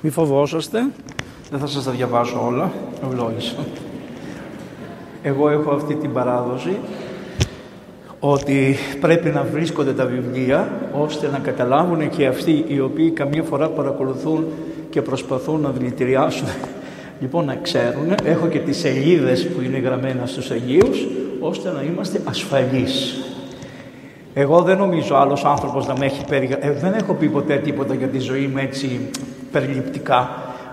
Μη φοβόσαστε, δεν θα σας τα διαβάσω όλα, ευλόγησα. Εγώ έχω αυτή την παράδοση ότι πρέπει να βρίσκονται τα βιβλία ώστε να καταλάβουν και αυτοί οι οποίοι καμία φορά παρακολουθούν και προσπαθούν να δηλητηριάσουν λοιπόν να ξέρουν έχω και τις σελίδες που είναι γραμμένα στους Αγίους ώστε να είμαστε ασφαλείς εγώ δεν νομίζω άλλος άνθρωπος να με έχει περιγράψει. Ε, δεν έχω πει ποτέ τίποτα για τη ζωή μου έτσι περιληπτικά.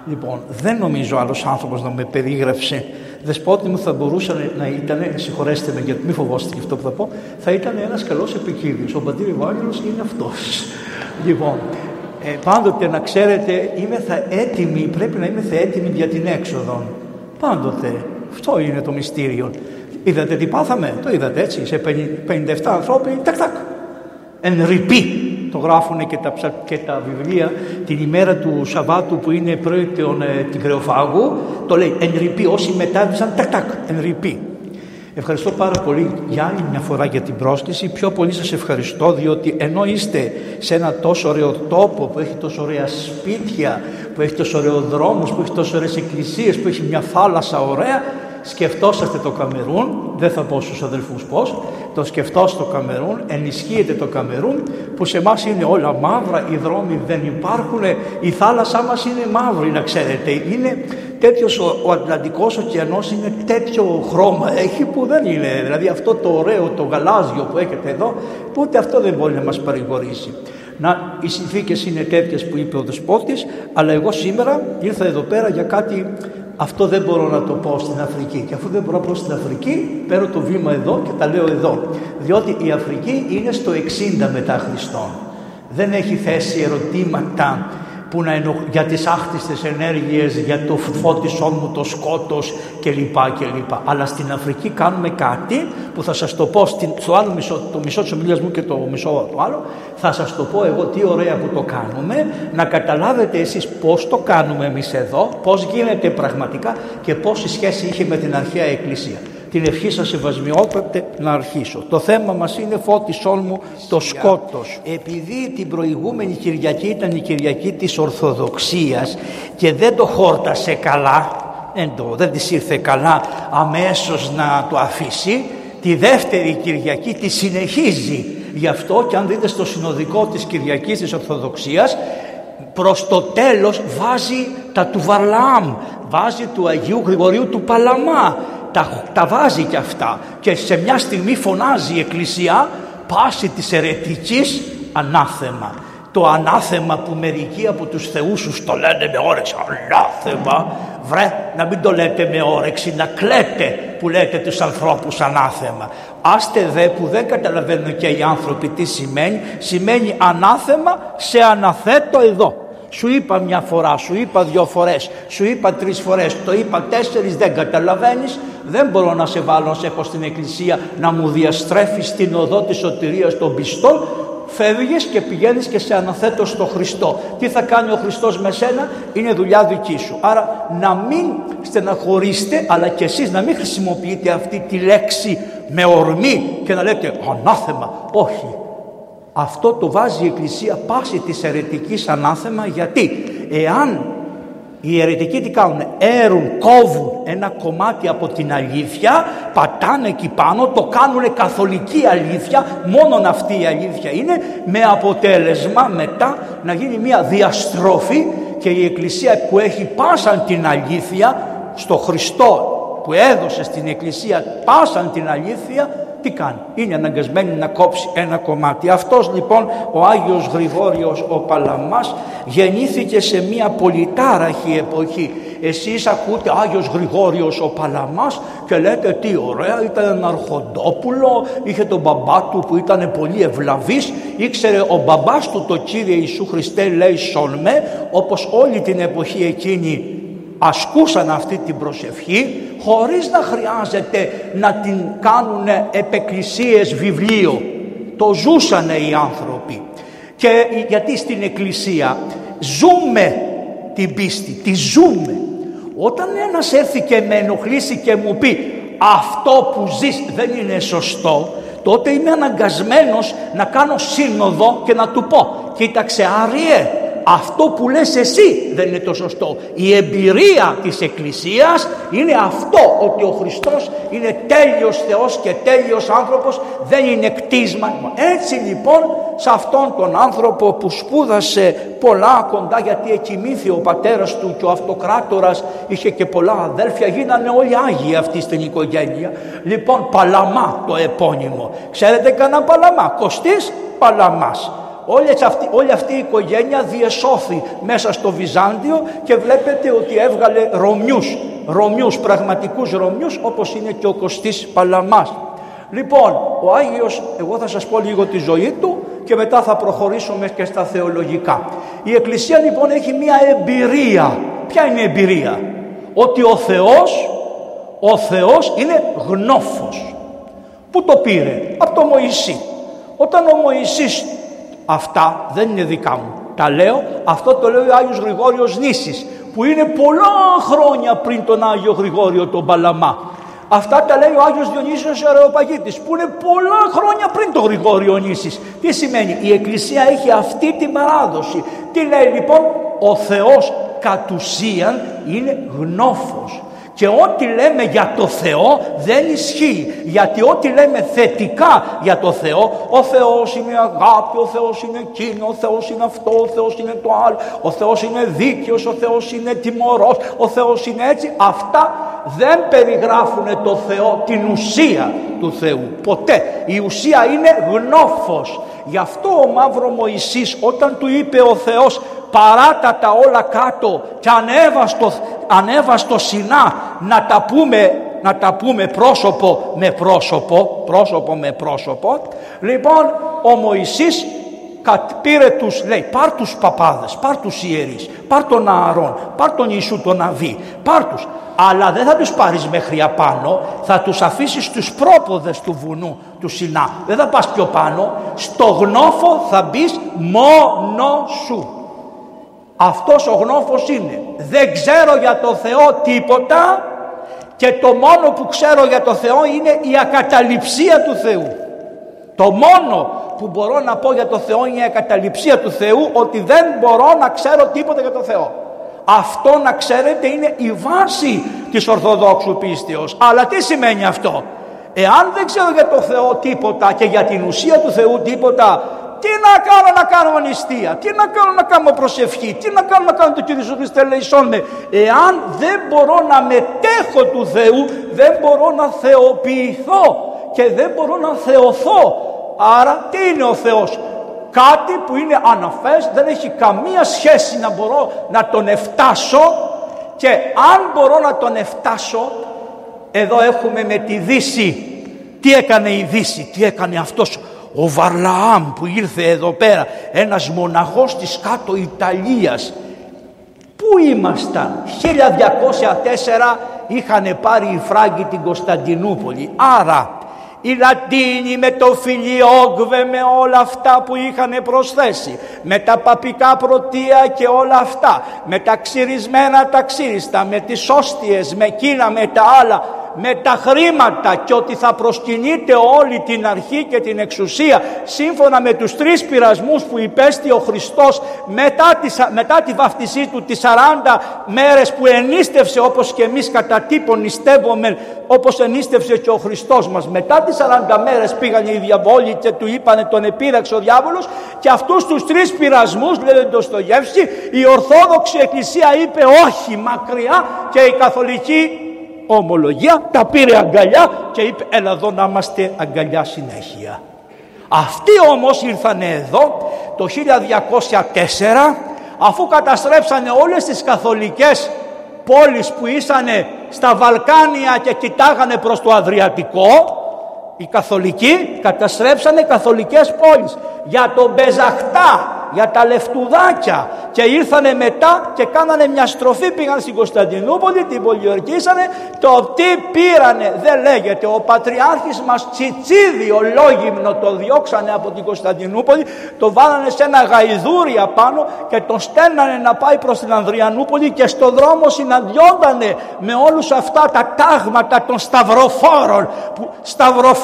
Λοιπόν, δεν νομίζω άλλος άνθρωπος να με περίγραψε. Δεσπότη μου θα μπορούσε να ήταν, συγχωρέστε με γιατί μη φοβόστε και αυτό που θα πω, θα ήταν ένας καλός επικίνδυνος. Ο πατήρ Ευάγγελος είναι αυτός. Λοιπόν, ε, πάντοτε να ξέρετε, είμαι θα έτοιμη, πρέπει να είμαι θα έτοιμη για την έξοδο. Πάντοτε. Αυτό είναι το μυστήριο. Είδατε τι πάθαμε, το είδατε έτσι, σε 57 ανθρώποι, τακ τακ. Εν ρηπή, το γράφουν και τα, και τα βιβλία την ημέρα του Σαββάτου που είναι πρώτον ε, την Κρεοφάγου, το λέει εν ρηπή, όσοι μετάβησαν, τακ τακ, εν ρηπή. Ευχαριστώ πάρα πολύ για άλλη μια φορά για την πρόσκληση. Πιο πολύ σας ευχαριστώ διότι ενώ είστε σε ένα τόσο ωραίο τόπο που έχει τόσο ωραία σπίτια, που έχει τόσο ωραίο δρόμους, που έχει τόσο ωραίες εκκλησίες, που έχει μια θάλασσα ωραία, σκεφτόσαστε το Καμερούν, δεν θα πω στους αδελφούς πώς, το σκεφτόσαστε το Καμερούν, ενισχύεται το Καμερούν που σε εμάς είναι όλα μαύρα, οι δρόμοι δεν υπάρχουν, η θάλασσά μας είναι μαύρη να ξέρετε, είναι τέτοιος ο, ο Ατλαντικός ωκεανός είναι τέτοιο χρώμα έχει που δεν είναι, δηλαδή αυτό το ωραίο, το γαλάζιο που έχετε εδώ, ούτε αυτό δεν μπορεί να μας παρηγορήσει. Να, οι συνθήκες είναι τέτοιες που είπε ο Δεσπότης, αλλά εγώ σήμερα ήρθα εδώ πέρα για κάτι αυτό δεν μπορώ να το πω στην Αφρική. Και αφού δεν μπορώ να πω στην Αφρική, παίρνω το βήμα εδώ και τα λέω εδώ. Διότι η Αφρική είναι στο 60 μετά Χριστόν. Δεν έχει θέσει ερωτήματα που να ενοχ... για τις άκτιστες ενέργειες, για το φώτισό μου, το σκότος κλπ. κλπ. Αλλά στην Αφρική κάνουμε κάτι που θα σας το πω στην... στο άλλο μισό, το μισό της ομιλίας μου και το μισό το άλλο, θα σας το πω εγώ τι ωραία που το κάνουμε, να καταλάβετε εσείς πώς το κάνουμε εμείς εδώ, πώς γίνεται πραγματικά και πόση σχέση είχε με την αρχαία εκκλησία την ευχή σας σεβασμιότατε να αρχίσω. Το θέμα μας είναι φώτισόν μου το σκότος. Επειδή την προηγούμενη Κυριακή ήταν η Κυριακή της Ορθοδοξίας και δεν το χόρτασε καλά, δεν, το, δεν της ήρθε καλά αμέσως να το αφήσει, τη δεύτερη Κυριακή τη συνεχίζει. Γι' αυτό και αν δείτε στο συνοδικό της Κυριακής της Ορθοδοξίας προς το τέλος βάζει τα του Βαρλάμ, βάζει του Αγίου Γρηγορίου του Παλαμά τα, τα βάζει και αυτά και σε μια στιγμή φωνάζει η Εκκλησία πάση της ερετικής ανάθεμα. Το ανάθεμα που μερικοί από τους θεούς σου το λένε με όρεξη, ανάθεμα, βρε να μην το λέτε με όρεξη, να κλαίτε που λέτε τους ανθρώπους ανάθεμα. Άστε δε που δεν καταλαβαίνουν και οι άνθρωποι τι σημαίνει, σημαίνει ανάθεμα σε αναθέτω εδώ. Σου είπα μια φορά, σου είπα δύο φορές, σου είπα τρεις φορές, το είπα τέσσερις, δεν καταλαβαίνεις, δεν μπορώ να σε βάλω να σε έχω στην εκκλησία να μου διαστρέφεις την οδό της σωτηρίας των πιστών, φεύγεις και πηγαίνεις και σε αναθέτω στο Χριστό. Τι θα κάνει ο Χριστός με σένα; Είναι δουλειά δική σου. Άρα να μην στεναχωρήσετε αλλά και εσείς να μην χρησιμοποιείτε αυτή τη λέξη με ορμή και να λέτε ανάθεμα. Όχι. Αυτό το βάζει η Εκκλησία πάση της αιρετικής ανάθεμα γιατί εάν οι αιρετικοί τι κάνουν, έρουν, κόβουν ένα κομμάτι από την αλήθεια, πατάνε εκεί πάνω, το κάνουν καθολική αλήθεια, μόνον αυτή η αλήθεια είναι, με αποτέλεσμα μετά να γίνει μια διαστροφή και η Εκκλησία που έχει πάσαν την αλήθεια στο Χριστό που έδωσε στην Εκκλησία πάσαν την αλήθεια τι κάνει. Είναι αναγκασμένη να κόψει ένα κομμάτι. Αυτός λοιπόν ο Άγιος Γρηγόριος ο Παλαμάς γεννήθηκε σε μια πολυτάραχη εποχή. Εσείς ακούτε Άγιος Γρηγόριος ο Παλαμάς και λέτε τι ωραία ήταν ένα αρχοντόπουλο, είχε τον μπαμπά του που ήταν πολύ ευλαβής, ήξερε ο μπαμπάς του το Κύριε Ιησού Χριστέ λέει σολμέ, όπως όλη την εποχή εκείνη ασκούσαν αυτή την προσευχή χωρίς να χρειάζεται να την κάνουν επεκκλησίες βιβλίο. Το ζούσαν οι άνθρωποι. Και γιατί στην εκκλησία ζούμε την πίστη, τη ζούμε. Όταν ένας έρθει και με ενοχλήσει και μου πει αυτό που ζεις δεν είναι σωστό, τότε είμαι αναγκασμένος να κάνω σύνοδο και να του πω κοίταξε Άριε αυτό που λες εσύ δεν είναι το σωστό. Η εμπειρία της Εκκλησίας είναι αυτό ότι ο Χριστός είναι τέλειος Θεός και τέλειος άνθρωπος δεν είναι κτίσμα. Έτσι λοιπόν σε αυτόν τον άνθρωπο που σπούδασε πολλά κοντά γιατί εκοιμήθη ο πατέρας του και ο αυτοκράτορας είχε και πολλά αδέλφια γίνανε όλοι Άγιοι αυτοί στην οικογένεια λοιπόν Παλαμά το επώνυμο ξέρετε κανένα Παλαμά; Κωστής Παλαμάς όλη αυτή, όλη αυτή η οικογένεια διεσώθη μέσα στο Βυζάντιο και βλέπετε ότι έβγαλε Ρωμιούς, Ρωμιούς, πραγματικούς Ρωμιούς όπως είναι και ο Κωστής Παλαμάς. Λοιπόν, ο Άγιος, εγώ θα σας πω λίγο τη ζωή του και μετά θα προχωρήσουμε και στα θεολογικά. Η Εκκλησία λοιπόν έχει μία εμπειρία. Ποια είναι η εμπειρία; Ότι ο Θεός, ο Θεός είναι γνώφος. Πού το πήρε; Από το Μωυσή. Όταν ο Μωυσής Αυτά δεν είναι δικά μου. Τα λέω, αυτό το λέει ο Άγιος Γρηγόριος Νήσης που είναι πολλά χρόνια πριν τον Άγιο Γρηγόριο τον Παλαμά. Αυτά τα λέει ο Άγιος Διονύσιος Αρεοπαγίτης που είναι πολλά χρόνια πριν τον Γρηγόριο Νήσης. Τι σημαίνει, η Εκκλησία έχει αυτή την παράδοση. Τι λέει λοιπόν, ο Θεός κατ' ουσίαν είναι γνώφος. Και ό,τι λέμε για το Θεό δεν ισχύει. Γιατί ό,τι λέμε θετικά για το Θεό, ο Θεός είναι αγάπη, ο Θεός είναι εκείνο, ο Θεός είναι αυτό, ο Θεός είναι το άλλο, ο Θεός είναι δίκαιος, ο Θεός είναι τιμωρός, ο Θεός είναι έτσι. Αυτά δεν περιγράφουν το Θεό, την ουσία του Θεού. Ποτέ. Η ουσία είναι γνώφος. Γι' αυτό ο Μαύρο Μωυσής όταν του είπε ο Θεός παράτα τα όλα κάτω και ανέβα στο, ανέβα στο Σινά να τα πούμε να τα πούμε πρόσωπο με πρόσωπο, πρόσωπο με πρόσωπο. Λοιπόν, ο Μωυσής πήρε τους, λέει, πάρ τους παπάδες, πάρ τους ιερείς, πάρ τον Ααρών, πάρ τον Ιησού τον Αβί, πάρ τους. Αλλά δεν θα τους πάρεις μέχρι απάνω, θα τους αφήσεις στους πρόποδες του βουνού του Σινά. Δεν θα πας πιο πάνω, στο γνώφο θα μπεις μόνο σου. Αυτός ο γνώφος είναι. Δεν ξέρω για το Θεό τίποτα και το μόνο που ξέρω για το Θεό είναι η ακαταληψία του Θεού. Το μόνο που μπορώ να πω για το Θεό είναι η ακαταληψία του Θεού ότι δεν μπορώ να ξέρω τίποτα για το Θεό. Αυτό να ξέρετε είναι η βάση της Ορθοδόξου πίστεως. Αλλά τι σημαίνει αυτό; Εάν δεν ξέρω για το Θεό τίποτα και για την ουσία του Θεού τίποτα τι να κάνω να κάνω νηστεία, τι να κάνω να κάνω προσευχή, τι να κάνω να κάνω το Κύριο Ιησού Χριστέ με. Εάν δεν μπορώ να μετέχω του Θεού, δεν μπορώ να θεοποιηθώ και δεν μπορώ να θεωθώ. Άρα τι είναι ο Θεός; Κάτι που είναι αναφές, δεν έχει καμία σχέση να μπορώ να τον εφτάσω και αν μπορώ να τον εφτάσω, εδώ έχουμε με τη Δύση. Τι έκανε η Δύση, τι έκανε αυτός ο Βαρλαάμ που ήρθε εδώ πέρα ένας μοναχός της κάτω Ιταλίας Πού ήμασταν; 1204 είχαν πάρει οι Φράγκοι την Κωνσταντινούπολη άρα οι Λατίνοι με το Φιλιόγκβε με όλα αυτά που είχαν προσθέσει. Με τα παπικά πρωτεία και όλα αυτά. Με τα ξυρισμένα τα ξύριστα με τις όστιες με εκείνα με τα άλλα με τα χρήματα και ότι θα προσκυνείτε όλη την αρχή και την εξουσία σύμφωνα με τους τρεις πειρασμούς που υπέστη ο Χριστός μετά τη, μετά τη βαφτισή του τις 40 μέρες που ενίστευσε όπως και εμείς κατά τύπον νηστεύομαι όπως ενίστευσε και ο Χριστός μας. Μετά τις 40 μέρες πήγαν οι διαβόλοι και του είπανε τον επίδαξε ο διάβολος και αυτούς τους τρεις πειρασμούς λέει το Στογεύσκη η Ορθόδοξη Εκκλησία είπε όχι μακριά και η Καθολική ομολογία, τα πήρε αγκαλιά και είπε έλα εδώ να είμαστε αγκαλιά συνέχεια. Αυτοί όμως ήρθαν εδώ το 1204 αφού καταστρέψανε όλες τις καθολικές πόλεις που ήσανε στα Βαλκάνια και κοιτάγανε προς το Αδριατικό οι καθολικοί καταστρέψανε καθολικές πόλεις για τον Μπεζαχτά για τα λεφτουδάκια και ήρθανε μετά και κάνανε μια στροφή πήγαν στην Κωνσταντινούπολη την πολιορκήσανε. Το τι πήρανε δεν λέγεται. Ο πατριάρχης μας Τσιτσίδη ο Λόγυμνο το διώξανε από την Κωνσταντινούπολη το βάλανε σε ένα γαϊδούρι απάνω και τον στέλνανε να πάει προς την Ανδριανούπολη και στο δρόμο συναντιόντανε με όλους αυτά τα τάγματα των σταυροφόρων που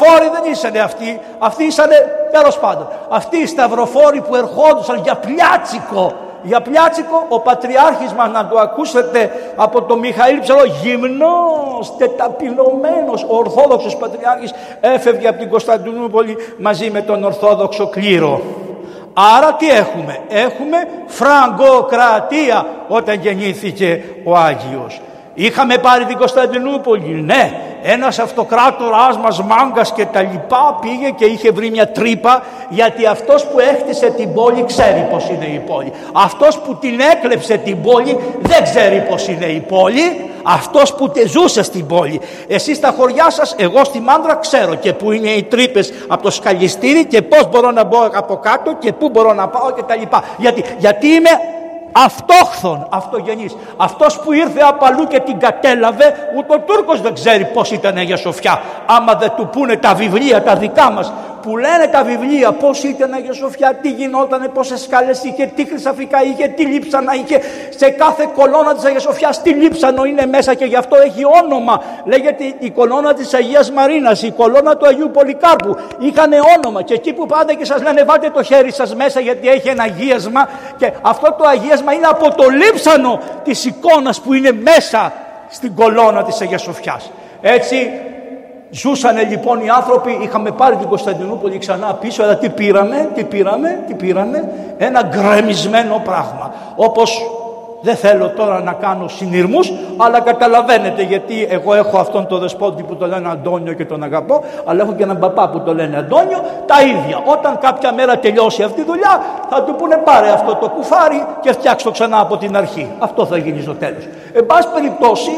σταυροφόροι δεν ήσανε αυτοί αυτοί ήσανε τέλος πάντων αυτοί οι σταυροφόροι που ερχόντουσαν για πλιάτσικο Για πλιάτσικο ο πατριάρχης μας να το ακούσετε από τον Μιχαήλ Ψαλό γυμνός, τεταπειλωμένος, ο Ορθόδοξος πατριάρχης έφευγε από την Κωνσταντινούπολη μαζί με τον Ορθόδοξο κλήρο. Άρα τι έχουμε; Έχουμε φραγκοκρατία όταν γεννήθηκε ο Άγιος. Είχαμε πάρει την Κωνσταντινούπολη, ναι. Ένας αυτοκράτορας μας μάγκας και τα λοιπά πήγε και είχε βρει μια τρύπα γιατί αυτός που έχτισε την πόλη ξέρει πως είναι η πόλη. Αυτός που την έκλεψε την πόλη δεν ξέρει πως είναι η πόλη. Αυτός που τε ζούσε στην πόλη. Εσείς στα χωριά σας, εγώ στη Μάνδρα ξέρω και που είναι οι τρύπες από το σκαλιστήρι και πώς μπορώ να μπω από κάτω και πού μπορώ να πάω και τα λοιπά. Γιατί, γιατί είμαι αυτόχθον, αυτογενής. Αυτός που ήρθε από αλλού και την κατέλαβε, ούτε ο Τούρκος δεν ξέρει πώς ήταν η Αγία Σοφιά. Άμα δεν του πούνε τα βιβλία τα δικά μας, που λένε τα βιβλία πώς ήταν η Αγία Σοφιά, τι γινότανε, πόσες σκάλες είχε, τι χρυσαφικά είχε, τι λείψανα είχε. Σε κάθε κολόνα της Αγίας Σοφιάς τι λείψανο είναι μέσα και γι' αυτό έχει όνομα. Λέγεται η κολόνα της Αγίας Μαρίνας, η κολόνα του Αγίου Πολυκάρπου. Είχαν όνομα και εκεί που πάτε και σας λένε βάλτε το χέρι σας μέσα γιατί έχει ένα αγίασμα και αυτό το αγίασμα είναι από το λείψανο της εικόνας που είναι μέσα στην κολόνα της Αγίας Σοφιάς. Έτσι Ζούσανε λοιπόν οι άνθρωποι, είχαμε πάρει την Κωνσταντινούπολη ξανά πίσω, αλλά τι πήραμε, τι πήραμε, τι πήραμε, ένα γκρεμισμένο πράγμα. Όπως δεν θέλω τώρα να κάνω συνειρμούς, αλλά καταλαβαίνετε γιατί εγώ έχω αυτόν τον δεσπότη που το λένε Αντώνιο και τον αγαπώ, αλλά έχω και έναν παπά που το λένε Αντώνιο, τα ίδια. Όταν κάποια μέρα τελειώσει αυτή η δουλειά, θα του πούνε πάρε αυτό το κουφάρι και φτιάξω το ξανά από την αρχή. Αυτό θα γίνει στο τέλος. Εν πάση περιπτώσει,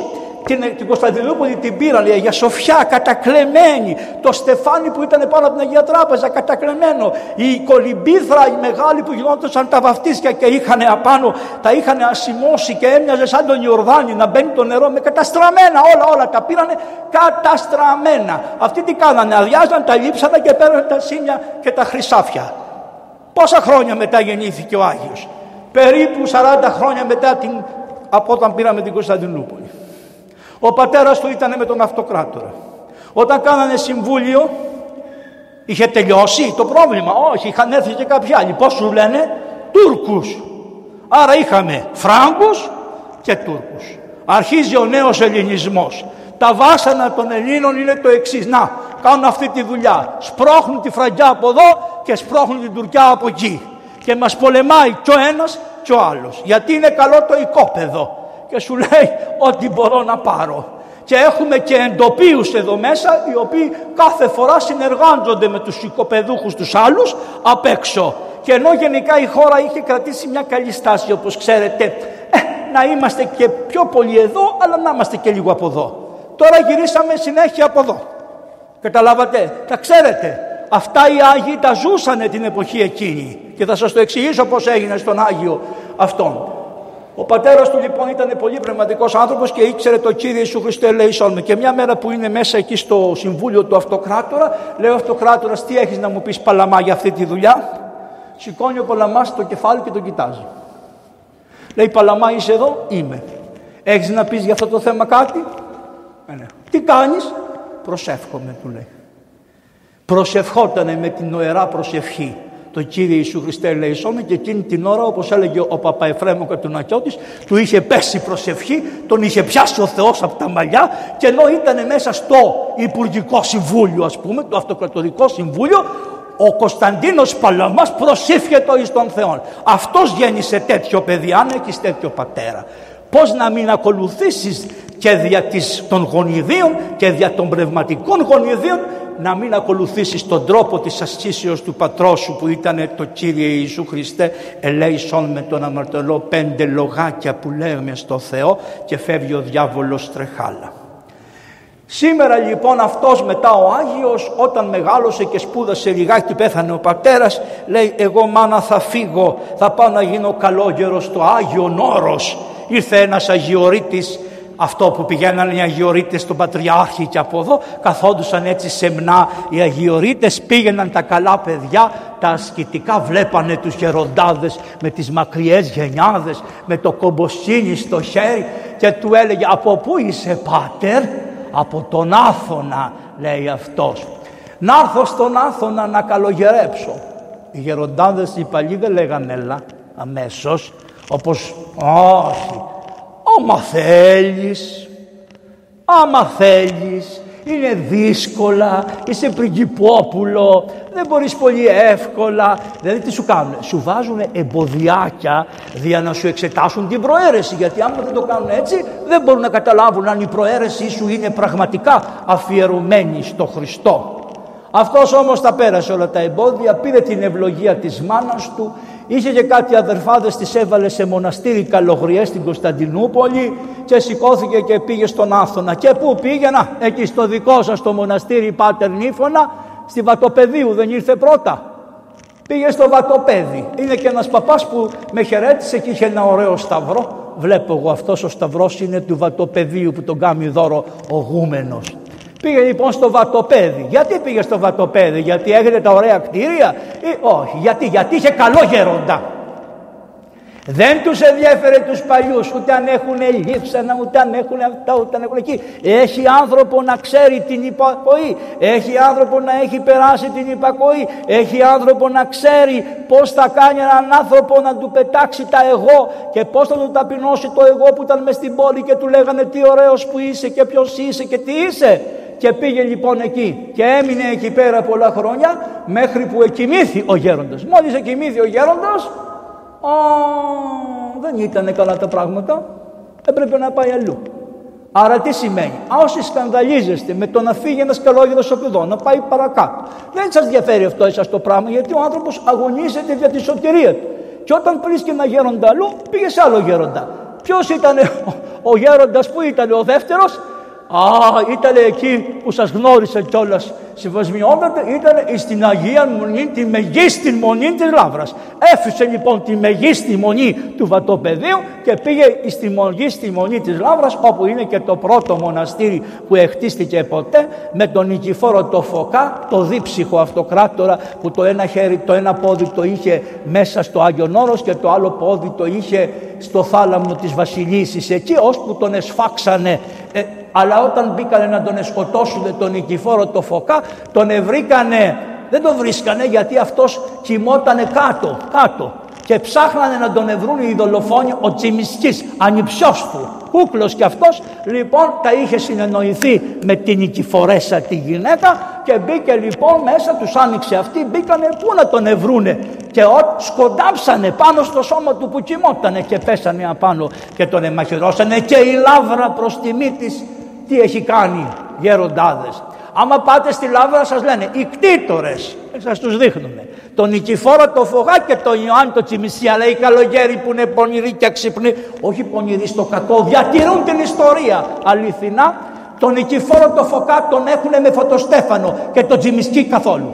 την, την Κωνσταντινούπολη την πήραν, η Αγία Σοφιά κατακλεμένη, το στεφάνι που ήταν πάνω από την Αγία Τράπεζα κατακλεμένο, η κολυμπήθρα η μεγάλη που γινόταν τα βαφτίσια και είχαν απάνω, τα είχαν ασημώσει και έμοιαζε σαν τον Ιορδάνη να μπαίνει το νερό με καταστραμμένα, όλα όλα τα πήρανε καταστραμμένα. Αυτοί τι κάνανε, αδειάζαν τα λείψανα και πέρανε τα σύνια και τα χρυσάφια. Πόσα χρόνια μετά γεννήθηκε ο Άγιος; Περίπου 40 χρόνια μετά την, από όταν πήραμε την Κωνσταντινούπολη. Ο πατέρας του ήταν με τον αυτοκράτορα. Όταν κάνανε συμβούλιο, είχε τελειώσει το πρόβλημα. Όχι, είχαν έρθει και κάποιοι άλλοι. Πώς σου λένε, Τούρκους. Άρα είχαμε Φράγκους και Τούρκους. Αρχίζει ο νέος ελληνισμός. Τα βάσανα των Ελλήνων είναι το εξής. Να, κάνουν αυτή τη δουλειά. Σπρώχνουν τη φραγκιά από εδώ και σπρώχνουν την Τουρκιά από εκεί. Και μας πολεμάει και ο ένας και ο άλλος. Γιατί είναι καλό το οικόπεδο και σου λέει ότι μπορώ να πάρω. Και έχουμε και εντοπίους εδώ μέσα οι οποίοι κάθε φορά συνεργάζονται με τους οικοπεδούχους τους άλλους απ' έξω. Και ενώ γενικά η χώρα είχε κρατήσει μια καλή στάση όπως ξέρετε ε, να είμαστε και πιο πολύ εδώ αλλά να είμαστε και λίγο από εδώ. Τώρα γυρίσαμε συνέχεια από εδώ. Καταλάβατε, τα ξέρετε. Αυτά οι Άγιοι τα ζούσανε την εποχή εκείνη και θα σας το εξηγήσω πώς έγινε στον Άγιο αυτόν. Ο πατέρας του λοιπόν ήταν πολύ πνευματικός άνθρωπος και ήξερε το Κύριε Ιησού Χριστέ λέει με. Και μια μέρα που είναι μέσα εκεί στο συμβούλιο του αυτοκράτορα, λέει ο αυτοκράτορας τι έχεις να μου πεις παλαμά για αυτή τη δουλειά; Σηκώνει ο παλαμάς το κεφάλι και τον κοιτάζει. Λέει παλαμά είσαι εδώ, είμαι. Έχεις να πεις για αυτό το θέμα κάτι; Ε, ναι. Τι κάνεις; Προσεύχομαι του λέει. Προσευχότανε με την νοερά προσευχή το Κύριε Ιησού Χριστέ με και εκείνη την ώρα όπως έλεγε ο Παπαεφρέμο και του Νακιώτης του είχε πέσει προσευχή, τον είχε πιάσει ο Θεός από τα μαλλιά και ενώ ήταν μέσα στο Υπουργικό Συμβούλιο ας πούμε, το Αυτοκρατορικό Συμβούλιο ο Κωνσταντίνος Παλαμάς προσήφιε εις τον Θεό. Αυτός γέννησε τέτοιο παιδί, αν έχεις τέτοιο πατέρα. Πώς να μην ακολουθήσεις και δια των γονιδίων και δια των πνευματικών γονιδίων να μην ακολουθήσεις τον τρόπο της ασκήσεως του πατρός σου που ήταν το Κύριε Ιησού Χριστέ ελέησον με τον αμαρτωλό πέντε λογάκια που λέμε στο Θεό και φεύγει ο διάβολος τρεχάλα. Σήμερα λοιπόν αυτός μετά ο Άγιος όταν μεγάλωσε και σπούδασε λιγάκι πέθανε ο πατέρας λέει εγώ μάνα θα φύγω θα πάω να γίνω καλόγερος στο Άγιο Όρος ήρθε ένας αγιορείτης αυτό που πηγαίνανε οι Αγιορείτες στον Πατριάρχη και από εδώ καθόντουσαν έτσι σεμνά. Οι Αγιορείτες πήγαιναν τα καλά παιδιά τα ασκητικά βλέπανε τους γεροντάδες με τις μακριές γενιάδες με το κομποσίνι στο χέρι και του έλεγε από πού είσαι πάτερ; Από τον Άθωνα λέει αυτός. Να έρθω στον Άθωνα να καλογερέψω οι γεροντάδες οι παλιοί δεν λέγανε έλα αμέσως Όπως όχι. Άμα θέλεις, άμα θέλεις, είναι δύσκολα, είσαι πριγκυπόπουλο, δεν μπορείς πολύ εύκολα. Δηλαδή τι σου κάνουν, σου βάζουν εμποδιάκια για να σου εξετάσουν την προαίρεση. Γιατί άμα δεν το κάνουν έτσι, δεν μπορούν να καταλάβουν αν η προαίρεσή σου είναι πραγματικά αφιερωμένη στο Χριστό. Αυτός όμως τα πέρασε όλα τα εμπόδια, πήρε την ευλογία της μάνας του, είχε και κάτι αδερφάδες τις έβαλε σε μοναστήρι Καλογριές στην Κωνσταντινούπολη και σηκώθηκε και πήγε στον Άθωνα. Και πού πήγαινα, εκεί στο δικό σας το μοναστήρι Πάτερ Νίφωνα, στη Βατοπεδίου δεν ήρθε πρώτα. Πήγε στο Βατοπέδι. Είναι και ένας παπάς που με χαιρέτησε και είχε ένα ωραίο σταυρό. Βλέπω εγώ αυτός ο σταυρός είναι του Βατοπεδίου που τον κάνει δώρο ο γούμενος. Πήγε λοιπόν στο βατοπέδι. Γιατί πήγε στο βατοπέδι, Γιατί έχετε τα ωραία κτίρια, ή όχι. Γιατί, γιατί είχε καλό γέροντα. Δεν τους ενδιαφέρε τους παλιούς ούτε αν έχουν λείψανα ούτε αν έχουν αυτά ούτε αν έχουν εκεί. Έχει άνθρωπο να ξέρει την υπακοή. Έχει άνθρωπο να έχει περάσει την υπακοή. Έχει άνθρωπο να ξέρει πώς θα κάνει έναν άνθρωπο να του πετάξει τα εγώ και πώς θα του ταπεινώσει το εγώ που ήταν μες στην πόλη και του λέγανε τι ωραίος που είσαι και ποιος είσαι και τι είσαι. Και πήγε λοιπόν εκεί και έμεινε εκεί πέρα πολλά χρόνια μέχρι που εκοιμήθη ο γέροντας. Μόλις εκοιμήθη ο γέροντας, α, δεν ήταν καλά τα πράγματα, έπρεπε να πάει αλλού. Άρα τι σημαίνει, α, όσοι σκανδαλίζεστε με το να φύγει ένας καλόγερος οπουδό, να πάει παρακάτω. Δεν σας ενδιαφέρει αυτό εσάς το πράγμα, γιατί ο άνθρωπος αγωνίζεται για τη σωτηρία του. Και όταν βρίσκει ένα γέροντα αλλού, πήγε σε άλλο γέροντα. Ποιος ήταν ο, ο γέροντας που ήταν ο δεύτερος, Α, ήταν εκεί που σας γνώρισε κιόλας συμβασμιότατα, ήταν στην Αγία Μονή, τη μεγίστη μονή της Λάβρας. Έφυσε λοιπόν τη μεγίστη μονή του Βατοπεδίου και πήγε στη μεγίστη μονή της Λάβρας όπου είναι και το πρώτο μοναστήρι που εκτίστηκε ποτέ με τον Νικηφόρο το Φωκά, το δίψυχο αυτοκράτορα που το ένα χέρι, το ένα πόδι το είχε μέσα στο Άγιον Όρος και το άλλο πόδι το είχε στο θάλαμο της Βασιλίσης εκεί ώσπου τον εσφάξανε ε, αλλά όταν μπήκανε να τον σκοτώσουν τον Νικηφόρο το Φωκά τον ευρήκανε. Δεν τον βρίσκανε γιατί αυτός κοιμότανε κάτω, κάτω και ψάχνανε να τον ευρούν οι δολοφόνοι ο Τσιμισκής, ανιψιός του, κούκλος κι αυτός, λοιπόν τα είχε συνεννοηθεί με την Νικηφορέσα τη γυναίκα και μπήκε λοιπόν μέσα, τους άνοιξε αυτή, μπήκανε πού να τον ευρούνε και ό, σκοντάψανε πάνω στο σώμα του που κοιμότανε και πέσανε απάνω και τον εμαχαιρώσανε και η λάβρα προς τιμή της τι έχει κάνει γεροντάδες. Άμα πάτε στη Λάβρα σας λένε οι κτήτορες, σας τους δείχνουμε. Τον Νικηφόρο το Φωγά και τον Ιωάννη το Τσιμισί, αλλά οι καλογέροι που είναι πονηροί και αξυπνοί, όχι πονηροί στο κακό, διατηρούν την ιστορία αληθινά. Τον Νικηφόρο το Φωκά τον έχουν με φωτοστέφανο και τον Τσιμισκή καθόλου.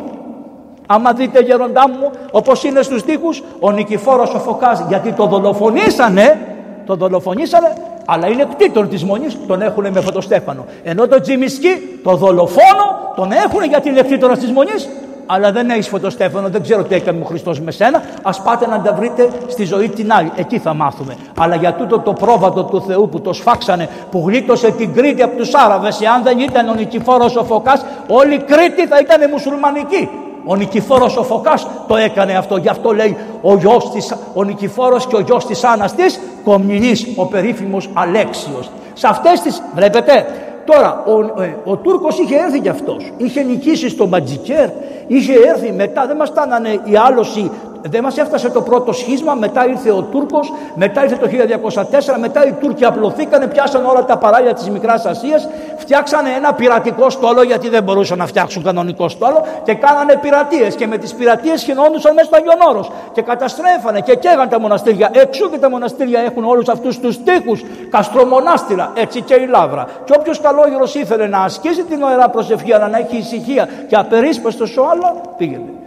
Άμα δείτε γεροντά μου, όπως είναι στους τοίχους, ο Νικηφόρος ο Φωκάς, γιατί το δολοφονήσανε, το δολοφονήσανε, αλλά είναι κτήτορ της Μονής, τον έχουν με φωτοστέφανο. Ενώ το Τζιμισκή, το δολοφόνο, τον έχουν γιατί είναι κτήτορα της Μονής, αλλά δεν έχεις φωτοστέφανο, δεν ξέρω τι έκανε ο Χριστός με σένα. Α πάτε να τα βρείτε στη ζωή την άλλη. Εκεί θα μάθουμε. Αλλά για τούτο το πρόβατο του Θεού που το σφάξανε, που γλίτωσε την Κρήτη από τους Άραβες, εάν δεν ήταν ο Νικηφόρος ο Φωκάς, όλη η Κρήτη θα ήταν μουσουλμανική. Ο Νικηφόρος ο Φωκάς το έκανε αυτό. Γι' αυτό λέει ο, γιος της, ο Νικηφόρος και ο γιος της Άννας της, Κομνηνής, ο περίφημος Αλέξιος. Σε αυτές τις, βλέπετε, τώρα ο, ε, ο Τούρκος είχε έρθει κι αυτός. Είχε νικήσει στο Ματζικέρ, είχε έρθει μετά, δεν μας στάνανε οι άλωση δεν μας έφτασε το πρώτο σχίσμα, μετά ήρθε ο Τούρκος, μετά ήρθε το 1204, μετά οι Τούρκοι απλωθήκανε, πιάσαν όλα τα παράλια της Μικράς Ασίας, φτιάξανε ένα πειρατικό στόλο γιατί δεν μπορούσαν να φτιάξουν κανονικό στόλο και κάνανε πειρατείες και με τις πειρατείες χινόντουσαν μέσα στο Αγιον Όρος και καταστρέφανε και καίγαν τα μοναστήρια. Εξού και τα μοναστήρια έχουν όλους αυτούς τους τείχους, καστρομονάστηρα, έτσι και η Λάβρα. Και όποιος καλόγερος ήθελε να ασκήσει την ωραία προσευχή αλλά να έχει ησυχία και απερίσπαστος στο άλλο, πήγαινε.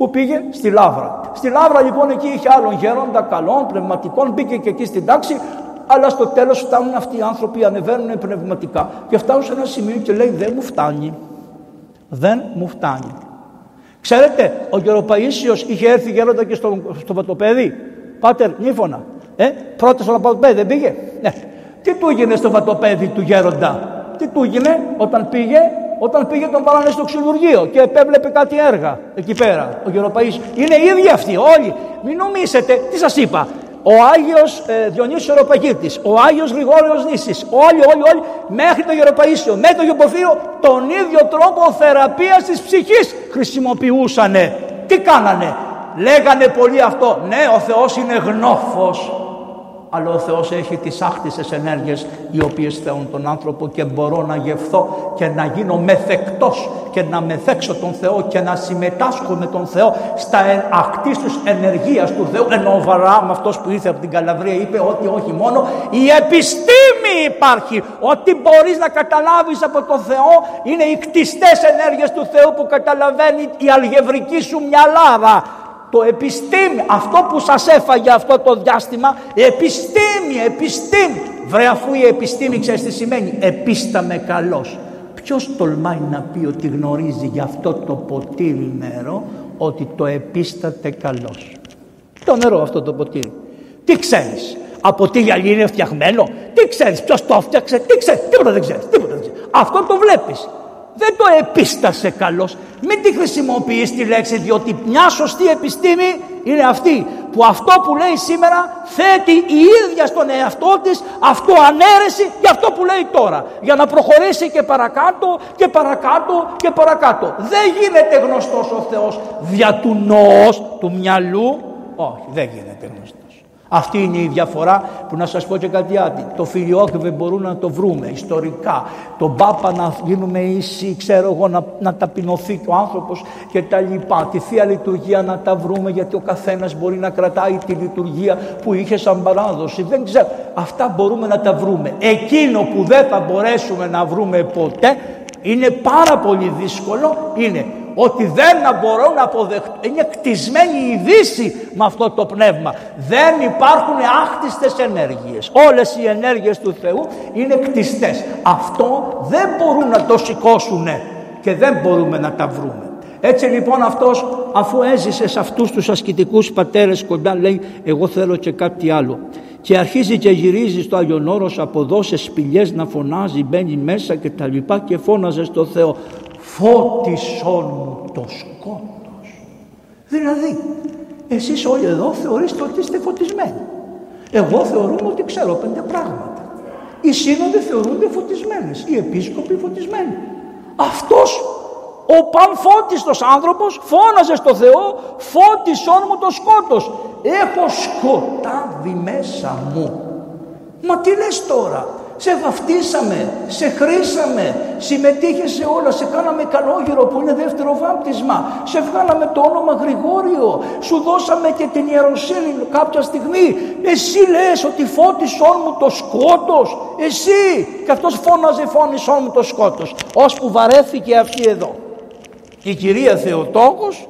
Πού πήγε, στη Λάβρα. Στη Λάβρα λοιπόν εκεί είχε άλλον γέροντα, καλών, πνευματικών, μπήκε και εκεί στην τάξη, αλλά στο τέλος φτάνουν αυτοί οι άνθρωποι, ανεβαίνουν πνευματικά και φτάνουν σε ένα σημείο και λέει δεν μου φτάνει. Δεν μου φτάνει. Ξέρετε, ο Γεροπαΐσιος είχε έρθει γέροντα και στο, στο Βατοπέδι; Πάτερ, νύφωνα. Ε, πρώτα στο Βατοπέδι δεν πήγε; Ναι. Τι του έγινε στο Βατοπέδι του γέροντα; Τι του έγινε όταν πήγε όταν πήγε τον βάλανε στο ξυλουργείο και επέβλεπε κάτι έργα εκεί πέρα ο Γεροπαΐς. Είναι οι ίδιοι αυτοί όλοι. Μην νομίσετε, τι σας είπα, ο Άγιος ε, Διονύσιος Ευρωπαγίτης, ο Άγιος Γρηγόριος Νήσης, όλοι, όλοι, όλοι, μέχρι το Γεροπαΐσιο, μέχρι το Γεωπορφύριο, τον ίδιο τρόπο θεραπείας της ψυχής χρησιμοποιούσανε. Τι κάνανε, λέγανε πολύ αυτό, ναι ο Θεός είναι γνώφος, αλλά ο Θεός έχει τις άκτισες ενέργειες οι οποίες θεούν τον άνθρωπο και μπορώ να γευθώ και να γίνω μεθεκτός και να μεθέξω τον Θεό και να συμμετάσχω με τον Θεό στα ακτίστους ενεργείας του Θεού. Ενώ ο Βαράμ αυτός που ήρθε από την Καλαβρία είπε ότι όχι μόνο η επιστήμη υπάρχει. Ότι μπορείς να καταλάβεις από τον Θεό είναι οι κτιστές ενέργειες του Θεού που καταλαβαίνει η αλγευρική σου μυαλάδα το επιστήμη, αυτό που σας έφαγε αυτό το διάστημα, επιστήμη, επιστήμη. Βρε αφού η επιστήμη ξέρεις τι σημαίνει, επίσταμε καλός. Ποιος τολμάει να πει ότι γνωρίζει για αυτό το ποτήρι νερό ότι το επίσταται καλός; Το νερό αυτό το ποτήρι. Τι ξέρεις, από τι γυαλί είναι φτιαγμένο, τι ξέρεις, ποιος το φτιάξε, τι ξέρεις, τίποτα δεν ξέρεις, τίποτα δεν ξέρεις. Αυτό το βλέπεις δεν το επίστασε καλός. Μην τη χρησιμοποιείς τη λέξη διότι μια σωστή επιστήμη είναι αυτή που αυτό που λέει σήμερα θέτει η ίδια στον εαυτό της αυτό ανέρεση για αυτό που λέει τώρα για να προχωρήσει και παρακάτω και παρακάτω και παρακάτω. Δεν γίνεται γνωστός ο Θεός δια του νοός του μυαλού. Όχι δεν γίνεται γνωστός. Αυτή είναι η διαφορά που να σας πω και κάτι άλλο. Το φιλιόκβε μπορούμε να το βρούμε ιστορικά. Τον Πάπα να γίνουμε ίσοι, ξέρω εγώ, να, να ταπεινωθεί ο άνθρωπος και τα λοιπά. Τη Θεία Λειτουργία να τα βρούμε γιατί ο καθένας μπορεί να κρατάει τη λειτουργία που είχε σαν παράδοση. Δεν ξέρω. Αυτά μπορούμε να τα βρούμε. Εκείνο που δεν θα μπορέσουμε να βρούμε ποτέ είναι πάρα πολύ δύσκολο είναι ότι δεν μπορώ να αποδεχτώ. Είναι κτισμένη η Δύση με αυτό το πνεύμα. Δεν υπάρχουν άκτιστες ενέργειες. Όλες οι ενέργειες του Θεού είναι κτιστές. Αυτό δεν μπορούν να το σηκώσουν και δεν μπορούμε να τα βρούμε. Έτσι λοιπόν αυτός αφού έζησε σε αυτούς τους ασκητικούς πατέρες κοντά λέει εγώ θέλω και κάτι άλλο και αρχίζει και γυρίζει στο Άγιον Όρος από εδώ σε σπηλιές να φωνάζει μπαίνει μέσα και τα λοιπά και φώναζε στο Θεό φώτισόν μου το σκότος. Δηλαδή, εσείς όλοι εδώ θεωρείστε ότι είστε φωτισμένοι. Εγώ θεωρούμε ότι ξέρω πέντε πράγματα. Οι σύνοδοι θεωρούνται φωτισμένες, οι επίσκοποι φωτισμένοι. Αυτός ο πανφώτιστος άνθρωπος φώναζε στο Θεό φώτισόν μου το σκότος. Έχω σκοτάδι μέσα μου. Μα τι λες τώρα, σε βαφτίσαμε, σε χρήσαμε, συμμετείχες σε όλα, σε κάναμε καλόγυρο που είναι δεύτερο βάπτισμα, σε βγάλαμε το όνομα Γρηγόριο, σου δώσαμε και την ιεροσύνη κάποια στιγμή. Εσύ λες ότι φώτισόν μου το σκότος, εσύ. Και αυτός φώναζε φώνησόν μου το σκότος, ώσπου βαρέθηκε αυτή εδώ. Η κυρία Θεοτόκος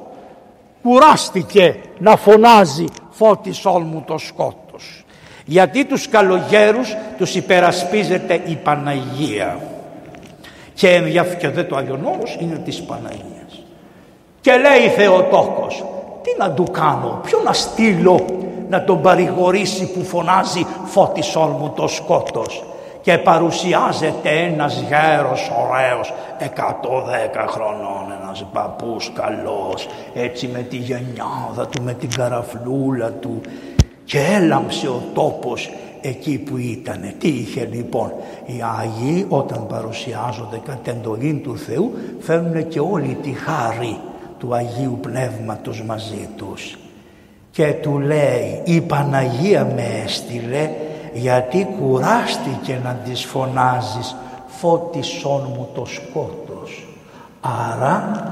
κουράστηκε να φωνάζει φώτισόν μου το σκότος γιατί τους καλογέρους τους υπερασπίζεται η Παναγία. Και, και δε το Άγιον είναι της Παναγίας. Και λέει Θεοτόκος τι να του κάνω, ποιο να στείλω να τον παρηγορήσει που φωνάζει φώτισόν μου το σκότος και παρουσιάζεται ένας γέρος ωραίος 110 χρονών ένας παππούς καλός έτσι με τη γενιάδα του με την καραφλούλα του και έλαμψε ο τόπος εκεί που ήταν. Τι είχε λοιπόν; Οι Άγιοι όταν παρουσιάζονται κατ' εντολή του Θεού φέρνουν και όλη τη χάρη του Αγίου Πνεύματος μαζί τους. Και του λέει η Παναγία με έστειλε γιατί κουράστηκε να της φωνάζεις φώτισόν μου το σκότος. Άρα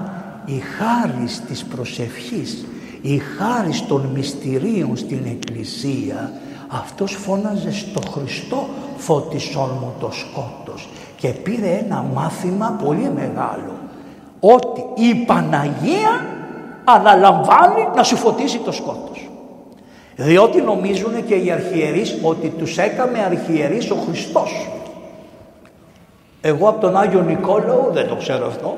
η χάρη της προσευχής η χάρη των μυστηρίων στην Εκκλησία αυτός φώναζε στο Χριστό φώτισόν μου το σκότος και πήρε ένα μάθημα πολύ μεγάλο. Ότι η Παναγία αναλαμβάνει να σου φωτίσει το σκότος. Διότι νομίζουν και οι αρχιερείς ότι τους έκαμε αρχιερείς ο Χριστός. Εγώ από τον Άγιο Νικόλαο δεν το ξέρω αυτό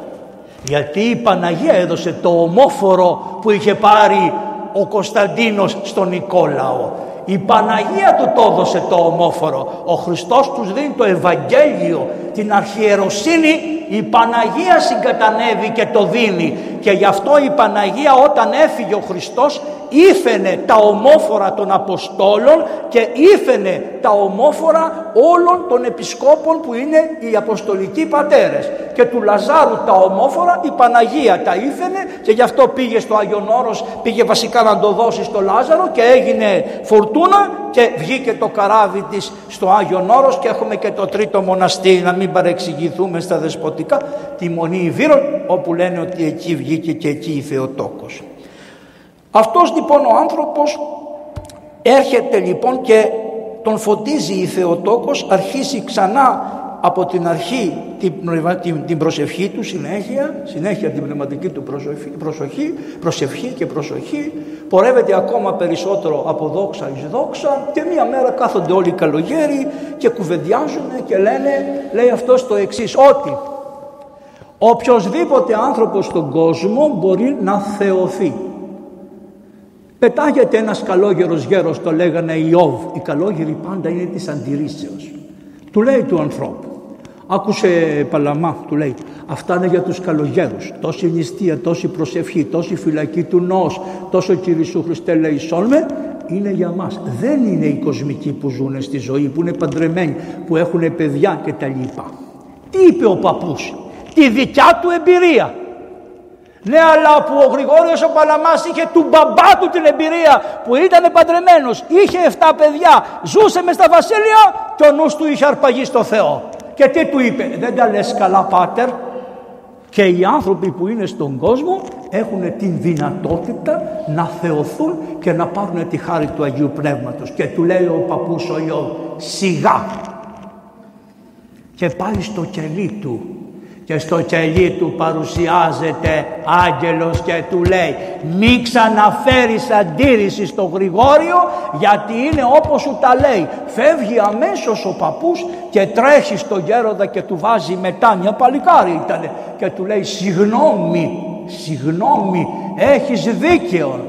γιατί η Παναγία έδωσε το ομόφορο που είχε πάρει ο Κωνσταντίνος στον Νικόλαο. Η Παναγία του το έδωσε το ομόφορο. Ο Χριστός τους δίνει το Ευαγγέλιο, την αρχιεροσύνη η Παναγία συγκατανεύει και το δίνει. Και γι' αυτό η Παναγία όταν έφυγε ο Χριστός ήφαινε τα ομόφορα των Αποστόλων και ήφαινε τα ομόφορα όλων των επισκόπων που είναι οι Αποστολικοί Πατέρες. Και του Λαζάρου τα ομόφορα η Παναγία τα ήφαινε και γι' αυτό πήγε στο Άγιον Όρος, πήγε βασικά να το δώσει στο Λάζαρο και έγινε φορτούνα και βγήκε το καράβι της στο Άγιον Όρος και έχουμε και το τρίτο μοναστήρι να μην παρεξηγηθούμε στα δεσποτικά τη Μονή Ιβύρων όπου λένε ότι εκεί βγήκε και εκεί η Θεοτόκος. Αυτός λοιπόν ο άνθρωπος έρχεται λοιπόν και τον φωτίζει η Θεοτόκος, αρχίσει ξανά από την αρχή την, την, την προσευχή του συνέχεια, συνέχεια την πνευματική του προσοχή, προσοχή, προσευχή και προσοχή, πορεύεται ακόμα περισσότερο από δόξα εις δόξα και μία μέρα κάθονται όλοι καλογέροι και κουβεντιάζουν και λένε, λέει αυτός το εξής ότι οποιοδήποτε άνθρωπος στον κόσμο μπορεί να θεωθεί. Πετάγεται ένας καλόγερος γέρος, το λέγανε Ιώβ. Οι καλόγεροι πάντα είναι της αντιρρήσεως. Του λέει του ανθρώπου. Άκουσε Παλαμά, του λέει, αυτά είναι για τους καλογέρους. Τόση νηστεία, τόση προσευχή, τόση φυλακή του νόος, τόσο Κύριε Σου Χριστέ λέει σόλμε, είναι για μας. Δεν είναι οι κοσμικοί που ζουν στη ζωή, που είναι παντρεμένοι, που έχουν παιδιά κτλ. Τι είπε ο παππούς, τη δικιά του εμπειρία. Ναι, αλλά που ο Γρηγόριος ο Παλαμάς είχε του μπαμπά του την εμπειρία που ήταν παντρεμένος, είχε 7 παιδιά, ζούσε μες στα βασίλεια και ο νους του είχε αρπαγεί στο Θεό. Και τι του είπε, δεν τα λες καλά πάτερ. Και οι άνθρωποι που είναι στον κόσμο έχουν την δυνατότητα να θεωθούν και να πάρουν τη χάρη του Αγίου Πνεύματος. Και του λέει ο παππούς ο Ιώβ, σιγά. Και πάει στο κελί του και στο κελί του παρουσιάζεται άγγελος και του λέει μη ξαναφέρεις αντίρρηση στο Γρηγόριο γιατί είναι όπως σου τα λέει. Φεύγει αμέσως ο παππούς και τρέχει στο γέροντα και του βάζει μετά μια παλικάρι ήταν και του λέει συγγνώμη συγγνώμη έχεις δίκαιο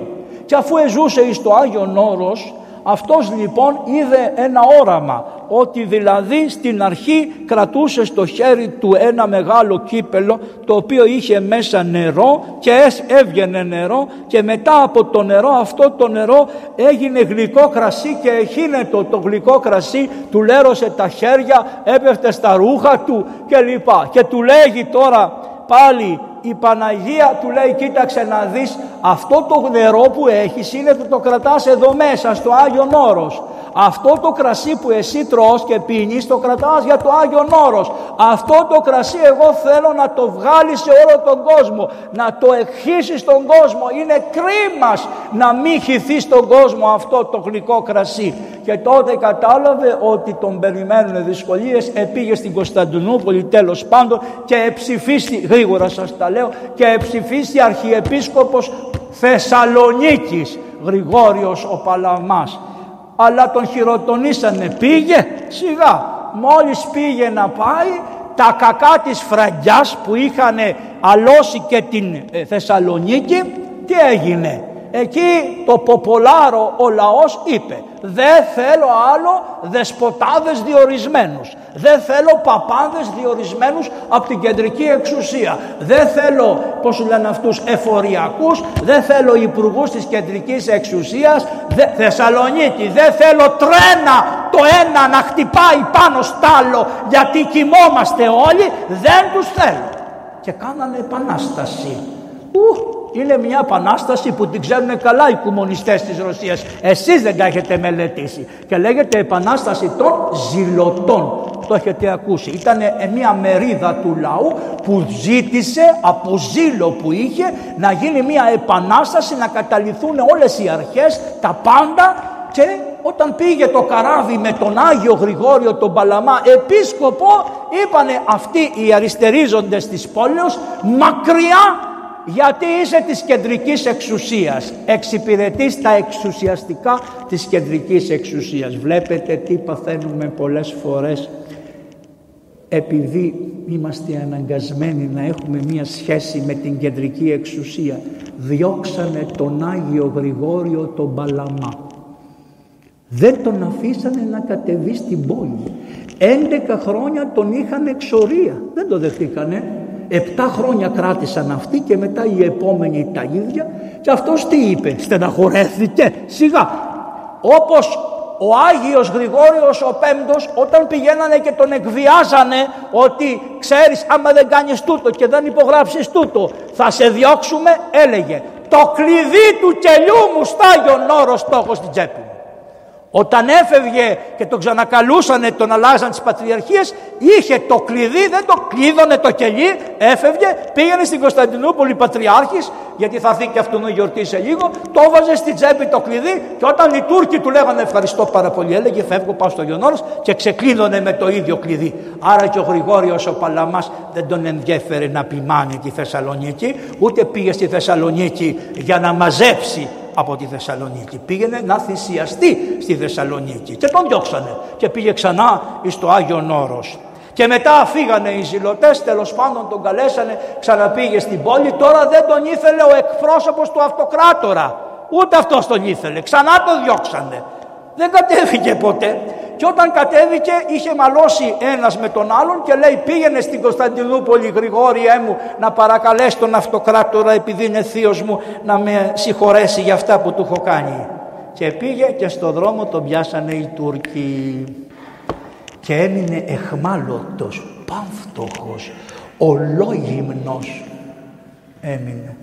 και αφού εζούσε εις το Άγιον Όρος αυτός λοιπόν είδε ένα όραμα ότι δηλαδή στην αρχή κρατούσε στο χέρι του ένα μεγάλο κύπελο το οποίο είχε μέσα νερό και έβγαινε νερό και μετά από το νερό αυτό το νερό έγινε γλυκό κρασί και εχίνετο το γλυκό κρασί του λέρωσε τα χέρια, έπεφτε στα ρούχα του και λοιπά. Και του λέγει τώρα πάλι η Παναγία του λέει κοίταξε να δεις αυτό το νερό που έχεις είναι που το κρατάς εδώ μέσα στο Άγιον Όρος. Αυτό το κρασί που εσύ τρως και πίνεις το κρατάς για το Άγιον Όρος. Αυτό το κρασί εγώ θέλω να το βγάλεις σε όλο τον κόσμο. Να το εκχύσεις στον κόσμο. Είναι κρίμα να μην χυθεί στον κόσμο αυτό το γλυκό κρασί. Και τότε κατάλαβε ότι τον περιμένουν δυσκολίες. Επήγε στην Κωνσταντινούπολη τέλος πάντων και ψηφίστη, γρήγορα σας τα λέω, και ψηφίστη αρχιεπίσκοπος Θεσσαλονίκης Γρηγόριος ο Παλαμάς. Αλλά τον χειροτονήσανε. Πήγε σιγά. Μόλις πήγε να πάει τα κακά της φραγκιάς που είχαν αλώσει και την ε, Θεσσαλονίκη τι έγινε; Εκεί το ποπολάρο ο λαός είπε δεν θέλω άλλο δεσποτάδες διορισμένους δεν θέλω παπάδες διορισμένους από την κεντρική εξουσία. Δεν θέλω, πώς λένε αυτούς, εφοριακούς. Δεν θέλω υπουργούς της κεντρικής εξουσίας. Δε, Θεσσαλονίκη, δεν θέλω τρένα το ένα να χτυπάει πάνω στ' άλλο γιατί κοιμόμαστε όλοι. Δεν τους θέλω. Και κάνανε επανάσταση. Ου, είναι μια επανάσταση που την ξέρουν καλά οι κομμουνιστές της Ρωσίας. Εσείς δεν τα έχετε μελετήσει. Και λέγεται επανάσταση των ζηλωτών. Το έχετε ακούσει. Ήταν μια μερίδα του λαού που ζήτησε από ζήλο που είχε να γίνει μια επανάσταση, να καταληθούν όλες οι αρχές, τα πάντα και όταν πήγε το καράβι με τον Άγιο Γρηγόριο τον Παλαμά επίσκοπο είπανε αυτοί οι αριστερίζοντες της πόλεως μακριά γιατί είσαι της κεντρικής εξουσίας, εξυπηρετείς τα εξουσιαστικά της κεντρικής εξουσίας. Βλέπετε τι παθαίνουμε πολλές φορές επειδή είμαστε αναγκασμένοι να έχουμε μία σχέση με την κεντρική εξουσία. Διώξανε τον Άγιο Γρηγόριο τον Παλαμά. Δεν τον αφήσανε να κατεβεί στην πόλη. 11 χρόνια τον είχαν εξορία. Δεν το δεχτήκανε. Επτά χρόνια κράτησαν αυτοί και μετά οι επόμενοι τα ίδια και αυτός τι είπε, στεναχωρέθηκε σιγά. Όπως ο Άγιος Γρηγόριος ο Πέμπτος όταν πηγαίνανε και τον εκβιάζανε ότι ξέρεις άμα δεν κάνεις τούτο και δεν υπογράψεις τούτο θα σε διώξουμε έλεγε το κλειδί του κελιού μου στάγιον όρος το έχω στην τσέπη μου. Όταν έφευγε και τον ξανακαλούσανε, τον αλλάζαν τις πατριαρχίες, είχε το κλειδί, δεν το κλείδωνε το κελί, έφευγε, πήγαινε στην Κωνσταντινούπολη πατριάρχης, γιατί θα δει και αυτόν να γιορτή σε λίγο, το έβαζε στην τσέπη το κλειδί και όταν οι Τούρκοι του λέγανε ευχαριστώ πάρα πολύ, έλεγε φεύγω πάω στο Γιονόρος και ξεκλείδωνε με το ίδιο κλειδί. Άρα και ο Γρηγόριος ο Παλαμάς δεν τον ενδιέφερε να πειμάνει τη Θεσσαλονίκη, ούτε πήγε στη Θεσσαλονίκη για να μαζέψει από τη Θεσσαλονίκη. Πήγαινε να θυσιαστεί στη Θεσσαλονίκη και τον διώξανε και πήγε ξανά στο Άγιο Όρος. Και μετά φύγανε οι ζηλωτές, τέλος πάντων τον καλέσανε, ξαναπήγε στην πόλη, τώρα δεν τον ήθελε ο εκπρόσωπος του αυτοκράτορα. Ούτε αυτός τον ήθελε, ξανά τον διώξανε. Δεν κατέβηκε ποτέ. Και όταν κατέβηκε είχε μαλώσει ένας με τον άλλον και λέει πήγαινε στην Κωνσταντινούπολη Γρηγόριέ μου να παρακαλέσει τον αυτοκράτορα επειδή είναι θείος μου να με συγχωρέσει για αυτά που του έχω κάνει. Και πήγε και στο δρόμο τον πιάσανε οι Τούρκοι και έμεινε εχμάλωτος, πανφτωχός, ολόγυμνος έμεινε,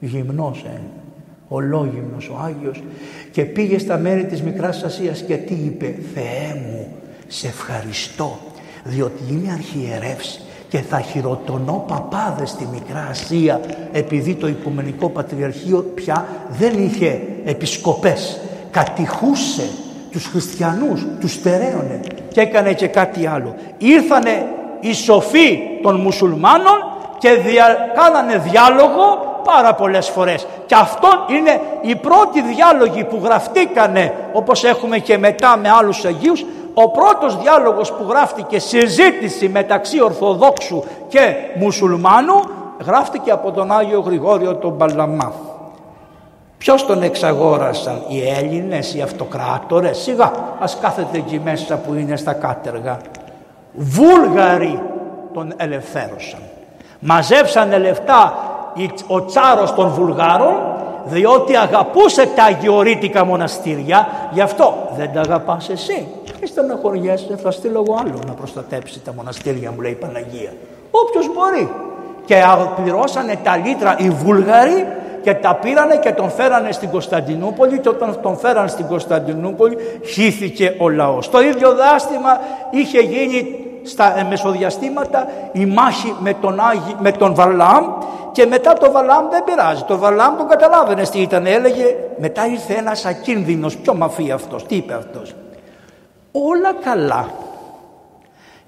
γυμνός έμεινε ολόγυμνος ο Άγιος και πήγε στα μέρη της Μικράς Ασίας και τι είπε Θεέ μου σε ευχαριστώ διότι είμαι αρχιερεύς και θα χειροτονώ παπάδες στη Μικρά Ασία επειδή το Οικουμενικό Πατριαρχείο πια δεν είχε επισκοπές. Κατηχούσε τους χριστιανούς, τους στερέωνε και έκανε και κάτι άλλο. Ήρθανε οι σοφοί των μουσουλμάνων και δια, κάνανε διάλογο πάρα πολλές φορές και αυτό είναι οι πρώτοι διάλογοι που γραφτήκανε όπως έχουμε και μετά με άλλους Αγίους ο πρώτος διάλογος που γράφτηκε συζήτηση μεταξύ Ορθοδόξου και Μουσουλμάνου γράφτηκε από τον Άγιο Γρηγόριο τον Παλαμά. Ποιος τον εξαγόρασαν, οι Έλληνες, οι αυτοκράτορες, σιγά ας κάθεται εκεί μέσα που είναι στα κάτεργα. Βούλγαροι τον ελευθέρωσαν. Μαζέψανε λεφτά ο τσάρος των Βουλγάρων διότι αγαπούσε τα αγιορείτικα μοναστήρια γι' αυτό δεν τα αγαπάς εσύ. Και στεναχωριέσαι θα στείλω εγώ άλλο να προστατέψει τα μοναστήρια μου λέει η Παναγία. Όποιος μπορεί. Και πληρώσανε τα λίτρα οι Βούλγαροι και τα πήρανε και τον φέρανε στην Κωνσταντινούπολη και όταν τον φέρανε στην Κωνσταντινούπολη χύθηκε ο λαός. Το ίδιο δάστημα είχε γίνει στα μεσοδιαστήματα η μάχη με τον, Άγι, με τον Βαλάμ και μετά το Βαλάμ δεν πειράζει. Το Βαλάμ τον καταλάβαινε τι ήταν. Έλεγε μετά ήρθε ένας ακίνδυνος. Ποιο μαφία αυτός. Τι είπε αυτός. Όλα καλά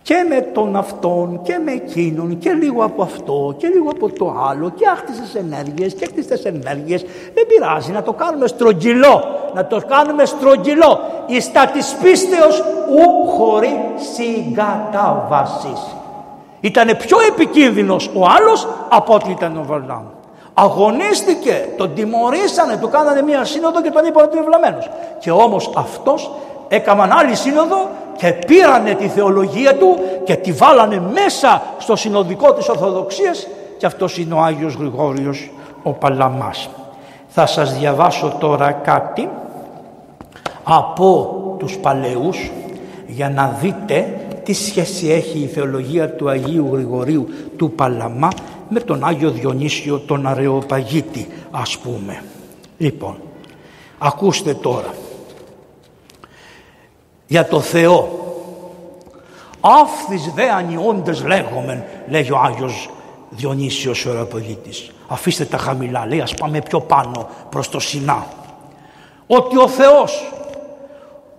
και με τον αυτόν και με εκείνον και λίγο από αυτό και λίγο από το άλλο και άχτισες ενέργειες και έκτιστες ενέργειες. Δεν πειράζει να το κάνουμε στρογγυλό να το κάνουμε στρογγυλό. Εις τα της πίστεως ου χωρί συγκατάβασης ήταν πιο επικίνδυνος ο άλλος από ό,τι ήταν ο Βαλάμ αγωνίστηκε, τον τιμωρήσανε, του κάνανε μία σύνοδο και τον είπαν ότι είναι βλαμμένος και όμως αυτός έκαναν άλλη σύνοδο και πήρανε τη θεολογία του και τη βάλανε μέσα στο συνοδικό της Ορθοδοξίας και αυτός είναι ο Άγιος Γρηγόριος ο Παλαμάς. Θα σας διαβάσω τώρα κάτι από τους παλαιούς για να δείτε τι σχέση έχει η θεολογία του Αγίου Γρηγορίου του Παλαμά με τον Άγιο Διονύσιο τον Αρεοπαγίτη ας πούμε. Λοιπόν, ακούστε τώρα για το Θεό. Άφθης δε ανιώντες λέγομεν, λέγει ο Άγιος Διονύσιος ο Ραπογίτης. Αφήστε τα χαμηλά, λέει ας πάμε πιο πάνω προς το Σινά. Ότι ο Θεός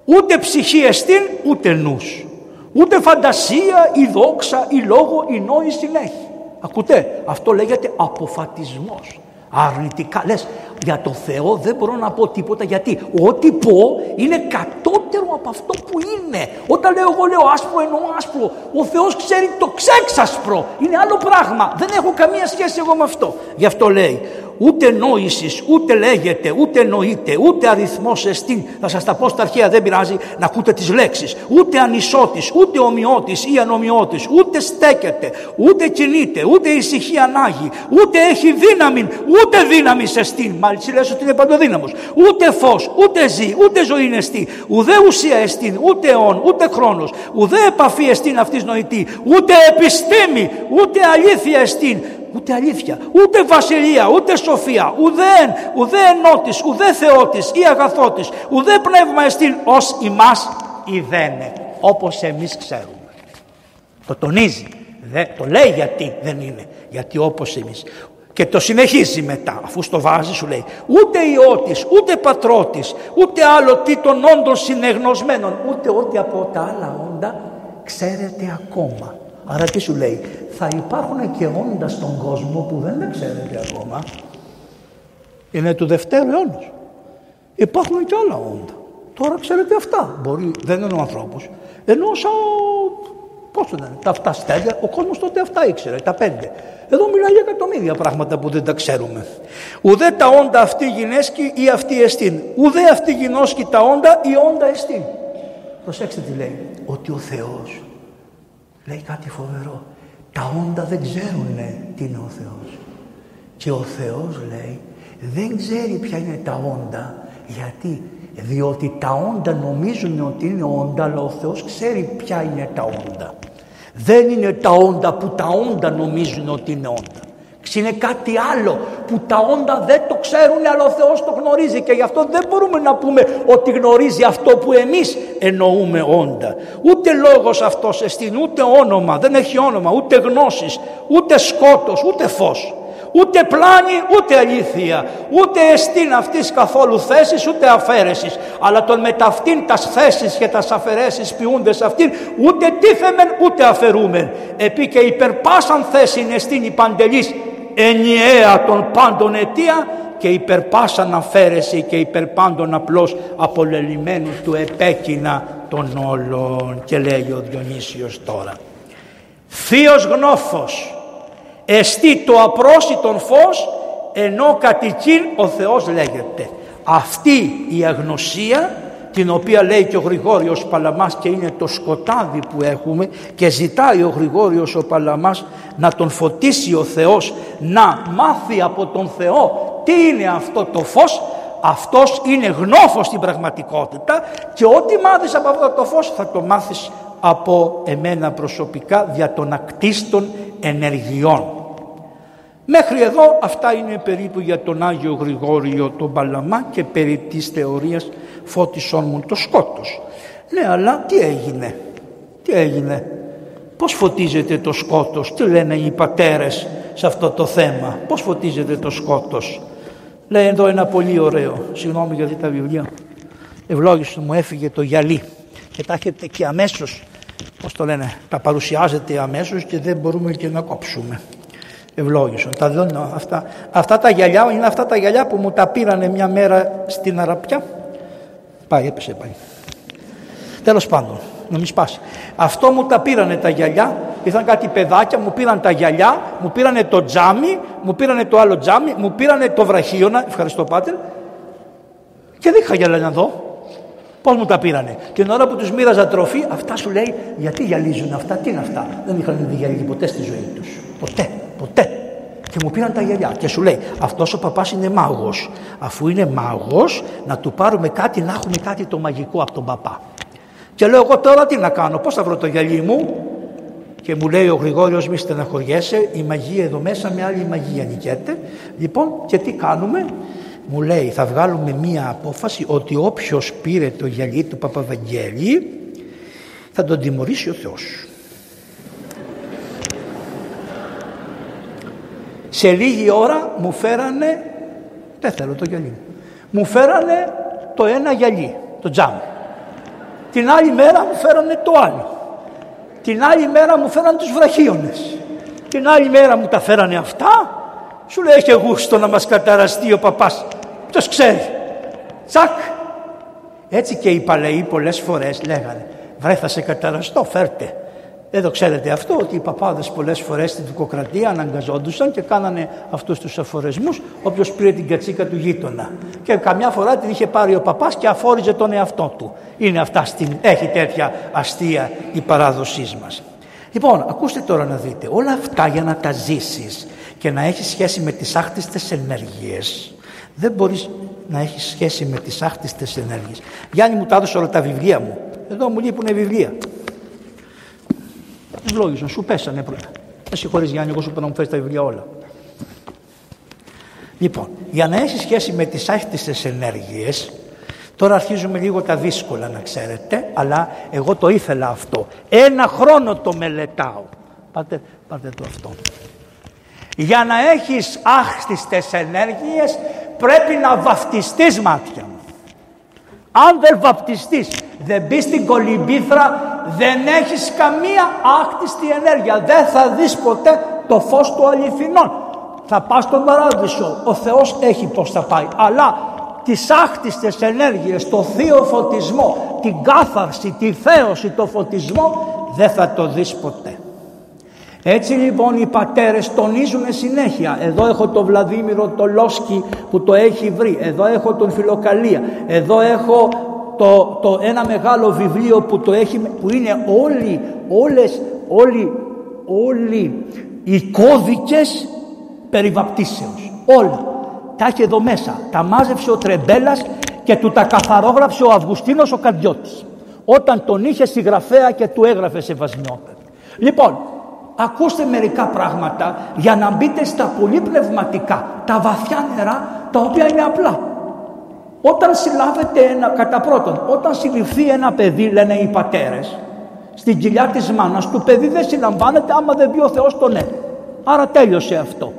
ούτε ψυχή εστίν ούτε νους. Ούτε φαντασία ή δόξα ή λόγο ή νόηση έχει. Ακούτε, αυτό λέγεται αποφατισμός αρνητικά. Λες για το Θεό δεν μπορώ να πω τίποτα γιατί ό,τι πω είναι κατώτερο από αυτό που είναι. Όταν λέω εγώ λέω άσπρο εννοώ άσπρο. Ο Θεός ξέρει το ξέξασπρο. Είναι άλλο πράγμα. Δεν έχω καμία σχέση εγώ με αυτό. Γι' αυτό λέει ούτε νόησης, ούτε λέγεται, ούτε νοείται, ούτε αριθμός εστίν. Θα σας τα πω στα αρχαία, δεν πειράζει να ακούτε τις λέξεις. Ούτε ανισότης, ούτε ομοιότης ή ανομοιότης, ούτε στέκεται, ούτε κινείται, ούτε ησυχεί ανάγει, ούτε έχει δύναμη, ούτε δύναμης εστίν. Μάλιστα λες ότι είναι παντοδύναμος. Ούτε φως, ούτε ζει, ούτε ζωή είναι εστί, ουδέ ουσία εστίν, ούτε αιών, ούτε χρόνος, ουδέ επαφή εστίν αυτής νοητή, ούτε επιστήμη, ούτε αλήθεια εστίν, ούτε αλήθεια, ούτε βασιλεία, ούτε σοφία, ουδέν, ουδέ ενότης, ουδέ θεότης ή αγαθότης, ουδέ πνεύμα εστίν ως ημάς ιδένε, όπως εμείς ξέρουμε. Το τονίζει, δε, το λέει γιατί δεν είναι, γιατί όπως εμείς. Και το συνεχίζει μετά, αφού στο βάζει σου λέει ούτε ιώτης, ούτε πατρότης, ούτε άλλο τι των όντων συνεγνωσμένων, ούτε ό,τι από τα άλλα όντα ξέρετε ακόμα. Άρα τι σου λέει, θα υπάρχουν και όντα στον κόσμο που δεν τα ξέρετε ακόμα. Είναι του Δευτέρου αιώνα. Υπάρχουν και άλλα όντα. Τώρα ξέρετε αυτά. Μπορεί, δεν είναι ο ανθρώπους. Ενώ σαν, πώς το λένε, τα αυτά στέλια, ο κόσμος τότε αυτά ήξερε, τα πέντε. Εδώ μιλάει για εκατομμύρια πράγματα που δεν τα ξέρουμε. Ουδέ τα όντα αυτή γινέσκει ή αυτή εστίν. Ουδέ αυτή γινώσκει τα όντα ή όντα εστίν. Προσέξτε τι λέει. Ότι ο Θεός λέει κάτι φοβερό. Τα όντα δεν ξέρουν τι είναι ο Θεός. Και ο Θεός λέει δεν ξέρει ποια είναι τα όντα. Γιατί; Διότι τα όντα νομίζουν ότι είναι όντα αλλά ο Θεός ξέρει ποια είναι τα όντα. Δεν είναι τα όντα που τα όντα νομίζουν ότι είναι όντα. Είναι κάτι άλλο που τα όντα δεν το ξέρουν αλλά ο Θεός το γνωρίζει και γι' αυτό δεν μπορούμε να πούμε ότι γνωρίζει αυτό που εμείς εννοούμε όντα. Ούτε λόγος αυτός εστίν, ούτε όνομα, δεν έχει όνομα, ούτε γνώσεις, ούτε σκότος, ούτε φως. Ούτε πλάνη, ούτε αλήθεια, ούτε εστίν αυτής καθόλου θέσης, ούτε αφαίρεσης. Αλλά τον μεταυτήν τας θέσεις και τας αφαιρέσεις ποιούνται σε αυτήν, ούτε τίθεμεν, ούτε αφαιρούμεν. Επί και υπερπάσαν θέση εστίν η παντελής, ενιαία των πάντων αιτία και υπερπάσαν αφαίρεση και υπερπάντων απλώς απολελειμμένου του επέκεινα των όλων. Και λέει ο Διονύσιος τώρα. Θείος γνώφος, εστί το απρόσιτον φως, ενώ κατοικήν ο Θεός λέγεται. Αυτή η αγνωσία την οποία λέει και ο Γρηγόριος Παλαμάς και είναι το σκοτάδι που έχουμε και ζητάει ο Γρηγόριος ο Παλαμάς να τον φωτίσει ο Θεός να μάθει από τον Θεό τι είναι αυτό το φως αυτός είναι γνώφος στην πραγματικότητα και ό,τι μάθεις από αυτό το φως θα το μάθεις από εμένα προσωπικά δια των ακτίστων ενεργειών. Μέχρι εδώ αυτά είναι περίπου για τον Άγιο Γρηγόριο τον Παλαμά και περί της θεωρίας φώτισόν μου το σκότος. Ναι αλλά τι έγινε, τι έγινε, πώς φωτίζεται το σκότος, τι λένε οι πατέρες σε αυτό το θέμα, πώς φωτίζεται το σκότος. Λέει εδώ ένα πολύ ωραίο, συγγνώμη γιατί τα βιβλία, ευλόγησε μου έφυγε το γυαλί και τα έχετε και αμέσως, πώς το λένε, τα παρουσιάζετε αμέσως και δεν μπορούμε και να κόψουμε ευλόγησον. Τα δίνω αυτά. Αυτά τα γυαλιά είναι αυτά τα γυαλιά που μου τα πήρανε μια μέρα στην Αραπιά. Πάει, έπεσε, πάει. Τέλος πάντων, να μην σπάσει. Αυτό μου τα πήρανε τα γυαλιά, ήρθαν κάτι παιδάκια, μου πήραν τα γυαλιά, μου πήρανε το τζάμι, μου πήρανε το άλλο τζάμι, μου πήρανε το βραχίωνα, ευχαριστώ πάτερ, και δεν είχα γυαλιά να δω. Πώς μου τα πήρανε. Την ώρα που τους μοίραζα τροφή, αυτά σου λέει γιατί γυαλίζουν αυτά, τι είναι αυτά; Δεν είχαν δει γυαλί ποτέ στη ζωή τους. Ποτέ. Ποτέ. Και μου πήραν τα γυαλιά και σου λέει αυτός ο παπάς είναι μάγος. Αφού είναι μάγος να του πάρουμε κάτι, να έχουμε κάτι το μαγικό από τον παπά. Και λέω εγώ τώρα τι να κάνω, πώς θα βρω το γυαλί μου; Και μου λέει ο Γρηγόριος μη στεναχωριέσαι, η μαγεία εδώ μέσα με άλλη μαγεία νικέται. Λοιπόν και τι κάνουμε, μου λέει θα βγάλουμε μία απόφαση ότι όποιος πήρε το γυαλί του Παπαβαγγέλη θα τον τιμωρήσει ο Θεός. Σε λίγη ώρα μου φέρανε, δεν θέλω το γυαλί μου, φέρανε το ένα γυαλί, το τζάμ. Την άλλη μέρα μου φέρανε το άλλο. Την άλλη μέρα μου φέρανε τους βραχίονες. Την άλλη μέρα μου τα φέρανε αυτά. Σου λέει έχει γούστο να μας καταραστεί ο παπάς. Ποιος ξέρει. Τσακ. Έτσι και οι παλαιοί πολλές φορές λέγανε βρε θα σε καταραστώ φέρτε Εδώ ξέρετε αυτό ότι οι παπάδες πολλές φορές στην δικοκρατία αναγκαζόντουσαν και κάνανε αυτούς τους αφορεσμούς όποιος πήρε την κατσίκα του γείτονα. Και καμιά φορά την είχε πάρει ο παπάς και αφόριζε τον εαυτό του. Είναι αυτά στην, έχει τέτοια αστεία η παράδοσή μας. Λοιπόν, ακούστε τώρα να δείτε, όλα αυτά για να τα ζήσεις και να έχεις σχέση με τις άκτιστες ενέργειες, δεν μπορείς να έχεις σχέση με τις άκτιστες ενέργειες. Γιάννη μου τα έδωσε όλα τα βιβλία μου. Εδώ μου λείπουν βιβλία. Ευλόγησαν, σου πέσανε πρώτα. Με συγχωρείς Γιάννη, εγώ σου είπα να μου φέρεις τα βιβλία όλα. Λοιπόν, για να έχεις σχέση με τις άκτιστες ενέργειες, Τώρα αρχίζουμε λίγο τα δύσκολα να ξέρετε, αλλά εγώ το ήθελα αυτό. Ένα χρόνο το μελετάω. Πάτε, πάτε το αυτό. Για να έχεις άχρηστες ενέργειες πρέπει να βαφτιστείς μάτια μου. Αν δεν βαπτιστείς, δεν μπεις στην κολυμπήθρα, δεν έχεις καμία άκτιστη ενέργεια. Δεν θα δεις ποτέ το φως του αληθινών. Θα πας στον παράδεισο. Ο Θεός έχει πώς θα πάει. Αλλά τις άκτιστες ενέργειες, το θείο φωτισμό, την κάθαρση, τη θέωση, το φωτισμό, δεν θα το δεις ποτέ. Έτσι λοιπόν οι πατέρες τονίζουν συνέχεια. Εδώ έχω τον Βλαδίμηρο το Λόσκι που το έχει βρει. Εδώ έχω τον Φιλοκαλία. Εδώ έχω το, το ένα μεγάλο βιβλίο που, το έχει, που είναι όλοι, όλες, όλοι, όλοι οι κώδικες περιβαπτίσεως. Όλοι τα έχει εδώ μέσα. Τα μάζεψε ο Τρεμπέλας και του τα καθαρόγραψε ο Αυγουστίνος ο Καρδιώτης. Όταν τον είχε συγγραφέα και του έγραφε σε βασμιόπεδο. Λοιπόν, ακούστε μερικά πράγματα για να μπείτε στα πολύ πνευματικά, τα βαθιά νερά, τα οποία είναι απλά. Όταν συλλάβετε ένα, κατά πρώτον, όταν συλληφθεί ένα παιδί, λένε οι πατέρες, στην κοιλιά της μάνας του, παιδί δεν συλλαμβάνεται άμα δεν πει ο Θεός το ναι. Άρα τέλειωσε αυτό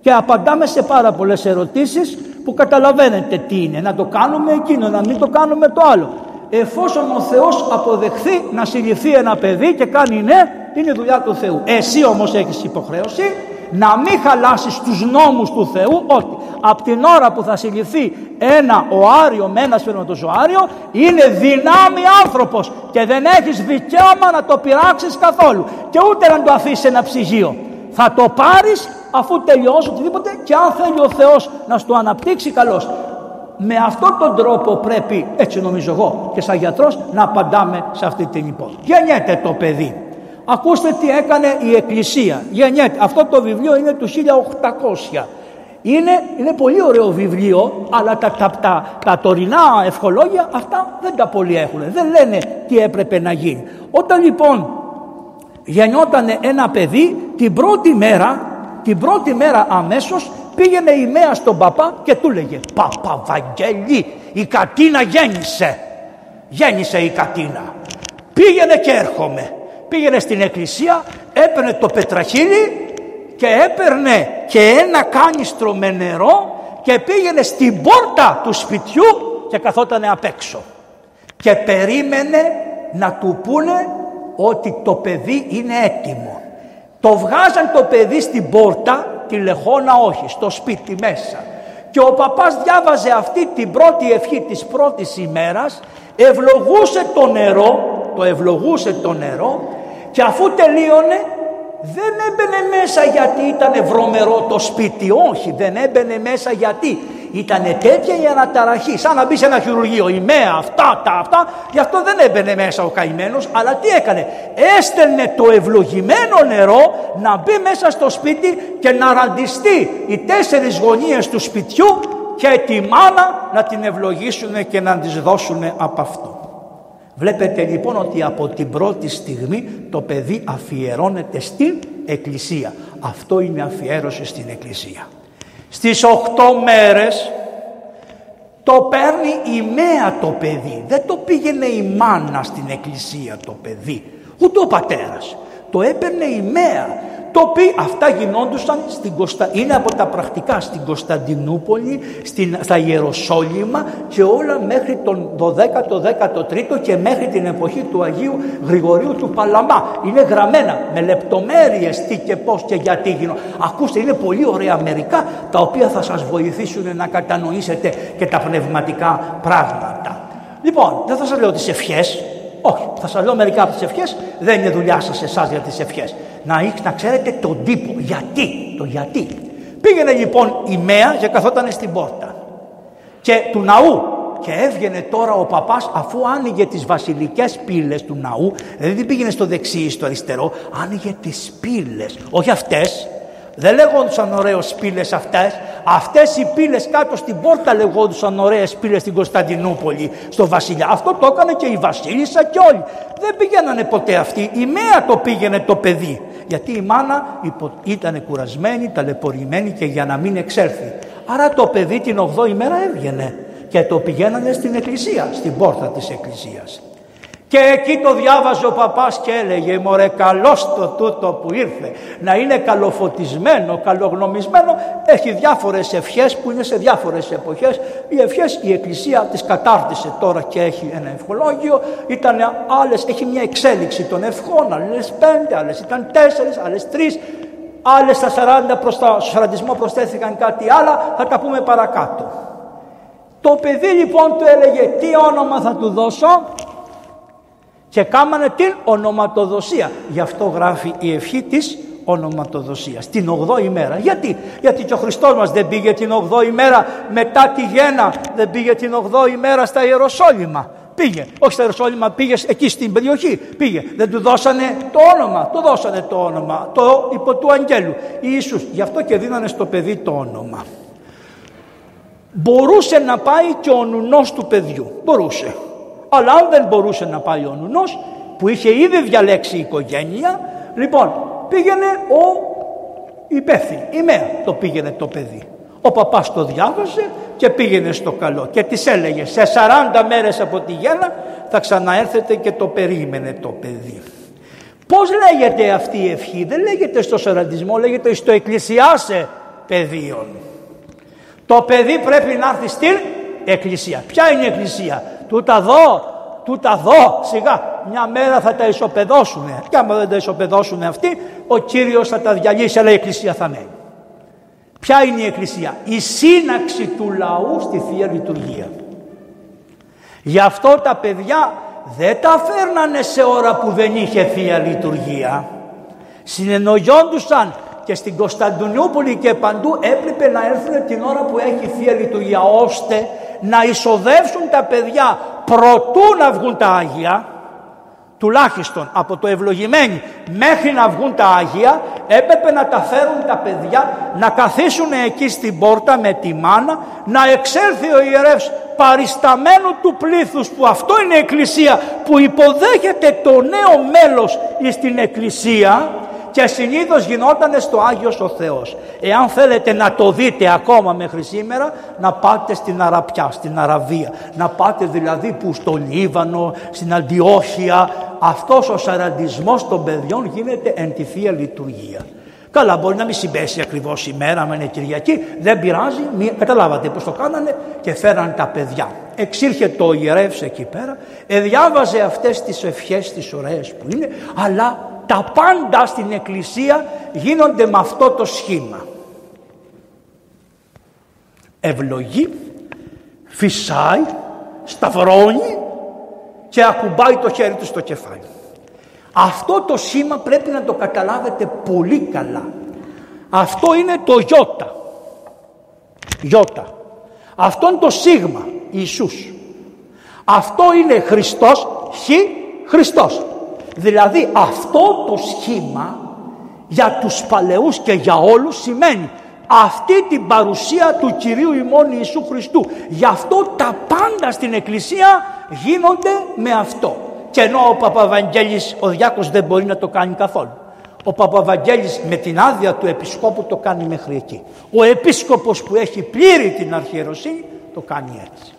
και απαντάμε σε πάρα πολλές ερωτήσεις που καταλαβαίνετε τι είναι. Να το κάνουμε εκείνο, να μην το κάνουμε το άλλο. Εφόσον ο Θεός αποδεχθεί να συλληφθεί ένα παιδί και κάνει ναι, είναι δουλειά του Θεού. Εσύ όμως έχεις υποχρέωση να μην χαλάσεις τους νόμους του Θεού ότι από την ώρα που θα συλληφθεί ένα οάριο με ένα σφαιρματοζωάριο είναι δυνάμει άνθρωπος και δεν έχεις δικαίωμα να το πειράξεις καθόλου και ούτε να το αφήσεις ένα ψυγείο. Θα το πάρεις αφού τελειώσει οτιδήποτε και αν θέλει ο Θεός να στο αναπτύξει καλώς. Με αυτόν τον τρόπο πρέπει, έτσι νομίζω εγώ και σαν γιατρός, να απαντάμε σε αυτή την υπόθεση. Γεννιέται το παιδί. Ακούστε τι έκανε η Εκκλησία. Γεννιέται. Αυτό το βιβλίο είναι του 1800. Είναι, είναι πολύ ωραίο βιβλίο, αλλά τα, τα, τα, τα τωρινά ευχολόγια αυτά δεν τα πολύ έχουν. Δεν λένε τι έπρεπε να γίνει. Όταν λοιπόν γεννιόταν ένα παιδί, την πρώτη μέρα την πρώτη μέρα αμέσως πήγαινε η Μέα στον παπά και του λέγε «Παπα Βαγγέλη, η Κατίνα γέννησε». Γέννησε η Κατίνα. Πήγαινε και έρχομαι. Πήγαινε στην εκκλησία, έπαιρνε το πετραχύλι και έπαιρνε και ένα κάνιστρο με νερό και πήγαινε στην πόρτα του σπιτιού και καθότανε απ' έξω. Και περίμενε να του πούνε ότι το παιδί είναι έτοιμο. Το βγάζαν το παιδί στην πόρτα, τη λεχόνα όχι, στο σπίτι μέσα. Και ο παπάς διάβαζε αυτή την πρώτη ευχή της πρώτης ημέρας, ευλογούσε το νερό, το ευλογούσε το νερό και αφού τελείωνε δεν έμπαινε μέσα γιατί ήταν βρωμερό το σπίτι, όχι δεν έμπαινε μέσα γιατί ήταν τέτοια η αναταραχή, σαν να μπει σε ένα χειρουργείο. Η ΜΕΑ, αυτά, τα αυτά. Γι' αυτό δεν έμπαινε μέσα ο καημένος, αλλά τι έκανε; Έστελνε το ευλογημένο νερό να μπει μέσα στο σπίτι και να ραντιστεί οι τέσσερις γωνίες του σπιτιού και τη μάνα να την ευλογήσουν και να της δώσουν από αυτό. Βλέπετε λοιπόν ότι από την πρώτη στιγμή το παιδί αφιερώνεται στην Εκκλησία. Αυτό είναι αφιέρωση στην Εκκλησία. Στις 8 μέρες το παίρνει η μέα το παιδί. Δεν το πήγαινε η μάνα στην εκκλησία το παιδί. Ούτε ο πατέρας. Το έπαιρνε η μέα το οποίο αυτά γινόντουσαν στην Κωνστα... είναι από τα πρακτικά στην Κωνσταντινούπολη, στην... στα Ιεροσόλυμα και όλα μέχρι τον 12ο, 13ο και μέχρι την εποχή του Αγίου Γρηγορίου του Παλαμά. Είναι γραμμένα με λεπτομέρειες τι και πώς και γιατί γινόταν. Ακούστε είναι πολύ ωραία μερικά τα οποία θα σας βοηθήσουν να κατανοήσετε και τα πνευματικά πράγματα. Λοιπόν, δεν θα σας λέω τις ευχές, Όχι, θα σας λέω μερικά από τις ευχές. Δεν είναι δουλειά σας εσάς για τις ευχές. Να, να ξέρετε τον τύπο. Γιατί, το γιατί. Πήγαινε λοιπόν η Μέα και καθόταν στην πόρτα. Και του ναού και έβγαινε τώρα ο παπάς αφού άνοιγε τις βασιλικές πύλες του ναού δηλαδή δεν πήγαινε στο δεξί ή στο αριστερό άνοιγε τις πύλες όχι αυτές δεν λεγόντουσαν ωραίες πύλες αυτές. Αυτές οι πύλες κάτω στην πόρτα λεγόντουσαν ωραίες πύλες στην Κωνσταντινούπολη, στο Βασιλιά. Αυτό το έκανε και η Βασίλισσα και όλοι. Δεν πηγαίνανε ποτέ αυτοί. Η Μέα το πήγαινε το παιδί. Γιατί η μάνα ήταν κουρασμένη, ταλαιπωρημένη και για να μην εξέλθει. Άρα το παιδί την 8η μέρα έβγαινε και το πηγαίνανε στην εκκλησία, στην πόρτα της εκκλησίας. Και εκεί το διάβαζε ο παπάς και έλεγε «Μωρέ καλός το τούτο που ήρθε, να είναι καλοφωτισμένο, καλογνωμισμένο». Έχει διάφορες ευχές που είναι σε διάφορες εποχές. Οι ευχές η Εκκλησία τις κατάρτισε τώρα και έχει ένα ευχολόγιο. Ήταν άλλες, έχει μια εξέλιξη των ευχών, άλλες πέντε, άλλες ήταν τέσσερις, άλλες τρεις. Άλλες στα 40 προς τα, στο σαραντισμό προσθέθηκαν κάτι άλλο, θα τα πούμε παρακάτω. Το παιδί λοιπόν του έλεγε τι όνομα θα του δώσω; Και κάμανε την ονοματοδοσία. Γι' αυτό γράφει η ευχή της ονοματοδοσίας. Την 8η μέρα. Γιατί, Γιατί και ο Χριστός μας δεν πήγε την 8η μέρα μετά τη γέννα, δεν πήγε την 8η μέρα στα Ιεροσόλυμα. Πήγε, όχι στα Ιεροσόλυμα, πήγες εκεί στην περιοχή. Πήγε. Δεν του δώσανε το όνομα. Του δώσανε το όνομα. Το υπό του Αγγέλου. Ιησούς. Γι' αυτό και δίνανε στο παιδί το όνομα. Μπορούσε να πάει και ο νουνός του παιδιού. Μπορούσε. Αλλά αν δεν μπορούσε να πάει ο νουνός που είχε ήδη διαλέξει η οικογένεια, λοιπόν πήγαινε ο υπεύθυνος, η ΜΕΑ το πήγαινε το παιδί. Ο παπάς το διάβασε και πήγαινε στο καλό και της έλεγε σε 40 μέρες από τη γέννα θα ξαναέρθετε και το περίμενε το παιδί. Πώς λέγεται αυτή η ευχή, δεν λέγεται στο σαραντισμό, λέγεται στο εκκλησιάσε παιδίων. Το παιδί πρέπει να έρθει στην εκκλησία. Ποια είναι η εκκλησία, τούτα δω, τούτα δω, σιγά μια μέρα θα τα ισοπεδώσουν και άμα δεν τα ισοπεδώσουν αυτοί ο Κύριος θα τα διαλύσει αλλά η εκκλησία θα μένει. Ποια είναι η εκκλησία, η σύναξη του λαού στη Θεία Λειτουργία. Γι' αυτό τα παιδιά δεν τα φέρνανε σε ώρα που δεν είχε Θεία Λειτουργία. Συνεννοιόντουσαν και στην Κωνσταντινούπολη και παντού έπρεπε να έρθουν την ώρα που έχει Θεία Λειτουργία ώστε να εισοδεύσουν τα παιδιά προτού να βγουν τα Άγια τουλάχιστον από το ευλογημένη μέχρι να βγουν τα Άγια έπρεπε να τα φέρουν τα παιδιά να καθίσουν εκεί στην πόρτα με τη μάνα να εξέλθει ο ιερεύς παρισταμένου του πλήθους που αυτό είναι η εκκλησία που υποδέχεται το νέο μέλος στην εκκλησία και συνήθως γινόταν στο Άγιος ο Θεός. Εάν θέλετε να το δείτε ακόμα μέχρι σήμερα, να πάτε στην Αραπιά, στην Αραβία. Να πάτε δηλαδή που στο Λίβανο, στην Αντιόχεια, αυτός ο σαραντισμός των παιδιών γίνεται εν τη Θεία Λειτουργία. Καλά, μπορεί να μην συμπέσει ακριβώς η μέρα, με είναι Κυριακή, δεν πειράζει. Μη... Καταλάβατε πώς το κάνανε και φέραν τα παιδιά. Εξήρχε το ιερεύς εκεί πέρα, εδιάβαζε αυτές τις ευχές, τις ωραίες που είναι, αλλά τα πάντα στην εκκλησία γίνονται με αυτό το σχήμα. Ευλογεί, φυσάει, σταυρώνει και ακουμπάει το χέρι του στο κεφάλι. Αυτό το σήμα πρέπει να το καταλάβετε πολύ καλά. Αυτό είναι το γιώτα. Γιώτα. Αυτό είναι το σίγμα, Ιησούς. Αυτό είναι Χριστός, χ, Χριστός. Δηλαδή αυτό το σχήμα για τους παλαιούς και για όλους σημαίνει αυτή την παρουσία του Κυρίου ημών Ιησού Χριστού. Γι' αυτό τα πάντα στην Εκκλησία γίνονται με αυτό. Και ενώ ο Παπαβαγγέλης, ο διάκος δεν μπορεί να το κάνει καθόλου. Ο Παπαβαγγέλης με την άδεια του Επισκόπου το κάνει μέχρι εκεί. Ο Επίσκοπος που έχει πλήρη την αρχιεροσύνη το κάνει έτσι.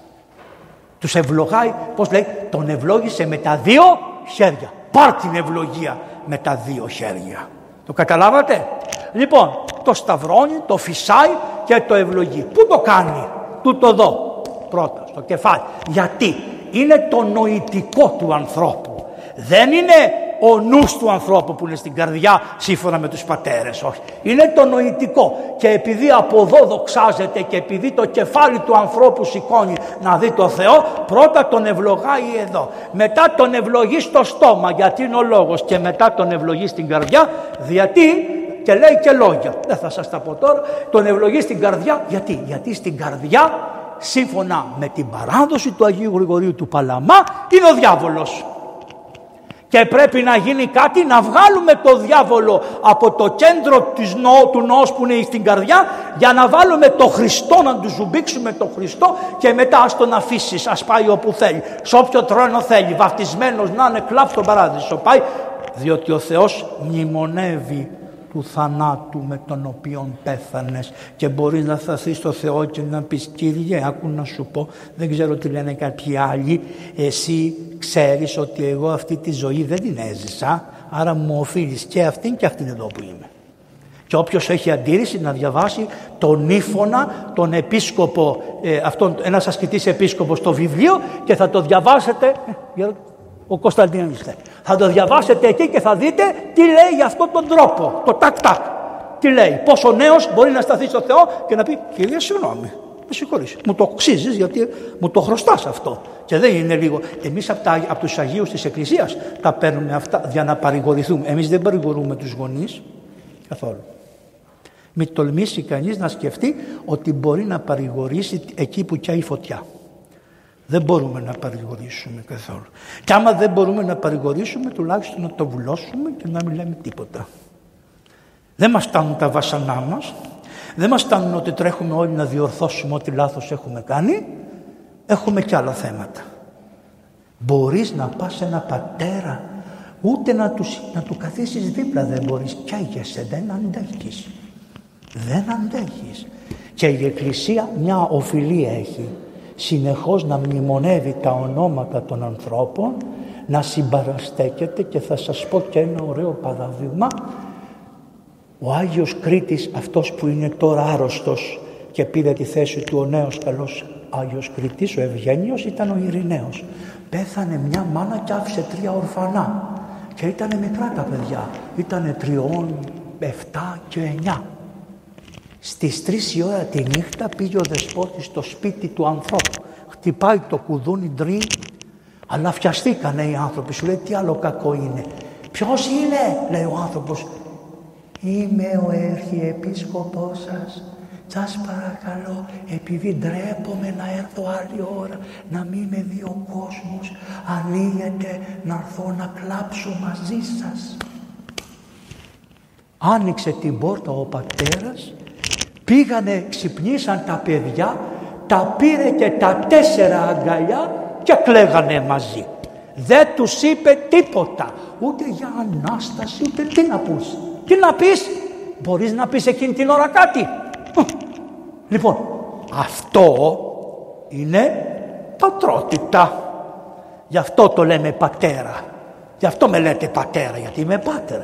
Τους ευλογάει, πώς λέει, τον ευλόγησε με τα δύο χέρια πάρ την ευλογία με τα δύο χέρια. Το καταλάβατε; Λοιπόν, το σταυρώνει, το φυσάει και το ευλογεί. Πού το κάνει, του το δω πρώτα, στο κεφάλι. Γιατί; Είναι το νοητικό του ανθρώπου. Δεν είναι ο νους του ανθρώπου που είναι στην καρδιά σύμφωνα με τους πατέρες. Όχι. Είναι το νοητικό και επειδή από εδώ δοξάζεται και επειδή το κεφάλι του ανθρώπου σηκώνει να δει το Θεό πρώτα τον ευλογάει εδώ. Μετά τον ευλογεί στο στόμα γιατί είναι ο λόγος και μετά τον ευλογεί στην καρδιά γιατί και λέει και λόγια. Δεν θα σας τα πω τώρα. Τον ευλογεί στην καρδιά γιατί. Γιατί στην καρδιά σύμφωνα με την παράδοση του Αγίου Γρηγορίου του Παλαμά είναι ο διάβολος. Και πρέπει να γίνει κάτι να βγάλουμε το διάβολο από το κέντρο της νο, του νόος που είναι στην καρδιά για να βάλουμε το Χριστό, να του ζουμπήξουμε το Χριστό και μετά ας τον αφήσεις, ας πάει όπου θέλει. Σε όποιο τρόνο θέλει, βαφτισμένος να είναι κλαπ στον παράδεισο πάει. Διότι ο Θεός μνημονεύει του θανάτου με τον οποίο πέθανες. Και μπορείς να σταθείς στο Θεό και να πεις Κύριε άκου να σου πω δεν ξέρω τι λένε κάποιοι άλλοι. Εσύ ξέρεις ότι εγώ αυτή τη ζωή δεν την έζησα άρα μου οφείλεις και αυτήν και αυτήν εδώ που είμαι. Και όποιος έχει αντίρρηση να διαβάσει τον Ήφωνα, τον επίσκοπο, ε, αυτόν, ένας ασκητής επίσκοπος στο βιβλίο και θα το διαβάσετε, ε, ο Κωνσταντίνος Θα το διαβάσετε εκεί και θα δείτε τι λέει για αυτόν τον τρόπο, το τάκ τάκ. Τι λέει, πόσο νέος μπορεί να σταθεί στο Θεό και να πει Κύριε συγγνώμη, με συγχωρείς, μου το αξίζει γιατί μου το χρωστάς αυτό. Και δεν είναι λίγο. Εμείς από, από τους Αγίους της Εκκλησίας τα παίρνουμε αυτά για να παρηγορηθούμε. Εμείς δεν παρηγορούμε τους γονείς καθόλου. Μην τολμήσει κανείς να σκεφτεί ότι μπορεί να παρηγορήσει εκεί που καίει φωτιά. Δεν μπορούμε να παρηγορήσουμε καθόλου. Και άμα δεν μπορούμε να παρηγορήσουμε τουλάχιστον να το βουλώσουμε και να μην λέμε τίποτα. Δεν μας φτάνουν τα βάσανά μας. Δεν μας φτάνουν ότι τρέχουμε όλοι να διορθώσουμε ό,τι λάθος έχουμε κάνει. Έχουμε και άλλα θέματα. Μπορείς να πας σε ένα πατέρα ούτε να τους, να του καθίσεις δίπλα δεν μπορείς. Καίγεσαι, δεν αντέχεις. Δεν αντέχεις. Και η Εκκλησία μια οφειλία έχει συνεχώς να μνημονεύει τα ονόματα των ανθρώπων, να συμπαραστέκεται και θα σας πω και ένα ωραίο παράδειγμα. Ο Άγιος Κρήτης, αυτός που είναι τώρα άρρωστος και πήρε τη θέση του ο νέος καλός Άγιος Κρήτης, ο Ευγένιος, ήταν ο Ειρηναίος. Πέθανε μια μάνα και άφησε τρία ορφανά και ήταν μικρά τα παιδιά. Ήτανε τριών, εφτά και εννιά. Στις τρεις η ώρα τη νύχτα πήγε ο δεσπότης στο σπίτι του ανθρώπου. Χτυπάει το κουδούνι ντριν, αλλά φιαστήκανε οι άνθρωποι. Σου λέει τι άλλο κακό είναι; Ποιος είναι, λέει ο άνθρωπος. Είμαι ο Αρχιεπίσκοπός σας. Σας παρακαλώ, επειδή ντρέπομαι να έρθω άλλη ώρα, να μην με δει ο κόσμος, ανοίγεται να έρθω να κλάψω μαζί σας. Άνοιξε την πόρτα ο πατέρας Πήγανε, ξυπνήσαν τα παιδιά, τα πήρε και τα τέσσερα αγκαλιά και κλαίγανε μαζί. Δεν τους είπε τίποτα, ούτε για Ανάσταση, ούτε τι να πούς. Τι να πεις, μπορείς να πεις εκείνη την ώρα κάτι; Λοιπόν, αυτό είναι πατρότητα. Γι' αυτό το λέμε πατέρα. Γι' αυτό με λέτε πατέρα, γιατί είμαι πάτερ.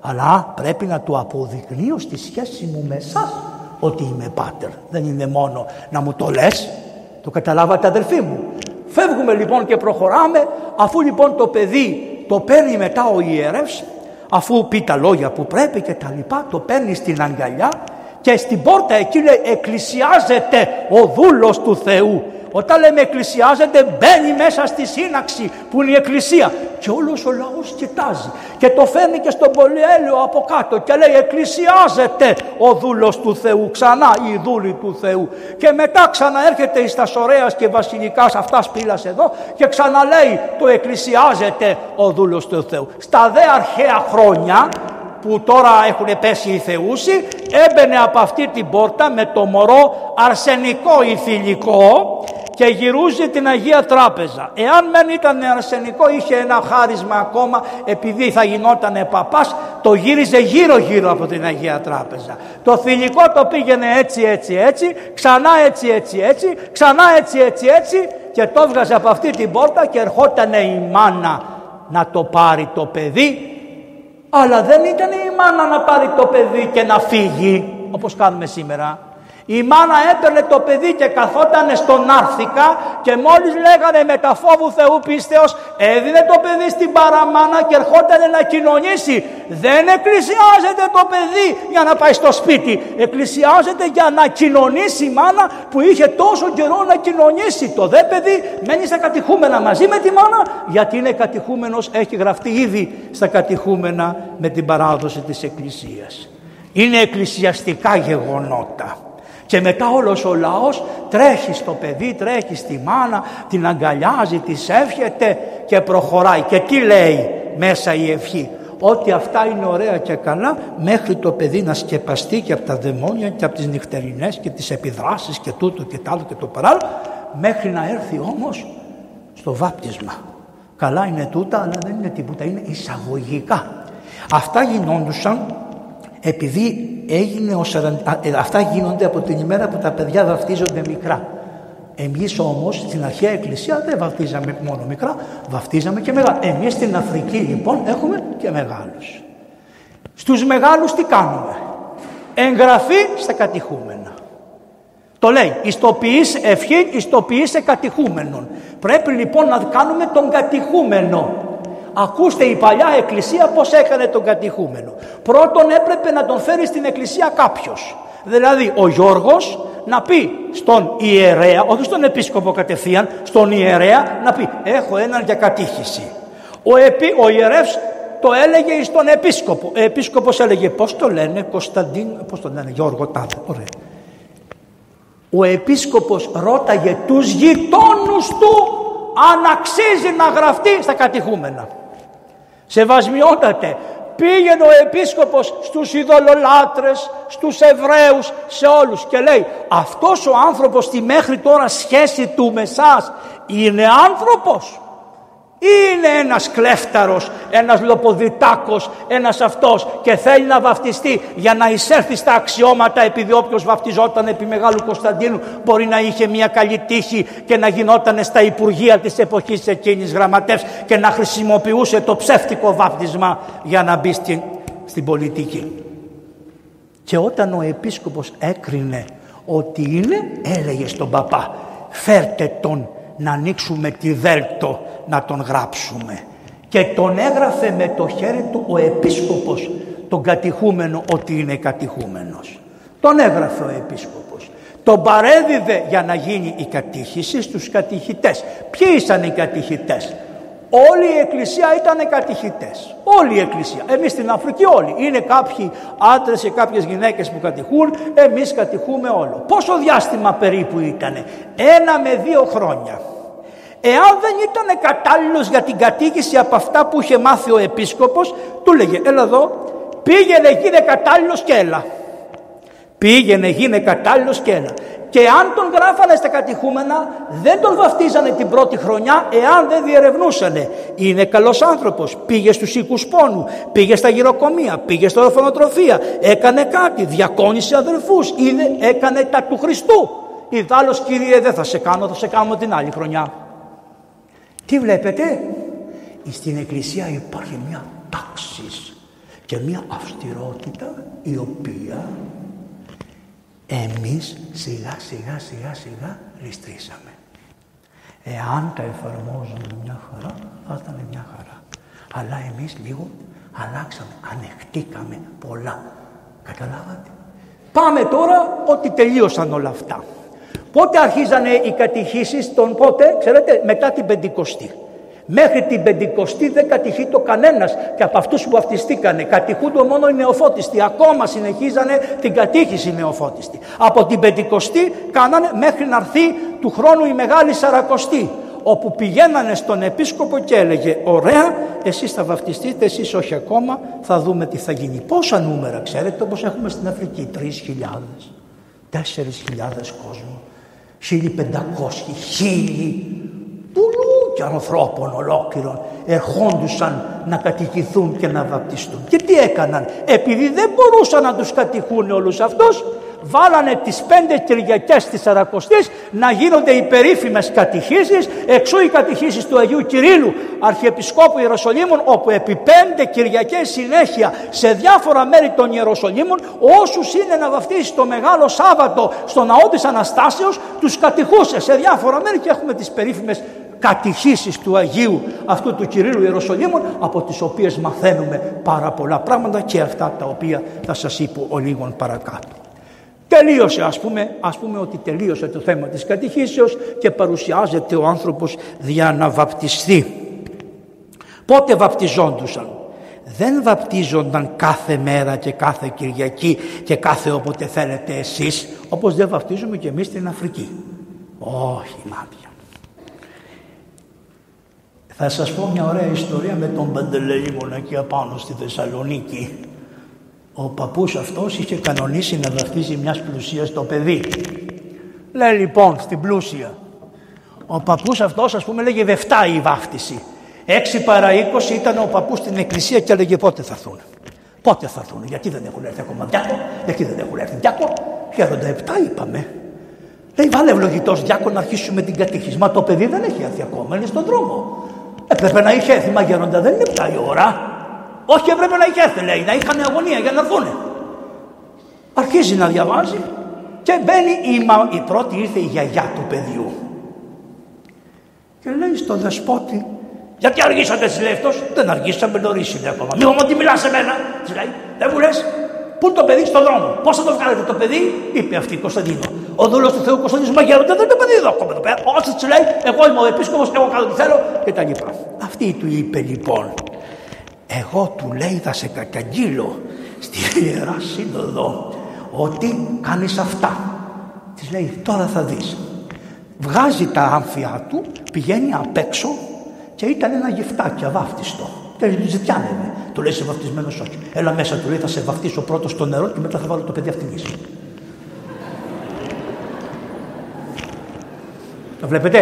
Αλλά πρέπει να το αποδεικνύω στη σχέση μου με εσάς ότι είμαι πάτερ. Δεν είναι μόνο να μου το λες, το καταλάβατε αδελφοί μου. Φεύγουμε λοιπόν και προχωράμε, αφού λοιπόν το παιδί το παίρνει μετά ο ιερεύς, αφού πει τα λόγια που πρέπει και τα λοιπά, το παίρνει στην αγκαλιά και στην πόρτα εκεί λέει εκκλησιάζεται ο δούλος του Θεού όταν λέμε εκκλησιάζεται μπαίνει μέσα στη σύναξη που είναι η εκκλησία. Και όλος ο λαός κοιτάζει και το φέρνει και στον πολυέλαιο από κάτω και λέει εκκλησιάζεται ο δούλος του Θεού ξανά η δούλη του Θεού και μετά ξαναέρχεται εις τα σωρέας και βασιλικάς αυτάς σπήλας εδώ και ξαναλέει το εκκλησιάζεται ο δούλος του Θεού στα δε αρχαία χρόνια που τώρα έχουν πέσει οι θεούσοι έμπαινε από αυτή την πόρτα με το μωρό αρσενικό ή θηλυκό και γυρούσε την Αγία Τράπεζα. Εάν δεν ήταν αρσενικό είχε ένα χάρισμα ακόμα επειδή θα γινόταν παπάς το γύριζε γύρω γύρω από την Αγία Τράπεζα. Το θηλυκό το πήγαινε έτσι έτσι έτσι ξανά έτσι έτσι έτσι ξανά έτσι έτσι έτσι και το έβγαζε από αυτή την πόρτα και ερχόταν η μάνα να το πάρει το παιδί αλλά δεν ήταν η μάνα να πάρει το παιδί και να φύγει όπως κάνουμε σήμερα. Η μάνα έπαιρνε το παιδί και καθόταν στον άρθικα και μόλις λέγανε με τα φόβου Θεού πίστεως έδινε το παιδί στην παραμάνα και ερχόταν να κοινωνήσει. Δεν εκκλησιάζεται το παιδί για να πάει στο σπίτι. Εκκλησιάζεται για να κοινωνήσει η μάνα που είχε τόσο καιρό να κοινωνήσει. Το δε παιδί μένει στα κατηχούμενα μαζί με τη μάνα γιατί είναι κατηχούμενος, έχει γραφτεί ήδη στα κατηχούμενα με την παράδοση της Εκκλησίας. Είναι εκκλησιαστικά γεγονότα. Και μετά όλος ο λαός τρέχει στο παιδί, τρέχει στη μάνα, την αγκαλιάζει, της εύχεται και προχωράει. Και τι λέει μέσα η ευχή; Ότι αυτά είναι ωραία και καλά μέχρι το παιδί να σκεπαστεί και από τα δαιμόνια και από τις νυχτερινές και τις επιδράσεις και τούτο και τ' άλλο και το παράλληλο μέχρι να έρθει όμως στο βάπτισμα. Καλά είναι τούτα αλλά δεν είναι τίποτα, είναι εισαγωγικά. Αυτά γινόντουσαν επειδή έγινε ο ε, αυτά γίνονται από την ημέρα που τα παιδιά βαφτίζονται μικρά. Εμείς όμως στην αρχαία εκκλησία δεν βαφτίζαμε μόνο μικρά, βαφτίζαμε και μεγάλα. Εμείς στην Αφρική λοιπόν έχουμε και μεγάλους. Στους μεγάλους τι κάνουμε; Εγγραφή στα κατηχούμενα. Το λέει, ιστοποιείς ευχή, ιστοποιείς κατηχούμενον. Πρέπει λοιπόν να κάνουμε τον κατηχούμενο. Ακούστε η παλιά εκκλησία πώς έκανε τον κατηχούμενο. Πρώτον έπρεπε να τον φέρει στην εκκλησία κάποιος. Δηλαδή ο Γιώργος να πει στον ιερέα, όχι στον επίσκοπο κατευθείαν, στον ιερέα να πει έχω έναν για κατήχηση. Ο, επί, ο ιερεύς το έλεγε στον επίσκοπο. Ο επίσκοπος έλεγε πώς το λένε Κωνσταντίν, πώς το λένε Γιώργο Τάδε, ωραία. Ο επίσκοπος ρώταγε τους γειτόνους του αν αξίζει να γραφτεί στα κατηχούμενα. Σεβασμιότατε, πήγαινε ο επίσκοπος στους ειδωλολάτρες, στους Εβραίους, σε όλους και λέει αυτός ο άνθρωπος στη μέχρι τώρα σχέση του με σας είναι άνθρωπος είναι ένας κλέφταρος, ένας λοποδιτάκος, ένας αυτός και θέλει να βαφτιστεί για να εισέλθει στα αξιώματα επειδή όποιος βαφτιζόταν επί Μεγάλου Κωνσταντίνου μπορεί να είχε μια καλή τύχη και να γινόταν στα Υπουργεία της εποχής εκείνης γραμματεύς και να χρησιμοποιούσε το ψεύτικο βάπτισμα για να μπει στην, στην πολιτική. Και όταν ο επίσκοπος έκρινε ότι είναι έλεγε στον παπά φέρτε τον να ανοίξουμε τη δέλτο να τον γράψουμε. Και τον έγραφε με το χέρι του ο επίσκοπος τον κατηχούμενο ότι είναι κατηχούμενος. Τον έγραφε ο επίσκοπος. Τον παρέδιδε για να γίνει η κατήχηση στους κατηχητές. Ποιοι ήσαν οι κατηχητές; Όλη η εκκλησία ήταν κατηχητές. Όλη η εκκλησία. Εμείς στην Αφρική όλοι. Είναι κάποιοι άντρες και κάποιες γυναίκες που κατηχούν. Εμείς κατηχούμε όλο. Πόσο διάστημα περίπου ήταν. Ένα με δύο χρόνια. Εάν δεν ήταν κατάλληλος για την κατοίκηση από αυτά που είχε μάθει ο επίσκοπος, του λέγε έλα εδώ, πήγαινε γίνε κατάλληλος και έλα. Πήγαινε γίνε κατάλληλος και έλα. Και αν τον γράφανε στα κατηχούμενα δεν τον βαφτίζανε την πρώτη χρονιά εάν δεν διερευνούσανε. Είναι καλός άνθρωπος, πήγε στους οίκους πόνου, πήγε στα γυροκομεία, πήγε στο ορφανοτροφία, έκανε κάτι, διακόνησε αδελφούς, είδε, έκανε τα του Χριστού. Ιδάλλως Κύριε δεν θα σε κάνω, θα σε κάνω την άλλη χρονιά. Τι βλέπετε, στην Εκκλησία υπάρχει μια τάξη και μια αυστηρότητα η οποία εμείς σιγά σιγά σιγά σιγά ληστρήσαμε. Εάν τα εφαρμόζαμε μια χαρά, θα ήταν μια χαρά. Αλλά εμείς λίγο αλλάξαμε, ανεχτήκαμε πολλά. Καταλάβατε; Πάμε τώρα ότι τελείωσαν όλα αυτά. Πότε αρχίζανε οι κατηχήσεις των πότε, ξέρετε, μετά την Πεντηκοστή. Μέχρι την Πεντηκοστή δεν κατηχεί το κανένας και από αυτούς που βαφτιστήκανε. Κατηχούνται μόνο οι νεοφώτιστοι. Ακόμα συνεχίζανε την κατήχηση οι νεοφώτιστοι. Από την Πεντηκοστή κάνανε μέχρι να έρθει του χρόνου η Μεγάλη Σαρακοστή όπου πηγαίνανε στον επίσκοπο και έλεγε ωραία εσείς θα βαφτιστείτε, εσείς όχι ακόμα θα δούμε τι θα γίνει. Πόσα νούμερα ξέρετε όπως έχουμε στην Αφρική, 3.000, 4.000 κόσμο. 1500, χίλιοι, και ανθρώπων ολόκληρων ερχόντουσαν να κατοικηθούν και να βαπτιστούν. Και τι έκαναν, επειδή δεν μπορούσαν να τους κατηχούν όλους αυτούς, βάλανε τις πέντε Κυριακές της Σαρακοστής να γίνονται οι περίφημες κατηχήσεις, εξού οι κατηχήσεις του Αγίου Κυρίλου, Αρχιεπισκόπου Ιεροσολύμων, όπου επί πέντε Κυριακές συνέχεια σε διάφορα μέρη των Ιεροσολύμων, όσους είναι να βαφτίσει το Μεγάλο Σάββατο στο ναό της Αναστάσεως, τους κατηχούσε σε διάφορα μέρη και έχουμε τις περίφημες κατηχήσεις του Αγίου αυτού του Κυρίλου Ιεροσολύμων από τις οποίες μαθαίνουμε πάρα πολλά πράγματα και αυτά τα οποία θα σας είπω ο λίγων παρακάτω. Τελείωσε ας πούμε, ας πούμε ότι τελείωσε το θέμα της κατηχήσεως και παρουσιάζεται ο άνθρωπος για να βαπτιστεί. Πότε βαπτιζόντουσαν; Δεν βαπτίζονταν κάθε μέρα και κάθε Κυριακή και κάθε όποτε θέλετε εσείς όπως δεν βαπτίζουμε και εμείς στην Αφρική. Όχι μάτια. Θα σας πω μια ωραία ιστορία με τον Παντελεήμονα εκεί απάνω στη Θεσσαλονίκη. Ο παππούς αυτός είχε κανονίσει να βαφτίσει μιας πλουσίας το παιδί. Λέει λοιπόν στην πλούσια. Ο παππούς αυτός ας πούμε λέγε Δευτά η βάφτιση. Έξι παρά είκοσι ήταν ο παππούς στην εκκλησία και έλεγε πότε θα έρθουν; Πότε θα έρθουν, γιατί δεν έχουν έρθει ακόμα διάκο, γιατί δεν έχουν έρθει διάκο; Γέροντα 7 είπαμε. Λέει βάλε ευλογητός διάκο να αρχίσουμε την κατήχηση. Μα το παιδί δεν έχει έρθει ακόμα, είναι στον δρόμο. Έπρεπε να είχε έρθει, μα γέροντα δεν είναι 7 η ώρα. Όχι έπρεπε να είχε έρθει λέει, να είχαν αγωνία για να έρθουν. Αρχίζει να διαβάζει και μπαίνει η, μα... η πρώτη ήρθε η γιαγιά του παιδιού. Και λέει στον δεσπότη, γιατί αργήσατε εσύ λέει αυτός, δεν αργήσαμε νωρίς είναι ακόμα. Μη μου ότι μιλάς σε μένα, της λέει, δεν μου λες, πού το παιδί στον δρόμο, πώς θα το βγάλετε το παιδί, είπε αυτή η Κωνσταντίνο. Ο δούλος του Θεού Κωνσταντίνος Μαγέροντα δεν το παιδί εδώ ακόμα εδώ πέρα. Όσοι τους λέει, εγώ είμαι ο επίσκοπος, εγώ κάνω τι θέλω κτλ. Αυτή του είπε λοιπόν, εγώ του λέει θα σε καταγγείλω στη Ιερά Σύνοδο ότι κάνεις αυτά. Της λέει τώρα θα δεις. Βγάζει τα άμφια του, πηγαίνει απ' έξω και ήταν ένα γυφτάκι αβάφτιστο. Και τους ζητιάνευε. Του λέει σε βαφτισμένος όχι. Έλα μέσα του λέει θα σε βαφτίσω πρώτος στο νερό και μετά θα βάλω το παιδί αυτή Το βλέπετε;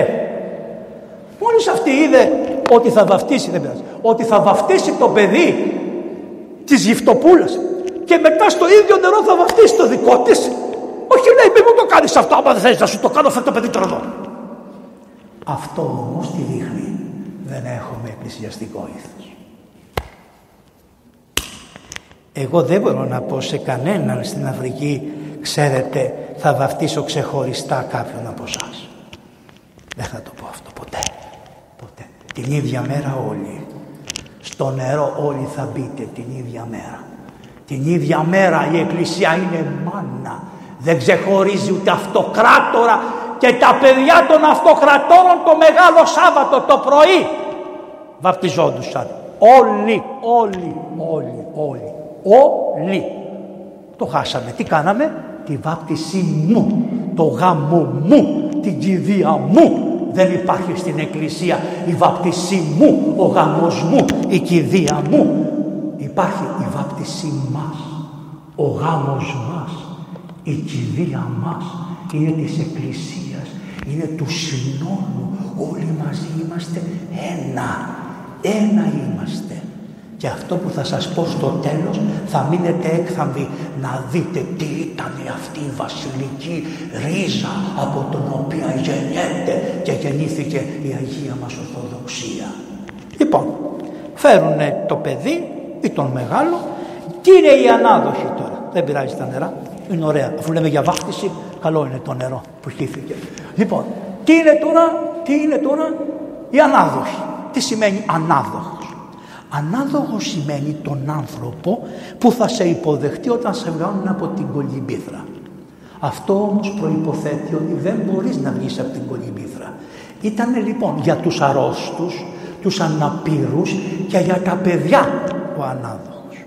Μόλις αυτή είδε ότι θα βαφτίσει, δεν πειράζει, ότι θα βαφτίσει το παιδί της γυφτοπούλας και μετά στο ίδιο νερό θα βαφτίσει το δικό της. Όχι λέει μη μου το κάνεις αυτό, άμα δεν θέλεις να σου το κάνω φέρε το παιδί τώρα εδώ. Αυτό όμως τι δείχνει. Δεν έχουμε εκκλησιαστικό ήθος. Εγώ δεν μπορώ να πω σε κανέναν στην Αφρική, ξέρετε, θα βαφτίσω ξεχωριστά κάποιον από εσάς. Δεν θα το πω αυτό ποτέ. Ποτέ. Την ίδια μέρα όλοι. Στο νερό όλοι θα μπείτε την ίδια μέρα. Την ίδια μέρα η Εκκλησία είναι μάνα. Δεν ξεχωρίζει ούτε αυτοκράτορα και τα παιδιά των αυτοκρατόρων το Μεγάλο Σάββατο το πρωί βαπτιζόντουσαν. Όλοι, όλοι, όλοι, όλοι, όλοι. Το χάσαμε. Τι κάναμε, τη βάπτισή μου, το γάμο μου, την κηδεία μου. Δεν υπάρχει στην εκκλησία η βάπτισή μου, ο γάμος μου, η κηδεία μου. Υπάρχει η βάπτισή μας, ο γάμος μας, η κηδεία μας. Είναι της εκκλησίας, είναι του συνόλου. Όλοι μαζί είμαστε ένα, ένα είμαστε. Και αυτό που θα σας πω στο τέλος θα μείνετε έκθαμβοι να δείτε τι ήταν αυτή η βασιλική ρίζα από τον οποία γεννιέται και γεννήθηκε η Αγία μας Ορθοδοξία. Λοιπόν, φέρουν το παιδί ή τον μεγάλο. Τι είναι η ανάδοχη τώρα; Δεν πειράζει τα νερά. Είναι ωραία. Αφού λέμε για βάφτιση, καλό είναι το νερό που χύθηκε. Λοιπόν, τι είναι τώρα, τι είναι τώρα; Η ανάδοχη. Τι σημαίνει ανάδοχο. Ανάδοχος σημαίνει τον άνθρωπο που θα σε υποδεχτεί όταν σε βγάλουν από την κολυμπήθρα. Αυτό όμως προϋποθέτει ότι δεν μπορείς να βγεις από την κολυμπήθρα. Ήταν λοιπόν για τους αρρώστους, τους αναπήρους και για τα παιδιά ο ανάδοχος.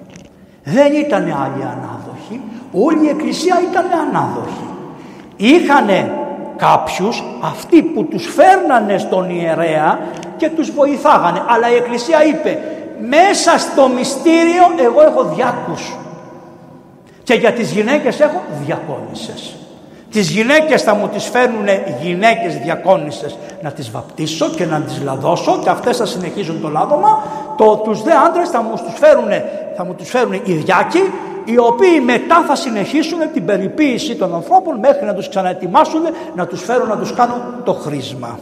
Δεν ήταν άλλοι ανάδοχοι, όλη η εκκλησία ήταν ανάδοχοι. Είχανε κάποιους αυτοί που τους φέρνανε στον ιερέα και τους βοηθάγανε. Αλλά η εκκλησία είπε μέσα στο μυστήριο εγώ έχω διάκους και για τις γυναίκες έχω διακόνησες. Τις γυναίκες θα μου τις φέρνουν γυναίκες διακόνησες να τις βαπτίσω και να τις λαδώσω και αυτές θα συνεχίζουν το λάδωμα. Το, τους δε άντρες θα μου τους φέρουν, θα μου τους φέρουν οι διάκοι οι οποίοι μετά θα συνεχίσουν την περιποίηση των ανθρώπων μέχρι να τους ξαναετοιμάσουν, να τους φέρουν να τους κάνουν το χρήσμα.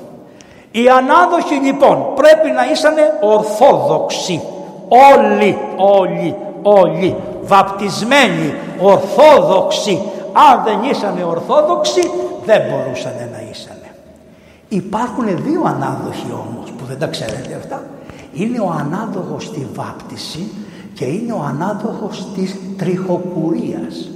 Οι ανάδοχοι λοιπόν πρέπει να ήσαν ορθόδοξοι. Όλοι, όλοι, όλοι βαπτισμένοι, ορθόδοξοι. Αν δεν ήσαν ορθόδοξοι δεν μπορούσαν να ήσαν. Υπάρχουν δύο ανάδοχοι όμως που δεν τα ξέρετε αυτά. Είναι ο ανάδοχος στη βάπτιση και είναι ο ανάδοχος της τριχοκουρίας.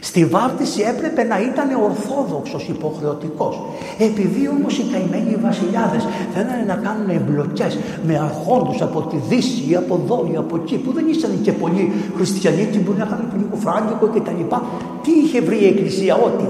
Στη βάπτιση έπρεπε να ήταν ορθόδοξος, υποχρεωτικός. Επειδή όμως οι καημένοι βασιλιάδες θέλανε να κάνουν εμπλοκές με αρχόντους από τη Δύση ή από εδώ ή από εκεί που δεν ήσαν και πολλοί χριστιανοί και μπορεί να είχαν πολύ κουφράγγικο κτλ. Τι είχε βρει η Εκκλησία ότι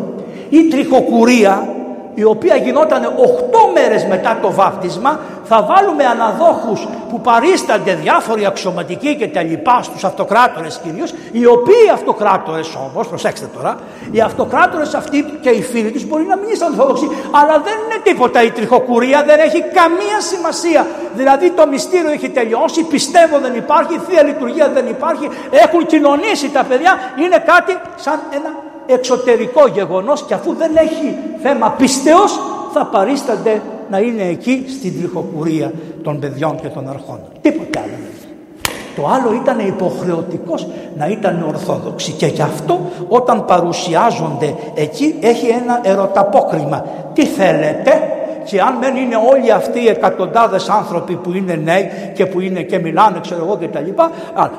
η τριχοκουρία η οποία γινόταν 8 μέρες μετά το βάπτισμα θα βάλουμε αναδόχους που παρίστανται διάφοροι αξιωματικοί και τα λοιπά στους αυτοκράτορες κυρίως οι οποίοι αυτοκράτορες όμως, προσέξτε τώρα οι αυτοκράτορες αυτοί και οι φίλοι τους μπορεί να μην είναι ορθόδοξοι αλλά δεν είναι τίποτα η τριχοκουρία δεν έχει καμία σημασία. Δηλαδή το μυστήριο έχει τελειώσει πιστεύω δεν υπάρχει, θεία λειτουργία δεν υπάρχει έχουν κοινωνήσει τα παιδιά είναι κάτι σαν ένα εξωτερικό γεγονός και αφού δεν έχει θέμα πίστεως θα παρίστανται να είναι εκεί στην τριχοκουρία των παιδιών και των αρχών. Τίποτα άλλο. Το άλλο ήταν υποχρεωτικός να ήταν ορθόδοξοι και γι' αυτό όταν παρουσιάζονται εκεί έχει ένα ερωταπόκριμα. Τι θέλετε; Και αν δεν είναι όλοι αυτοί οι εκατοντάδες άνθρωποι που είναι νέοι και που είναι και μιλάνε ξέρω εγώ και τα λοιπά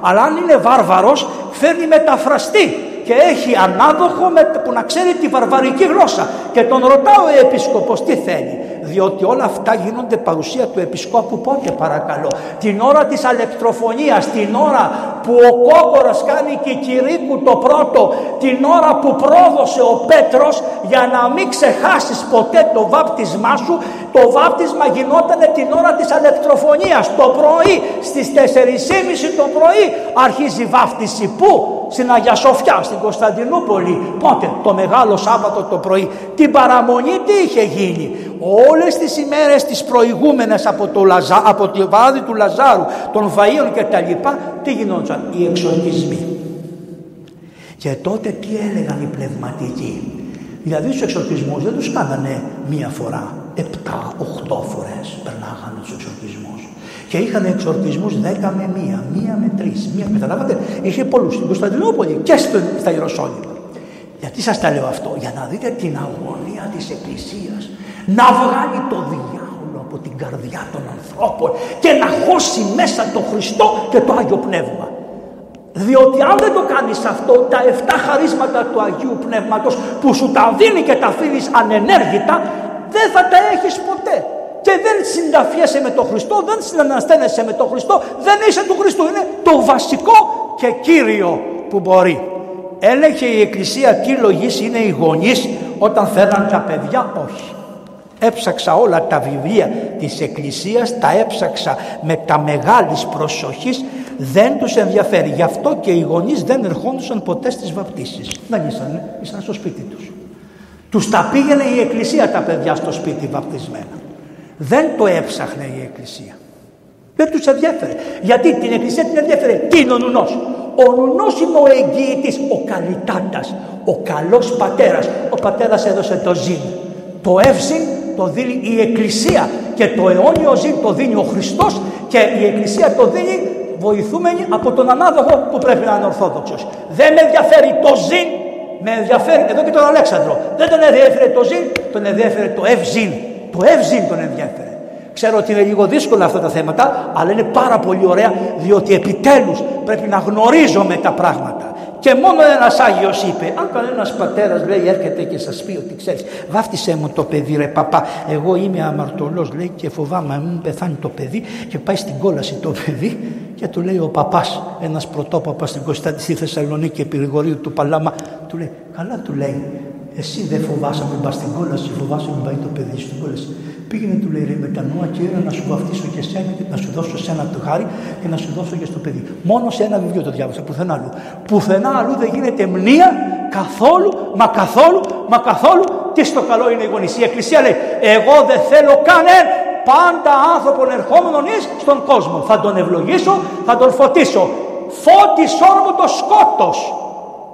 αλλά αν είναι βάρβαρος φέρνει μεταφραστή και έχει ανάδοχο που να ξέρει τη βαρβαρική γλώσσα. Και τον ρωτάω ο επίσκοπος τι θέλει διότι όλα αυτά γίνονται παρουσία του επισκόπου πότε παρακαλώ την ώρα της αλεκτροφωνίας την ώρα που ο κόκορας κάνει και κηρύκου το πρώτο την ώρα που πρόδωσε ο Πέτρος για να μην ξεχάσεις ποτέ το βάπτισμά σου το βάπτισμα γινόταν την ώρα της αλεκτροφωνίας το πρωί στις 4.30 το πρωί αρχίζει η βάφτιση που στην Αγία Σοφιά, στην Κωνσταντινούπολη. Πότε, το Μεγάλο Σάββατο το πρωί. Την παραμονή τι είχε γίνει; Όλες τις ημέρες τις προηγούμενες από το, Λαζα, από το βάδι του Λαζάρου, των Βαΐων και τα λοιπά, τι γινόταν, οι εξορκισμοί. Και τότε τι έλεγαν οι πνευματικοί; Δηλαδή τους εξορκισμούς δεν τους κάνανε μία φορά, επτά, οχτώ φορές περνάγανε τους εξορκισμούς και είχαν εξορκισμούς 10 με μία, μία με τρεις. Μία, καταλάβατε, είχε πολλούς στην Κωνσταντινούπολη και στα Ιεροσόλυμα. Γιατί σας τα λέω αυτό, για να δείτε την αγωνία της Εκκλησίας, να βγάλει το διάολο από την καρδιά των ανθρώπων και να χώσει μέσα το Χριστό και το Άγιο Πνεύμα. Διότι αν δεν το κάνεις αυτό, τα 7 χαρίσματα του Αγίου Πνεύματος που σου τα δίνει και τα αφήνεις ανενέργητα, δεν θα τα έχεις ποτέ και δεν συνταφιέσαι με τον Χριστό, δεν συναναστένεσαι με τον Χριστό, δεν είσαι του Χριστού. Είναι το βασικό και κύριο που μπορεί. Έλεγε η Εκκλησία τι λογής είναι οι γονείς όταν φέρναν τα παιδιά, όχι. Έψαξα όλα τα βιβλία της Εκκλησίας, τα έψαξα με τα μεγάλης προσοχής, δεν τους ενδιαφέρει. Γι' αυτό και οι γονείς δεν ερχόντουσαν ποτέ στις βαπτίσεις. Δεν ήσαν, ήσαν στο σπίτι τους. Τους τα πήγαινε η Εκκλησία τα παιδιά στο σπίτι βαπτισμένα. Δεν το έψαχνε η Εκκλησία. Δεν τους ενδιαφέρε. Γιατί την Εκκλησία την ενδιαφέρε. Τι είναι ο νουνός. Ο νουνός είναι ο εγγυητής, ο καλυτάτας, ο καλός πατέρας. Ο πατέρας έδωσε το ζήν. Το εύζην το δίνει η Εκκλησία και το αιώνιο ζήν το δίνει ο Χριστός και η Εκκλησία το δίνει βοηθούμενη από τον ανάδοχο που πρέπει να είναι ορθόδοξος. Δεν με ενδιαφέρει το ζήν, με ενδιαφέρει εδώ και τον Αλέξανδρο. Δεν τον ενδιαφέρει το ζήν, τον ενδιαφέρει το ευζήν. Το εύζην τον ενδιαφέρει. Ξέρω ότι είναι λίγο δύσκολα αυτά τα θέματα, αλλά είναι πάρα πολύ ωραία, διότι επιτέλους πρέπει να γνωρίζουμε τα πράγματα. Και μόνο ένας Άγιος είπε, αν κανένας πατέρας λέει έρχεται και σας πει ότι ξέρεις, βάφτισέ μου το παιδί ρε παπά, εγώ είμαι αμαρτωλός λέει και φοβάμαι να μην πεθάνει το παιδί και πάει στην κόλαση το παιδί και του λέει ο παπάς, ένας πρωτόπαπας στην Κωνσταντινή στη Θεσσαλονίκη επιγρηγορίου του Παλάμα, του λέει, καλά του λέει, εσύ δεν φοβάσαι να πας στην κόλαση, φοβάσαι να πάει το παιδί στην κόλαση. Πήγαινε, του λέει, ρε, μετανοά και έλα να σου βαφτίσω και σένα και να σου δώσω σε ένα το χάρι και να σου δώσω και στο παιδί. Μόνο σε ένα βιβλίο το διάβασα, πουθενά αλλού. Πουθενά αλλού δεν γίνεται μνήα καθόλου, μα καθόλου, μα καθόλου. Τι στο καλό είναι η γονισία. Η Εκκλησία λέει, εγώ δεν θέλω κανένα πάντα άνθρωπον ερχόμενον εις στον κόσμο. Θα τον ευλογήσω, θα τον φωτίσω. φώτισε όλο μου το σκότος.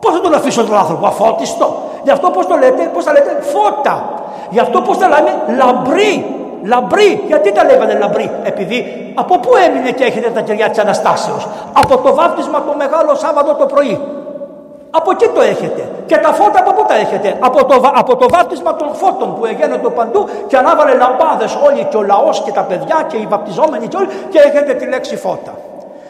Πώς θα τον αφήσω τον άνθρωπο αφώτιστο. Γι' αυτό πώς το λέτε, πώς θα λέτε φώτα. Γι' αυτό πώς τα λέμε λαμπρή. Λαμπρή. Γιατί τα λέγανε λαμπρή. Επειδή από πού έμεινε και έχετε τα κεριά της Αναστάσεως; Από το βάπτισμα το Μεγάλο Σάββατο το πρωί. Από εκεί το έχετε. Και τα φώτα από πού τα έχετε; Από το, από το βάπτισμα των φώτων που εγένετο παντού και ανάβαλε λαμπάδες όλοι και ο λαός και τα παιδιά και οι βαπτιζόμενοι και όλοι και έχετε τη λέξη φώτα.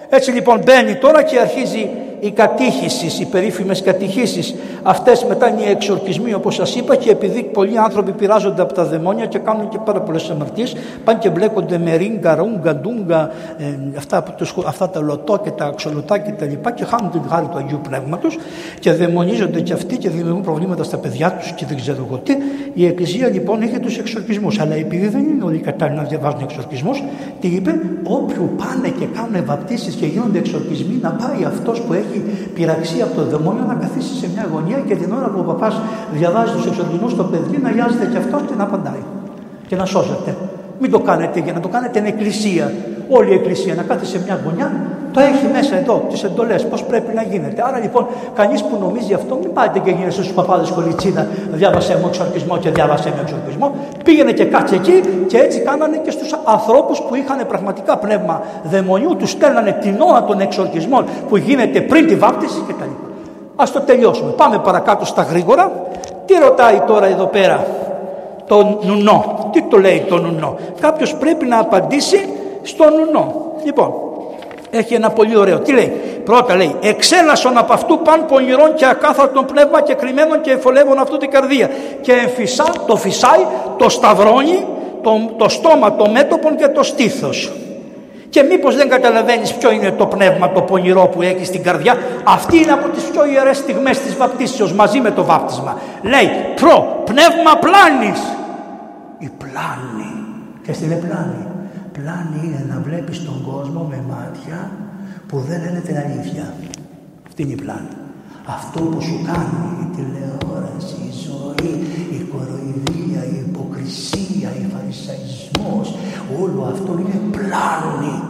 Έτσι λοιπόν μπαίνει τώρα και αρχίζει η κατήχηση, οι περίφημες κατηχήσεις. Αυτές μετά είναι οι εξορκισμοί όπως σας είπα και επειδή πολλοί άνθρωποι πειράζονται από τα δαιμόνια και κάνουν και πάρα πολλές αμαρτίες, πάνε και μπλέκονται με ρίγκα, ρούγκα, ντούγκα, ε, αυτά, αυτά τα λωτό και τα αξιολωτά και τα λοιπά και χάνουν την χάρη του Αγίου Πνεύματος και δαιμονίζονται και αυτοί και δημιουργούν προβλήματα στα παιδιά τους και δεν ξέρω εγώ τι. Η Εκκλησία λοιπόν έχει τους εξορκισμούς, αλλά επειδή δεν είναι όλοι κατάλληλοι να διαβάζουν εξορκισμούς, τι είπε, όποιου πάνε και κάνουν βαπτίσεις και γίνονται εξορκισμοί να πάει αυτός που έχει πειραξία από το δαιμόνιο να καθίσει σε μια γωνία και την ώρα που ο παπάς διαβάζει τους εξορκισμού στο παιδί να γιάζεται και αυτό και να απαντάει και να σώζεται. Μην το κάνετε για να το κάνετε την εκκλησία. Όλη η εκκλησία να κάθεται σε μια γωνιά, το έχει μέσα εδώ τις εντολές, πώς πρέπει να γίνεται. Άρα λοιπόν, κανείς που νομίζει αυτό, μην πάτε και γίνετε στους παπάδες κολιτσίδα, διάβασε μου εξορκισμό και διάβασε μου εξορκισμό. Πήγαινε και κάτσε εκεί και έτσι κάνανε και στους ανθρώπους που είχαν πραγματικά πνεύμα δαιμονιού, τους στέλνανε την ώρα των εξορκισμών που γίνεται πριν τη βάπτιση κτλ. Α το τελειώσουμε. Πάμε παρακάτω στα γρήγορα. Τι ρωτάει τώρα εδώ πέρα; Το νουνό. Τι το λέει το νουνό; Κάποιος πρέπει να απαντήσει στο νουνό. Λοιπόν, έχει ένα πολύ ωραίο. Τι λέει; Πρώτα λέει, εξέλασον από αυτού παν πονηρών και ακάθαρτον πνεύμα και κρυμμένων και εφολεύων αυτού την καρδία. Και εμφυσά, το φυσάει, το σταυρώνει, το, το στόμα, το μέτωπον και το στήθος. Και μήπως δεν καταλαβαίνεις ποιο είναι το πνεύμα το πονηρό που έχει στην καρδιά. Αυτή είναι από τις πιο ιερές στιγμές της βαπτίσεως μαζί με το βάπτισμα. Λέει προ πνεύμα πλάνης. Η πλάνη. Και στην πλάνη. Πλάνη είναι να βλέπεις τον κόσμο με μάτια που δεν λένε την αλήθεια. Αυτή είναι η πλάνη. Αυτό που σου κάνει η τηλεόραση, η ζωή, η κοροϊδία, η υποκρισία, η φαρισαϊσμός, όλο αυτό είναι πλάνη.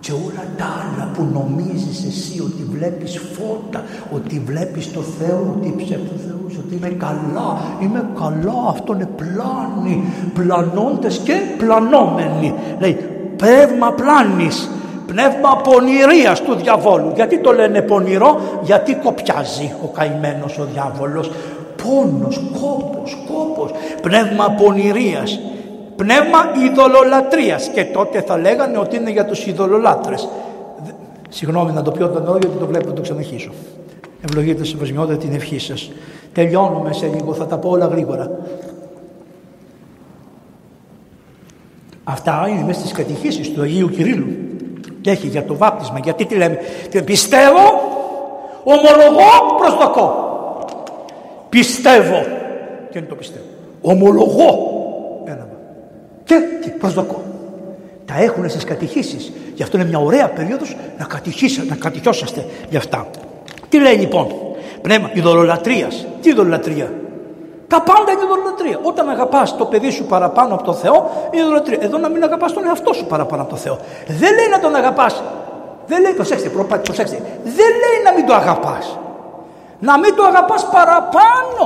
Και όλα τα άλλα που νομίζεις εσύ ότι βλέπεις φώτα, ότι βλέπεις το Θεό, ότι ψεύτω Θεός, ότι είμαι καλά, είμαι καλά, αυτό είναι πλάνη, πλανώντες και πλανόμενοι. Λέει, πνεύμα πλάνης, πνεύμα πονηρίας του διαβόλου. Γιατί το λένε πονηρό, γιατί κοπιάζει ο καημένος ο διάβολος. Πόνος, κόπος, κόπος, πνεύμα πονηρίας. Πνεύμα ειδωλολατρίας και τότε θα λέγανε ότι είναι για τους ειδωλολάτρες. Συγγνώμη να το πει όταν γιατί το βλέπω να το ξαναχίσω. Ευλογείτε σε βασμιότητα την ευχή σας. Τελειώνουμε σε λίγο, θα τα πω όλα γρήγορα. Αυτά είναι μέσα στις κατηχήσεις του Αγίου Κυρίλου. Και έχει για το βάπτισμα. Γιατί τι λέμε; Πιστεύω, ομολογώ, προσδοκώ. Πιστεύω. Και είναι το πιστεύω. Ομολογώ. Ένα. Και, και προσδοκώ. Τα έχουν στις κατηχήσεις. Γι' αυτό είναι μια ωραία περίοδος να, να κατηχιώσαστε γι' αυτά. Τι λέει λοιπόν; Πνεύμα ειδωλολατρίας. Τι ειδωλολατρία. Τα πάντα είναι ειδωλολατρία. Όταν αγαπάς το παιδί σου παραπάνω από το Θεό, είναι ειδωλολατρία. Εδώ να μην αγαπάς τον εαυτό σου παραπάνω από το Θεό. Δεν λέει να τον αγαπάς. Δεν λέει, προσέξτε, προσέξτε. Δεν λέει να μην το αγαπάς. Να μην το αγαπάς παραπάνω.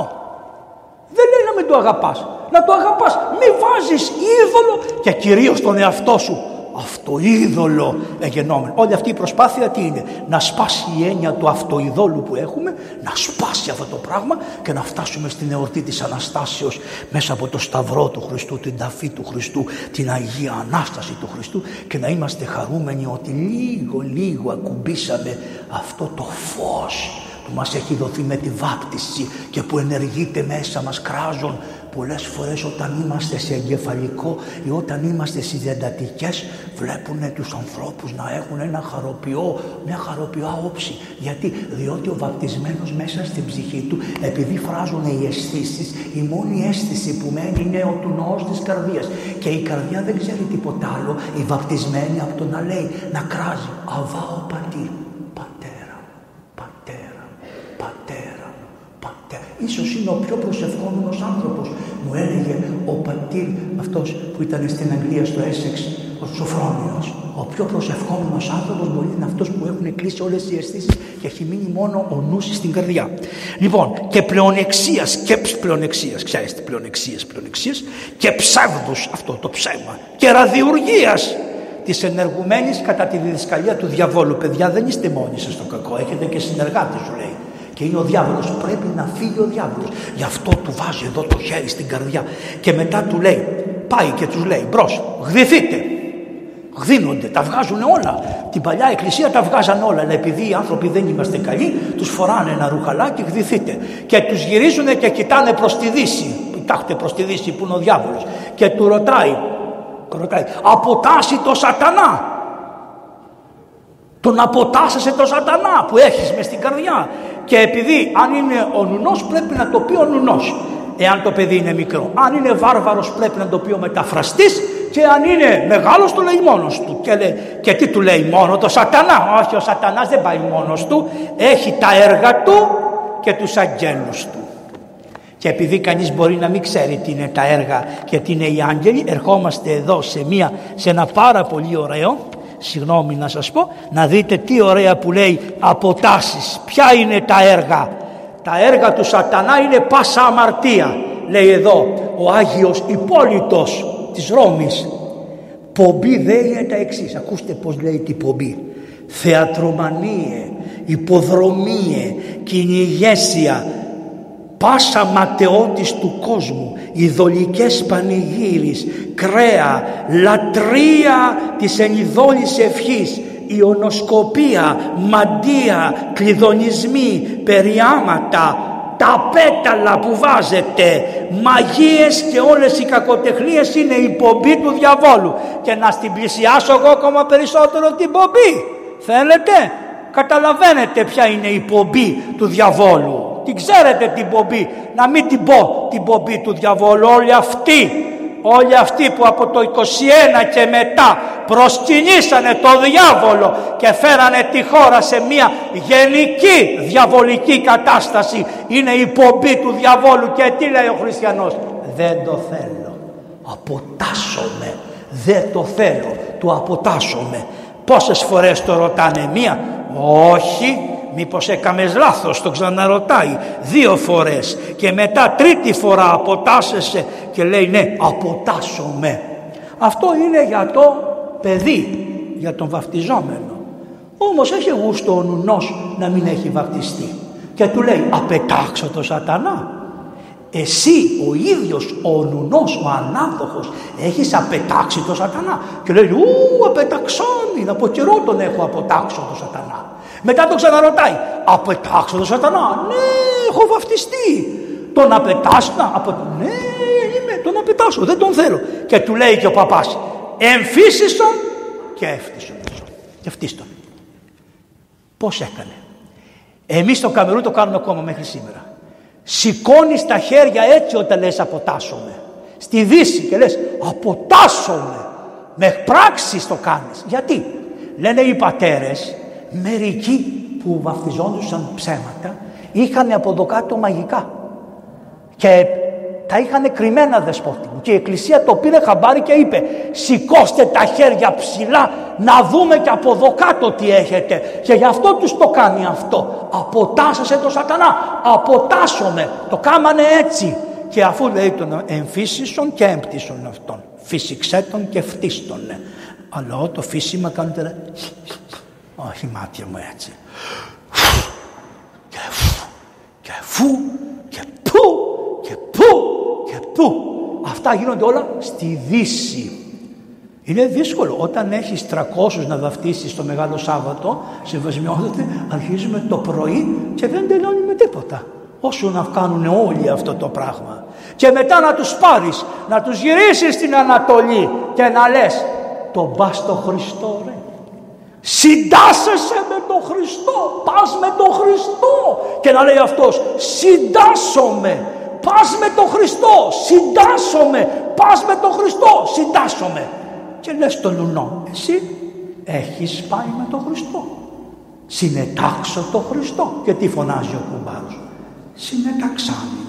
Δεν λέει να μην το αγαπάς. Να το αγαπάς. Μην βάζεις είδωλο και κυρίως τον εαυτό σου αυτοείδωλο εγενόμενο. Όλη αυτή η προσπάθεια τι είναι; Να σπάσει η έννοια του αυτοειδόλου που έχουμε, να σπάσει αυτό το πράγμα και να φτάσουμε στην εορτή της Αναστάσεως μέσα από το Σταυρό του Χριστού, την ταφή του Χριστού, την Αγία Ανάσταση του Χριστού και να είμαστε χαρούμενοι ότι λίγο λίγο ακουμπήσαμε αυτό το φως που μας έχει δοθεί με τη βάπτιση και που ενεργείται μέσα μας κράζουν πολλές φορές όταν είμαστε σε εγκεφαλικό ή όταν είμαστε στις διεντατικές βλέπουν τους ανθρώπους να έχουν ένα χαροποιό, μια χαροποιό όψη. Γιατί, διότι ο βαπτισμένος μέσα στην ψυχή του επειδή φράζουν οι αισθήσεις, η μόνη αίσθηση που μένει είναι ο του νόος της καρδίας και η καρδιά δεν ξέρει τίποτα άλλο, η βαπτισμένη από το να λέει, να κράζει, αβά ο πατήρ Ίσως είναι ο πιο προσευχόμενος άνθρωπος. Μου έλεγε ο πατήρ αυτός που ήταν στην Αγγλία στο Έσεξ ο Σοφρόνιος, ο πιο προσευχόμενος άνθρωπος μπορεί να είναι αυτός που έχουν κλείσει όλες οι αισθήσεις και έχει μείνει μόνο ο νους στην καρδιά. Λοιπόν, και πλεονεξίας και πλεονεξίας, ξέρετε πλεονεξίας, πλεονεξίας και ψεύδους, αυτό το ψέμα, και ραδιουργίας της ενεργουμένης κατά τη διδασκαλία του διαβόλου. Παιδιά, δεν είστε μόνοι σας στο κακό. Έχετε και συνεργάτες, σου λέει. Και είναι ο διάβολος. Πρέπει να φύγει ο διάβολος. Γι' αυτό του βάζει εδώ το χέρι στην καρδιά. Και μετά του λέει, πάει και τους λέει, μπρος, γδυθείτε. Γδίνονται, τα βγάζουν όλα. Την παλιά εκκλησία τα βγάζαν όλα. Αλλά επειδή οι άνθρωποι δεν είμαστε καλοί, τους φοράνε ένα ρουχαλάκι, γδυθείτε. Και τους γυρίζουν και κοιτάνε προς τη δύση. Κοιτάξτε προς τη δύση που είναι ο διάβολος. Και του ρωτάει, ρωτάει, αποτάσσει το σατανά; Τον αποτάσσεσαι το σατανά που έχεις μες στην καρδιά. Και επειδή αν είναι ο νουνός πρέπει να το πει ο νουνός. Εάν το παιδί είναι μικρό. Αν είναι βάρβαρος πρέπει να το πει ο μεταφραστής και αν είναι μεγάλος το λέει μόνος του. Και, λέει, και τι του λέει μόνο το σατανά. Όχι ο σατανάς δεν πάει μόνος του. Έχει τα έργα του και τους αγγέλους του. Και επειδή κανείς μπορεί να μην ξέρει τι είναι τα έργα και τι είναι οι άγγελοι, ερχόμαστε εδώ σε, μια, σε ένα πάρα πολύ ωραίο, συγγνώμη να σας πω, να δείτε τι ωραία που λέει αποτάσεις. Ποια είναι τα έργα. Τα έργα του σατανά είναι πάσα αμαρτία. Λέει εδώ ο Άγιος Υπόλοιτος της Ρώμης. Πομπή δεν είναι τα εξής. Ακούστε πως λέει την πομπή. Θεατρομανίε, υποδρομίε, κυνηγέσια, πάσα ματαιότης του κόσμου, ειδωλικές πανηγύρις, κρέα, λατρεία της ενειδόλης ευχής, ιονοσκοπία, μαντία, κλειδονισμοί, περιάματα, τα πέταλα που βάζετε, μαγείες και όλες οι κακοτεχνίες είναι η πομπή του διαβόλου. Και να στην πλησιάσω εγώ ακόμα περισσότερο την πομπή. Θέλετε, καταλαβαίνετε ποια είναι η πομπή του διαβόλου την ξέρετε την πομπή, να μην την πω την πομπή του διαβόλου, όλοι αυτοί, όλοι αυτοί που από το 21 και μετά προσκυνήσανε το διάβολο και φέρανε τη χώρα σε μια γενική διαβολική κατάσταση, είναι η πομπή του διαβόλου. Και τι λέει ο χριστιανός, δεν το θέλω, αποτάσσομαι, δεν το θέλω, του αποτάσσομαι. Πόσες φορές το ρωτάνε; Μία, όχι, μήπως έκαμες λάθος, το ξαναρωτάει δύο φορές και μετά τρίτη φορά αποτάσσεσαι και λέει ναι αποτάσσομαι. Αυτό είναι για το παιδί, για τον βαφτιζόμενο. Όμως έχει γούστο ο νουνός να μην έχει βαπτιστεί και του λέει απετάξω το σατανά. Εσύ ο ίδιος ο νουνός, ο ανάδοχος έχεις απετάξει το σατανά και λέει ου απεταξάμι από καιρό τον έχω αποτάξω το σατανά. Μετά το ξαναρωτάει. Απετάξω τον σατανά; Ναι, έχω βαφτιστεί. Τον απετάσω. Από... Ναι, είμαι, τον απετάσω. Δεν τον θέλω. Και του λέει και ο παπάς. Εμφύσισον και έφτισον. Και φτίστον. Πώς έκανε. Εμείς στο Καμερού το κάνουμε ακόμα μέχρι σήμερα. Σηκώνεις τα χέρια έτσι όταν λες αποτάσσομαι. Στη Δύση και λες αποτάσσομαι. Με πράξεις το κάνεις. Γιατί; Λένε οι πατέρες μερικοί που βαφτιζόντουσαν ψέματα είχαν από εδώ κάτω μαγικά. Και τα είχαν κρυμμένα δεσπότη μου. Και η εκκλησία το πήρε χαμπάρι και είπε σηκώστε τα χέρια ψηλά να δούμε και από εδώ κάτω τι έχετε και γι' αυτό τους το κάνει αυτό. Αποτάσσασε το σατανά αποτάσσομαι το κάμανε έτσι. Και αφού λέει τον εμφύσισον και έμπτυσον αυτόν φύσηξέ τον και φτίστον αλλά το φύσιμα κάνετε όχι μάτια μου έτσι. Και φου, και φου, και πού, και πού, και πού. Αυτά γίνονται όλα στη Δύση. Είναι δύσκολο. Όταν έχεις 300 να βαφτίσεις το Μεγάλο Σάββατο, σε βασμιότητα, αρχίζουμε το πρωί και δεν τελειώνει με τίποτα. Όσο να κάνουν όλοι αυτό το πράγμα. Και μετά να τους πάρεις, να τους γυρίσεις στην Ανατολή και να λες, τον πας στο Χριστό ρε. Συντάσσεσαι με τον Χριστό. Πας με τον Χριστό. Και να λέει αυτός συντάσσομαι. Πας με τον Χριστό. Συντάσσομαι. Πας με τον Χριστό. Συντάσσομαι. Και λες τον λουνό. Εσύ έχεις πάει με τον Χριστό. Συνετάξω τον Χριστό. Και τι φωνάζει ο κουμπάρος. Συνεταξάμι.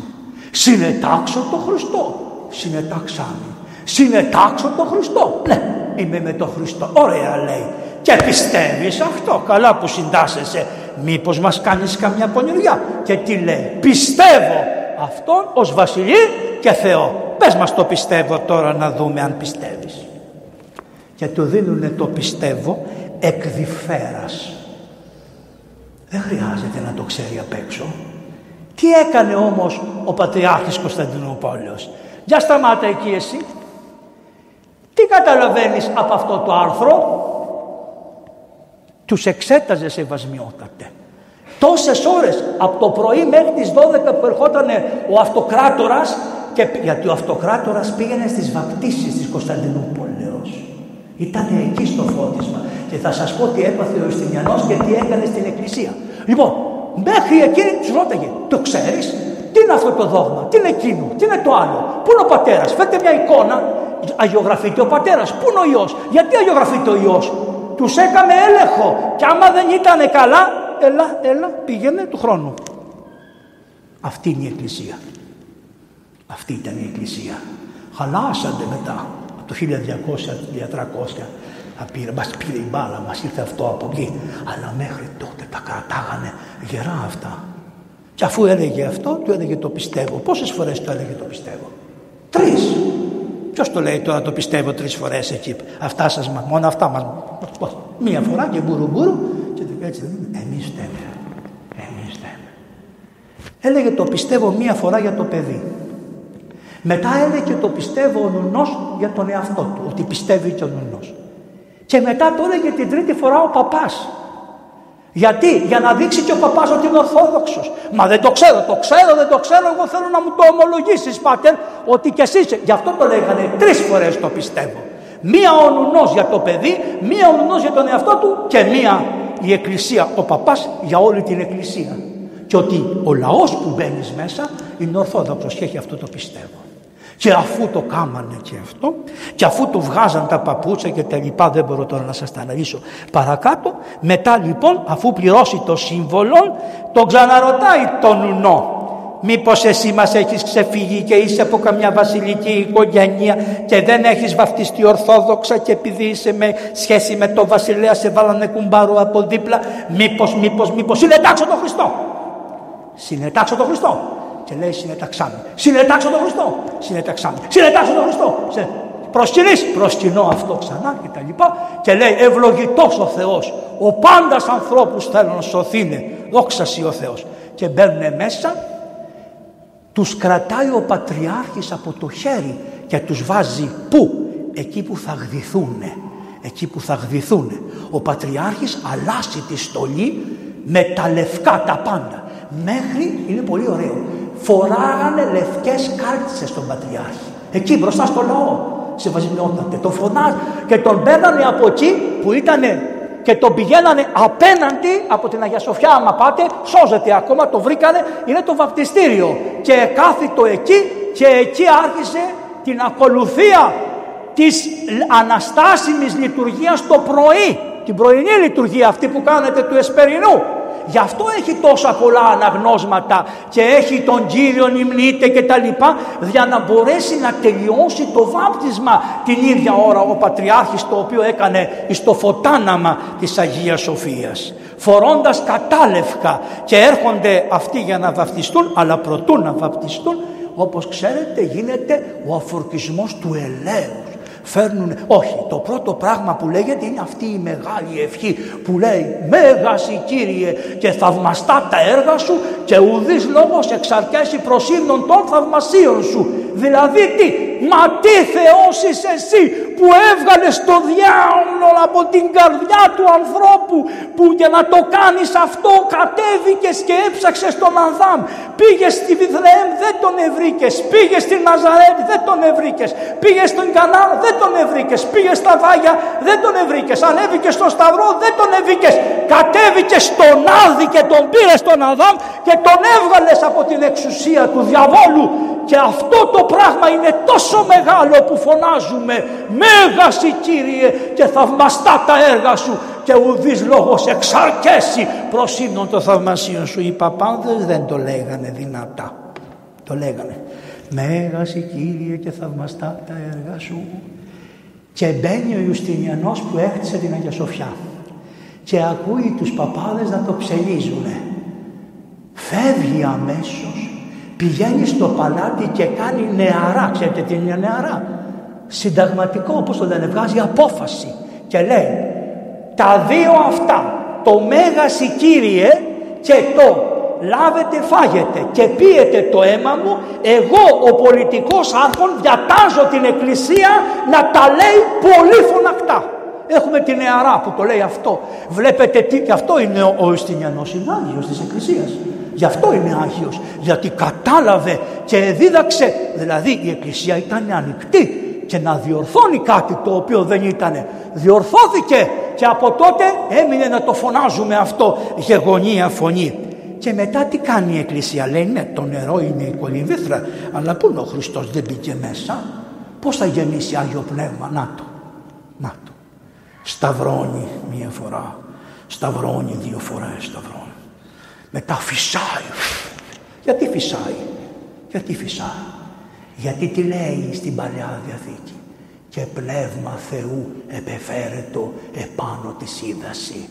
Συνετάξω τον Χριστό. Συνεταξάμι. Συνετάξω τον Χριστό. Ναι. είμαι με τον Χριστό. Ωραία λέει. Και πιστεύεις αυτό, καλά που συντάσσεσαι. Μήπως μας κάνεις καμιά πονηριά; Και τι λέει, πιστεύω αυτόν ως βασιλεί και Θεό. Πες μας το πιστεύω τώρα να δούμε αν πιστεύεις. Και του δίνουν το πιστεύω εκδιφέρας. Δεν χρειάζεται να το ξέρει απ' έξω. Τι έκανε όμως ο Πατριάρχης Κωνσταντινούπολεως. Για σταμάτα εκεί εσύ. Τι καταλαβαίνεις από αυτό το άρθρο; Τους εξέταζε σεβασμιότατε. Τόσες ώρες από το πρωί μέχρι τις 12 που ερχόταν ο αυτοκράτορας και, γιατί ο αυτοκράτορας πήγαινε στις βαπτίσεις της Κωνσταντινούπολεως. Ήταν εκεί στο φώτισμα και θα σας πω τι έπαθε ο Ιστινιανός και τι έκανε στην εκκλησία. Λοιπόν, μέχρι εκείνη τους ρώταγε, το ξέρεις, τι είναι αυτό το δόγμα, τι είναι εκείνο, τι είναι το άλλο, πού είναι ο πατέρας, φέρτε μια εικόνα, αγιογραφείται ο πατέρας, πού είναι ο Υιός, γιατί αγιογραφείται ο Υιός; Τους έκαμε έλεγχο και άμα δεν ήταν καλά, έλα, έλα, πήγαινε του χρόνου. Αυτή είναι η Εκκλησία. Αυτή ήταν η Εκκλησία. Χαλάσατε μετά από το 1200-1300 πήρε, μας πήρε η μπάλα, μας ήρθε αυτό από εκεί. Αλλά μέχρι τότε τα κρατάγανε γερά αυτά. Και αφού έλεγε αυτό, του έλεγε το πιστεύω. Πόσες φορές το έλεγε το πιστεύω. Τρεις. Ποιος το λέει τώρα το πιστεύω τρεις φορές εκεί. Αυτά σας, μόνο αυτά μας. Μία φορά και μπουρου μπουρου. Και έτσι, εμείς θέμε. Εμείς θέμε. Έλεγε το πιστεύω μία φορά για το παιδί. Μετά έλεγε το πιστεύω ο νουνός για τον εαυτό του, ότι πιστεύει και ο νουνός. Και μετά το έλεγε την τρίτη φορά ο παπάς. Γιατί, για να δείξει και ο παπάς ότι είναι ορθόδοξος. Μα δεν το ξέρω, το ξέρω, δεν το ξέρω, εγώ θέλω να μου το ομολογήσεις πάτερ, ότι κι εσύ είσαι. Γι' αυτό το λέγανε τρεις φορές το πιστεύω. Μία ο νουνός για το παιδί, μία ο νουνός για τον εαυτό του και μία η εκκλησία, ο παπάς για όλη την εκκλησία. Και ότι ο λαός που μπαίνεις μέσα είναι ορθόδοξος και έχει αυτό το πιστεύω. Και αφού το κάμανε και αυτό και αφού του βγάζαν τα παπούτσια και τα λοιπά δεν μπορώ τώρα να σας τα αναλύσω παρακάτω μετά λοιπόν αφού πληρώσει το σύμβολο τον ξαναρωτάει τον νουνό Μήπως εσύ μας έχεις ξεφύγει και είσαι από καμιά βασιλική οικογένεια και δεν έχεις βαφτιστεί ορθόδοξα και επειδή είσαι με σχέση με το βασιλέα σε βάλανε κουμπάρο από δίπλα μήπως, μήπως, μήπως συνετάξω τον Χριστό. Συνετάξω τον Χριστό και λέει συνεταξάμε. Συνετάξω τον Χριστό. Συνεταξάμε. Συνετάξω τον Χριστό. Σε... Προσκυνείς. Προσκυνώ αυτό ξανά και τα λοιπά. Και λέει ευλογητός ο Θεός. Ο πάντας ανθρώπους θέλουν να σωθήνε. Δόξα ο Θεός. Και μπαίνουν μέσα. Τους κρατάει ο Πατριάρχης από το χέρι και τους βάζει πού; Εκεί που θα γδυθούν. Εκεί που θα γδυθούν. Ο Πατριάρχης αλλάζει τη στολή με τα λευκά τα πάντα. Μέχρι, είναι πολύ ωραίο, φοράγανε λευκές κάλτσες στον Πατριάρχη. Εκεί μπροστά στο λαό σεβασμιότατε. Τον φωνάζ και τον παίρνανε από εκεί που ήταν και τον πηγαίνανε απέναντι από την Αγία Σοφιά άμα πάτε σώζεται ακόμα το βρήκανε είναι το βαπτιστήριο και κάθιτο εκεί και εκεί άρχισε την ακολουθία της αναστάσιμης λειτουργίας το πρωί την πρωινή λειτουργία αυτή που κάνετε του Εσπερινού Γι' αυτό έχει τόσα πολλά αναγνώσματα και έχει τον Κύριο νυμνείται και τα λοιπά για να μπορέσει να τελειώσει το βάπτισμα την ίδια ώρα ο Πατριάρχης το οποίο έκανε στο φωτάναμα της Αγίας Σοφίας. Φορώντας κατάλευκα και έρχονται αυτοί για να βαπτιστούν αλλά προτού να βαπτιστούν όπως ξέρετε γίνεται ο αφορκισμός του ελέους φέρνουν, όχι, το πρώτο πράγμα που λέγεται είναι αυτή η μεγάλη ευχή που λέει «Μέγας Κύριε και θαυμαστά τα έργα σου και ουδής λόγος εξαρκέσει προσύνων των θαυμασίων σου». Δηλαδή τι, μα τι Θεός είσαι εσύ που έβγαλες το διάολο από την καρδιά του ανθρώπου που για να το κάνεις αυτό κατέβηκες και έψαξες τον Ανδάμ. Πήγες στη Βιθρεέμ δεν τον ευρήκες, πήγες στη Ναζαρέτ δεν τον ευρήκες, πήγες στον Κανάρ δεν τον ευρήκες, πήγες στα Βάγια δεν τον ευρήκες, ανέβηκες στον Σταυρό δεν τον ευρήκες, κατέβηκες στον Άδη και τον πήρες στον Αδάμ και τον έβγαλες από την εξουσία του διαβόλου και αυτό το πράγμα είναι τόσο μεγάλο που φωνάζουμε Μέγας Κύριε και θαυμαστά τα έργα σου και ουδής λόγος εξαρκέσει προσύμνων το θαυμασίων σου. Οι παπάδες δεν το λέγανε δυνατά. Το λέγανε Μέγας Κύριε και θαυμαστά τα έργα σου Και μπαίνει ο Ιουστινιανός που έκτισε την Αγία Σοφιά και ακούει τους παπάδες να το ψελίζουνε. Φεύγει αμέσως, πηγαίνει στο παλάτι και κάνει νεαρά, ξέρετε τι είναι νεαρά; Συνταγματικό όπως το λένε, βγάζει απόφαση και λέει τα δύο αυτά, το Μέγαση Κύριε και το λάβετε φάγετε και πίετε το αίμα μου εγώ ο πολιτικός άρχον διατάζω την εκκλησία να τα λέει πολύ φωνακτά έχουμε την νεαρά που το λέει αυτό βλέπετε τι και αυτό είναι ο, ο Ιστινιανός είναι Άγιος της Εκκλησίας γι' αυτό είναι Άγιος γιατί κατάλαβε και δίδαξε δηλαδή η Εκκλησία ήταν ανοιχτή και να διορθώνει κάτι το οποίο δεν ήταν διορθώθηκε και από τότε έμεινε να το φωνάζουμε αυτό γεγονία φωνή και μετά τι κάνει η Εκκλησία; Λέει ναι το νερό είναι η κολυμβήθρα αλλά πού είναι ο Χριστός δεν μπήκε μέσα. Πώς θα γεννήσει Άγιο Πνεύμα; Να το. Να το. Σταυρώνει μία φορά. Σταυρώνει δύο φορές. Σταυρώνει. Μετά φυσάει. Γιατί φυσάει; Γιατί φυσάει; Γιατί τι λέει στην Παλιά Διαθήκη. Και πνεύμα Θεού επεφέρετο επάνω της σύνταση.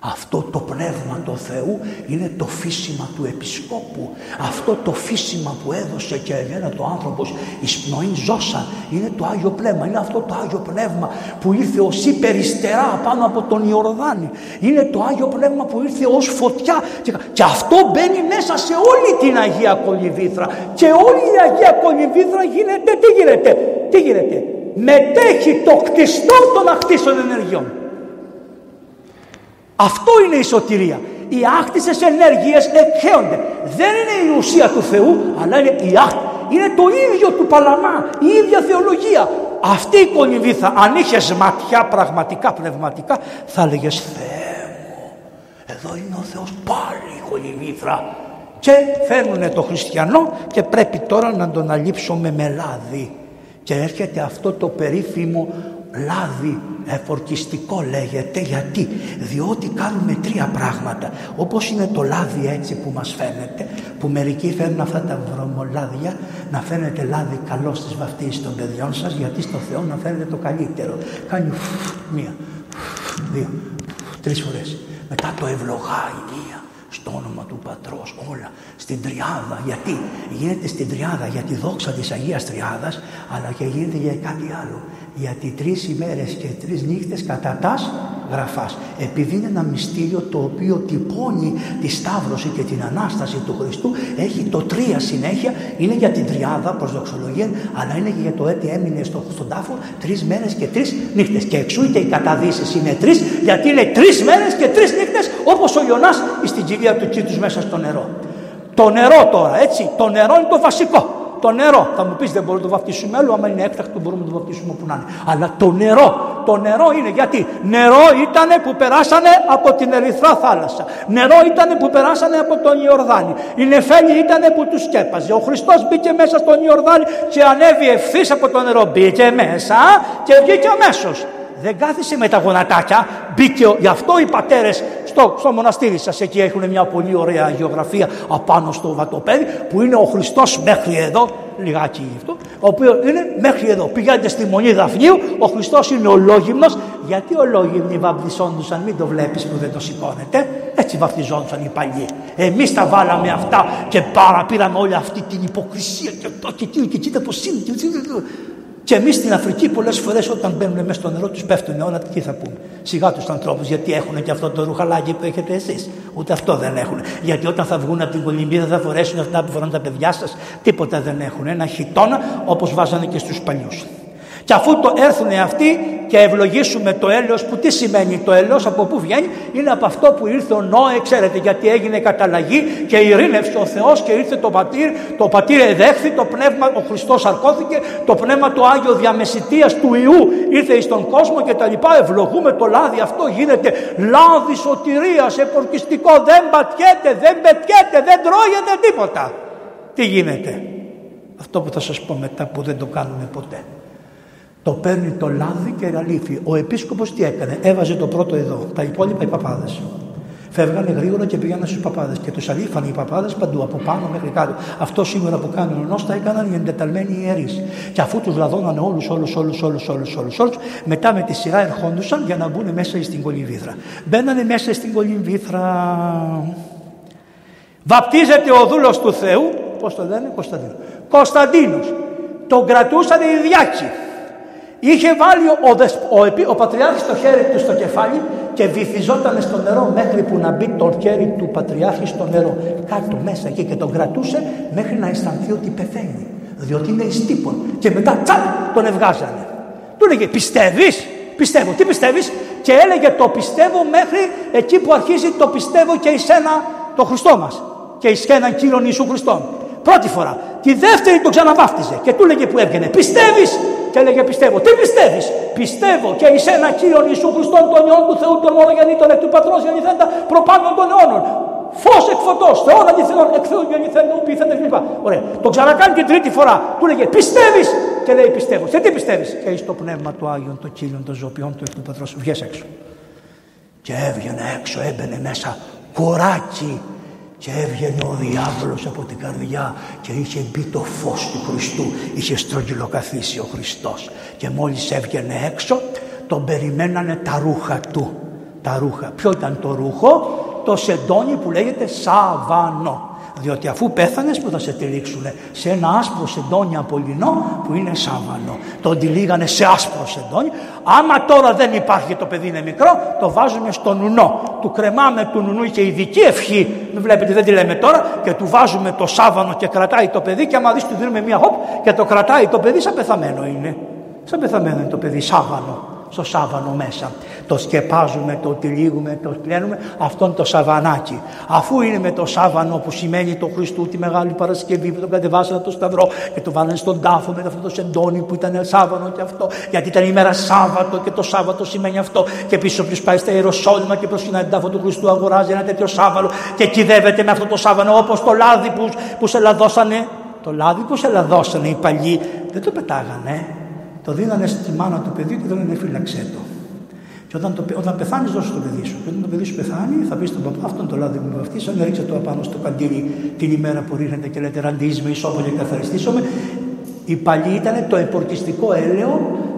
Αυτό το πνεύμα του Θεού είναι το φύσιμα του Επισκόπου. Αυτό το φύσιμα που έδωσε και εμένα το άνθρωπος εις πνοή ζώσα είναι το Άγιο Πνεύμα. Είναι αυτό το Άγιο Πνεύμα που ήρθε ως υπεριστερά πάνω από τον Ιορδάνη. Είναι το Άγιο Πνεύμα που ήρθε ως φωτιά και, αυτό μπαίνει μέσα σε όλη την Αγία Κολυβήθρα. Και όλη η Αγία Κολυβήθρα γίνεται, τι γίνεται, τι γίνεται. Μετέχει το κτιστό των αχτίσεων ενεργειών. Αυτό είναι η σωτηρία. Οι άκτισες ενέργειες εκχέονται. Δεν είναι η ουσία του Θεού, αλλά είναι η άκτη. Είναι το ίδιο του Παλαμά, η ίδια θεολογία. Αυτή η κολυμβήθα, αν είχες ματιά πραγματικά πνευματικά, θα έλεγες Θεέ μου, εδώ είναι ο Θεός πάλι η κολυμβήθρα. Και φέρνουν το χριστιανό και πρέπει τώρα να τον αλείψουμε με λάδι. Και έρχεται αυτό το περίφημο λάδι εφορκιστικό λέγεται γιατί; Διότι κάνουμε τρία πράγματα. Όπως είναι το λάδι έτσι που μας φαίνεται που μερικοί φέρνουν αυτά τα βρωμολάδια να φαίνεται λάδι καλό στις βαφτίσεις των παιδιών σας γιατί στο Θεό να φαίνεται το καλύτερο. Κάνει μία, δύο, τρεις φορές. Μετά το ευλογάει μία στο όνομα του Πατρός όλα. Στην Τριάδα γιατί; Γίνεται στην Τριάδα για τη δόξα της Αγίας Τριάδας αλλά και γίνεται για κάτι άλλο γιατί τρεις ημέρες και τρεις νύχτες κατά τας γραφάς. Επειδή είναι ένα μυστήριο το οποίο τυπώνει τη Σταύρωση και την Ανάσταση του Χριστού, έχει το τρία συνέχεια, είναι για την τριάδα προς δοξολογία, αλλά είναι και για το έτη έμεινε στο, στον τάφο τρεις μέρες και τρεις νύχτες. Και εξού και οι καταδύσεις είναι τρεις, γιατί είναι τρεις μέρες και τρεις νύχτες, όπως ο Ιωνάς στην κοιλία του Κίτους μέσα στο νερό. Το νερό τώρα, έτσι, το νερό είναι το βασικό το νερό. Θα μου πεις δεν μπορούμε να το βαφτίσουμε άλλο, άμα είναι έκτακτο μπορούμε να το βαφτίσουμε όπου να είναι. Αλλά το νερό, το νερό είναι γιατί; Νερό ήταν που περάσανε από την Ερυθρά θάλασσα. Νερό ήταν που περάσανε από τον Ιορδάνη. Η νεφέλη ήταν που τους σκέπαζε. Ο Χριστός μπήκε μέσα στον Ιορδάνη και ανέβη ευθύς από το νερό. Μπήκε μέσα και βγήκε αμέσως δεν κάθισε με τα γονατάκια, μπήκε, γι' αυτό οι πατέρες στο, στο μοναστήρι σας εκεί έχουν μια πολύ ωραία γεωγραφία απάνω στο βατοπέδι που είναι ο Χριστός μέχρι εδώ, λιγάκι αυτό, ο οποίο είναι μέχρι εδώ. Πηγαίνετε στη μονή Δαφνίου, ο Χριστός είναι ο λόγυμνο. Γιατί ο λόγυμνοι βαπτιζόντουσαν, μην το βλέπεις που δεν το σηκώνετε. Έτσι βαπτιζόντουσαν οι παλιοί. Εμείς τα βάλαμε αυτά και παραπήραμε όλη αυτή την υποκρισία και το και τι και κοίτα πώ είναι. Και εμείς στην Αφρική πολλές φορές όταν μπαίνουν μέσα στο νερό τους πέφτουν όλα. Τι θα πούμε. Σιγά τους ανθρώπους γιατί έχουν και αυτό το ρουχαλάκι που έχετε εσείς. Ούτε αυτό δεν έχουν. Γιατί όταν θα βγουν από την κολυμπίδα θα φορέσουν αυτά που φορούν τα παιδιά σας. Τίποτα δεν έχουν. Ένα χιτόνα όπως βάζανε και στους παλιούς. Και αφού το έρθουν αυτοί και ευλογήσουμε το έλεος που τι σημαίνει το έλεος από πού βγαίνει είναι από αυτό που ήρθε ο Νόε ξέρετε γιατί έγινε καταλλαγή και ειρήνευσε ο Θεός και ήρθε το πατήρ το πατήρ εδέχθη το πνεύμα ο Χριστός αρκώθηκε το πνεύμα του Άγιο διαμεσητείας του Ιού ήρθε εις τον κόσμο και τα λοιπά ευλογούμε το λάδι αυτό γίνεται λάδι σωτηρίας επορκιστικό δεν πατιέται δεν πετιέται δεν τρώγεται τίποτα. Τι γίνεται; Αυτό που θα σας πω μετά που δεν το κάνουμε ποτέ το παίρνει το λάδι και ραλίφι. Ο επίσκοπος τι έκανε, έβαζε το πρώτο εδώ, τα υπόλοιπα οι παπάδες. Φεύγανε γρήγορα και πήγαιναν στους παπάδες. Και τους αλήφανε οι παπάδες παντού, από πάνω μέχρι κάτω. Αυτό σήμερα που κάνουν ο νός τα έκαναν οι εντεταλμένοι ιερείς. Και αφού τους λαδώνανε όλους, όλους, όλους, όλους, όλους, όλους, όλους, μετά με τη σειρά ερχόντουσαν για να μπουν μέσα στην κολυμβήθρα. Μπαίνανε μέσα στην κολυμβήθρα. Βαπτίζεται ο δούλος του Θεού, πώς το λένε, Κωνσταντίνος. Κωνσταντίνος. Τον κρατούσαν οι διάκοι. Είχε βάλει ο, ο, ο, ο Πατριάρχης το χέρι του στο κεφάλι και βυθιζόταν στο νερό μέχρι που να μπει το χέρι του Πατριάρχη στο νερό. Κάτω μέσα εκεί και τον κρατούσε μέχρι να αισθανθεί ότι πεθαίνει. Διότι είναι εις τύπον. Και μετά τσαπ τον ευγάζανε. Του έλεγε πιστεύεις, πιστεύω, τι πιστεύεις; Και έλεγε το πιστεύω μέχρι εκεί που αρχίζει το πιστεύω και εις ένα το Χριστό μας. Και εις έναν Κύριον Ιησού Χριστόν. Πρώτη φορά. Τη δεύτερη τον ξαναβάφτιζε και του έλεγε που έβγαινε Πιστεύεις; Και έλεγε πιστεύω. Τι πιστεύεις, Πιστεύω και εις ένα κύριο Ιησού Χριστόν τον Υιόν του Θεού, τον μονογεννήτων εκ του Πατρός γεννηθέντα προπάνω των αιώνων. Φως εκ φωτός, Θεών αντιθενών, εκ Θεού γεννηθέντα, που πείθεται κλπ. Ωραία. Το ξανακάνει την τρίτη φορά. Του λέγε Πιστεύεις; Και λέει Πιστεύω. Σε τι πιστεύεις, Και εις το πνεύμα του Άγιον, το κύριο των ζωοποιών του εκ του Πατρός, βγες έξω. Και έβγαινε έξω, έμπαινε μέσα κοράκι και έβγαινε ο διάβολος από την καρδιά και είχε μπει το φως του Χριστού. Είχε στρογγυλοκαθίσει ο Χριστός. Και μόλις έβγαινε έξω τον περιμένανε τα ρούχα του. Τα ρούχα. Ποιο ήταν το ρούχο; Το σεντόνι που λέγεται σαβανό. Διότι αφού πέθανες, που θα σε τυλίξουν σε ένα άσπρο σεντόνι από λινό που είναι σάβανο. Το τυλίγανε σε άσπρο σεντόνι. Άμα τώρα δεν υπάρχει το παιδί είναι μικρό, το βάζουμε στο νουνό. Του κρεμάμε του νουνού και ειδική ευχή. Μην βλέπετε, δεν τη λέμε τώρα. Και του βάζουμε το σάβανο και κρατάει το παιδί. Και άμα δεις, του δίνουμε μία χοπ και το κρατάει το παιδί, σαν πεθαμένο είναι. Σαν πεθαμένο είναι το παιδί, σάβανο στο σάβανο μέσα. Το σκεπάζουμε, το τυλίγουμε, το κλαίνουμε, αυτόν το σαβανάκι. Αφού είναι με το σάβανο που σημαίνει το Χριστού τη Μεγάλη Παρασκευή που τον κατεβάσανε το Σταυρό και το βάλανε στον τάφο με αυτό το σεντόνι που ήταν σάβανο και αυτό, γιατί ήταν ημέρα Σάββατο και το Σάββατο σημαίνει αυτό. Και πίσω ποιο πάει στα Ιεροσόλυμα και προσκυνάει την τάφο του Χριστού, αγοράζει ένα τέτοιο σάβανο και κυδεύεται με αυτό το σάβανο όπως το λάδι που, που σε λαδώσανε. Το λάδι που σε λαδώσανε οι παλιοί δεν το πετάγανε. Το δίνανε στη μάνα του παιδιού και δεν φύλαξε το. Και όταν, το, όταν πεθάνεις, δώσε το παιδί σου. Και όταν το παιδί σου πεθάνει, θα πεις στον παπά αυτόν το λάδι που με βαφτίσανε, ρίξε το απάνω στο καντήρι την ημέρα που ρίχνετε και λέτε ραντίζουμε, ισόβο και καθαριστήσουμε. Οι παλιοί ήταν το επορτιστικό έλαιο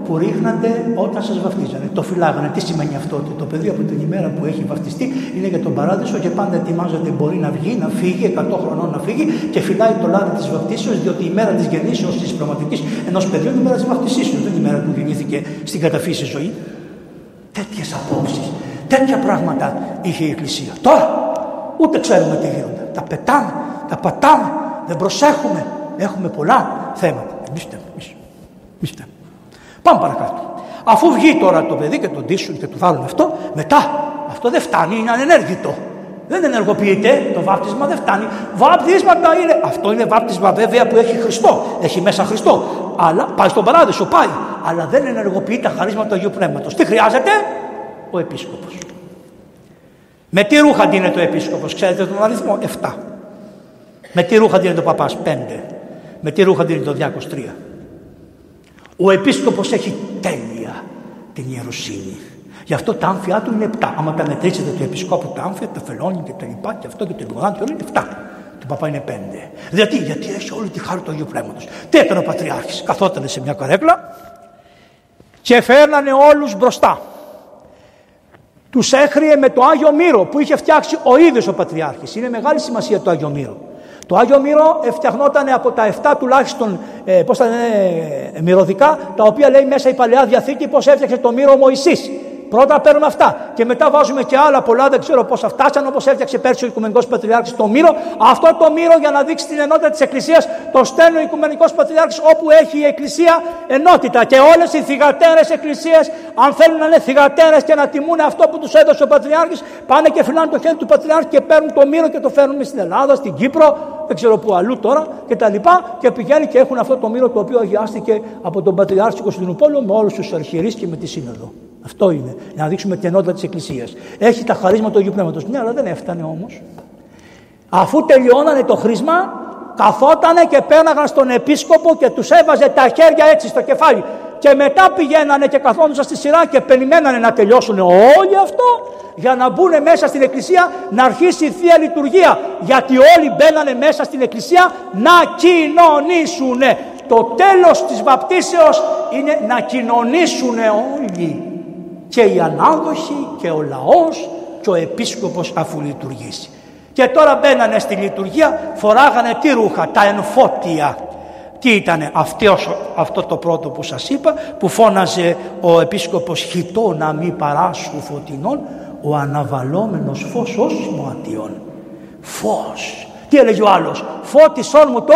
που ρίχνατε όταν σας βαφτίζανε. Το φυλάγανε. Τι σημαίνει αυτό, ότι το παιδί από την ημέρα που έχει βαφτιστεί είναι για τον παράδεισο και πάντα ετοιμάζεται μπορεί να βγει, να φύγει, 100 χρονών να φύγει και φυλάει το λάδι της βαφτίσεως, διότι η μέρα της γεννήσεως της πραγματικής ενός παιδιού είναι η μέρα της βαφτισήσεω, δεν είναι η μέρα που γεννήθηκε στην καταφύση ζωή. Τέτοιες απόψεις, τέτοια πράγματα είχε η Εκκλησία. Τώρα ούτε ξέρουμε τι γίνονται. Τα πετάμε, τα πατάμε, δεν προσέχουμε. Έχουμε πολλά θέματα. Εμείς εμείς Πάμε παρακάτω. Αφού βγει τώρα το παιδί και τον ντύσουν και του βάλουν αυτό, μετά αυτό δεν φτάνει, είναι ανενέργητο. Δεν ενεργοποιείται, το βάπτισμα δεν φτάνει. Βάπτισματα είναι, αυτό είναι βάπτισμα βέβαια που έχει Χριστό, έχει μέσα Χριστό. Αλλά πάει στον παράδεισο, πάει. Αλλά δεν ενεργοποιεί τα χαρίσματα του Αγίου Πνεύματος. Τι χρειάζεται, ο επίσκοπος. Με τι ρούχα δίνεται ο επίσκοπος, ξέρετε τον αριθμό, 7. Με τι ρούχα δίνεται ο παπάς, 5. Με τι ρούχα δίνεται ο διάκος, 3. Ο επίσκοπος έχει τέλεια την ιεροσύνη. Γι' αυτό τα άμφια του είναι 7. Άμα τα μετρήσετε του επισκόπου τα άμφια, τα φελόνια και τα λοιπά και αυτό και το υπογράμμα είναι 7. Του παπά είναι 5. Δηλαδή, γιατί έχει όλη τη χάρη του Αγίου Πνεύματος. Τι έκανε ο Πατριάρχης. Καθόταν σε μια καρέκλα και φέρνανε όλους μπροστά. Τους έχριε με το Άγιο Μύρο που είχε φτιάξει ο ίδιος ο Πατριάρχης. Είναι μεγάλη σημασία το Άγιο Μύρο. Το Άγιο Μύρο φτιαχνόταν από τα 7 τουλάχιστον ε, πώς θα ε, μυρωδικά, τα οποία λέει μέσα η Παλαιά Διαθήκη πώς έφτιαξε το Μύρο Μωυσής. Πρώτα παίρνουμε αυτά και μετά βάζουμε και άλλα πολλά, δεν ξέρω πώς φτάσαν όπως έφτιαξε πέρσι ο Οικουμενικός Πατριάρχης το Μύρο. Αυτό το Μύρο για να δείξει την ενότητα της Εκκλησίας το στέλνει ο Οικουμενικός Πατριάρχης όπου έχει η Εκκλησία ενότητα και όλες οι θυγατέρες Εκκλησίες αν θέλουν να είναι θυγατέρες και να τιμούν αυτό που τους έδωσε ο Πατριάρχης πάνε και φυλάνε το χέρι του Πατριάρχη και παίρνουν το Μύρο και το φέρνουν στην Ελλάδα, στην Κύπρο, δεν ξέρω πού αλλού τώρα και τα λοιπά και πηγαίνει και έχουν αυτό το Μύρο το οποίο αγιάστηκε από τον Πατριάρχη Κωνσταντινούπολο με όλους τους αρχιερείς και με τη Σύνοδο. Αυτό είναι. Για να δείξουμε την ενότητα της Εκκλησίας. Έχει τα χαρίσματα του Αγίου Πνεύματος. Ναι, αλλά δεν έφτανε όμως. Αφού τελειώνανε το χρήσμα, καθότανε και πέρναγαν στον επίσκοπο και τους έβαζε τα χέρια έτσι στο κεφάλι. και μετά πηγαίνανε και καθόντουσαν στη σειρά και περιμένανε να τελειώσουν όλοι αυτό για να μπουν μέσα στην εκκλησία να αρχίσει η Θεία Λειτουργία γιατί όλοι μπαίνανε μέσα στην εκκλησία να κοινωνήσουν το τέλος της βαπτίσεως είναι να κοινωνήσουν όλοι και οι ανάδοχοι και ο λαός και ο επίσκοπος αφού λειτουργήσει και τώρα μπαίνανε στη λειτουργία φοράγανε τι ρούχα τα ενφώτια τι ήτανε αυτός, αυτό το πρώτο που σας είπα που φώναζε ο επίσκοπος χιτό να μην παράσχου φωτεινών ο αναβαλόμενος φως όσιμο αντίον. Φως. Τι έλεγε ο άλλος. Φώτισόν μου το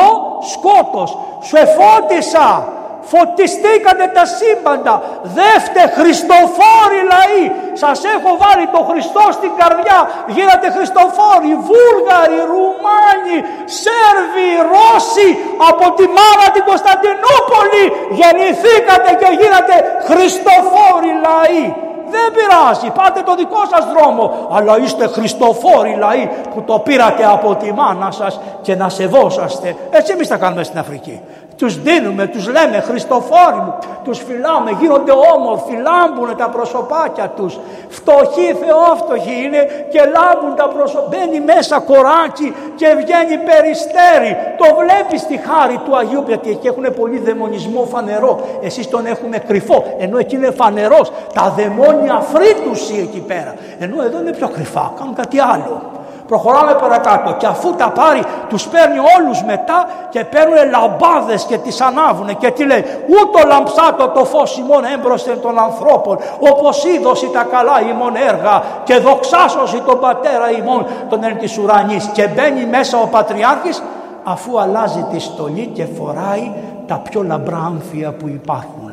σκότος. Σου εφώτισα φωτιστήκατε τα σύμπαντα, δεύτε Χριστοφόροι λαοί, σας έχω βάλει το Χριστό στην καρδιά, γίνατε Χριστοφόροι, Βούλγαροι, Ρουμάνοι, Σέρβοι, Ρώσοι, από τη μάνα την Κωνσταντινούπολη γεννηθήκατε και γίνατε Χριστοφόροι λαοί. Δεν πειράζει, πάτε το δικό σας δρόμο, αλλά είστε Χριστοφόροι λαοί που το πήρατε από τη μάνα σας και να σεβόσαστε. Έτσι εμείς τα κάνουμε στην Αφρική. Τους δίνουμε, τους λέμε Χριστοφόροι μου, τους φυλάμε, γίνονται όμορφοι, λάμπουν τα προσωπάκια τους. Φτωχοί, θεόφτωχοι είναι και λάμπουν τα προσωπάκια. Μπαίνει μέσα κοράκι και βγαίνει περιστέρι. Το βλέπεις τη χάρη του Αγίου γιατί εκεί έχουν πολύ δαιμονισμό φανερό. Εσείς τον έχουμε κρυφό, ενώ εκεί είναι φανερός. Τα δαιμόνια φρύτουσι εκεί πέρα. Ενώ εδώ είναι πιο κρυφά, κάνουν κάτι άλλο. Προχωράμε παρακάτω και αφού τα πάρει τους παίρνει όλους μετά και παίρνουν λαμπάδες και τις ανάβουν και τι λέει ούτω λαμψάτο το φως ημών έμπροσθεν των ανθρώπων όπως είδωση τα καλά ημών έργα και δοξάσωση τον πατέρα ημών τον εν της ουρανής και μπαίνει μέσα ο Πατριάρχης αφού αλλάζει τη στολή και φοράει τα πιο λαμπρά άμφια που υπάρχουν.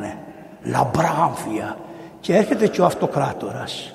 Λαμπρά άμφια. Και έρχεται και ο αυτοκράτορας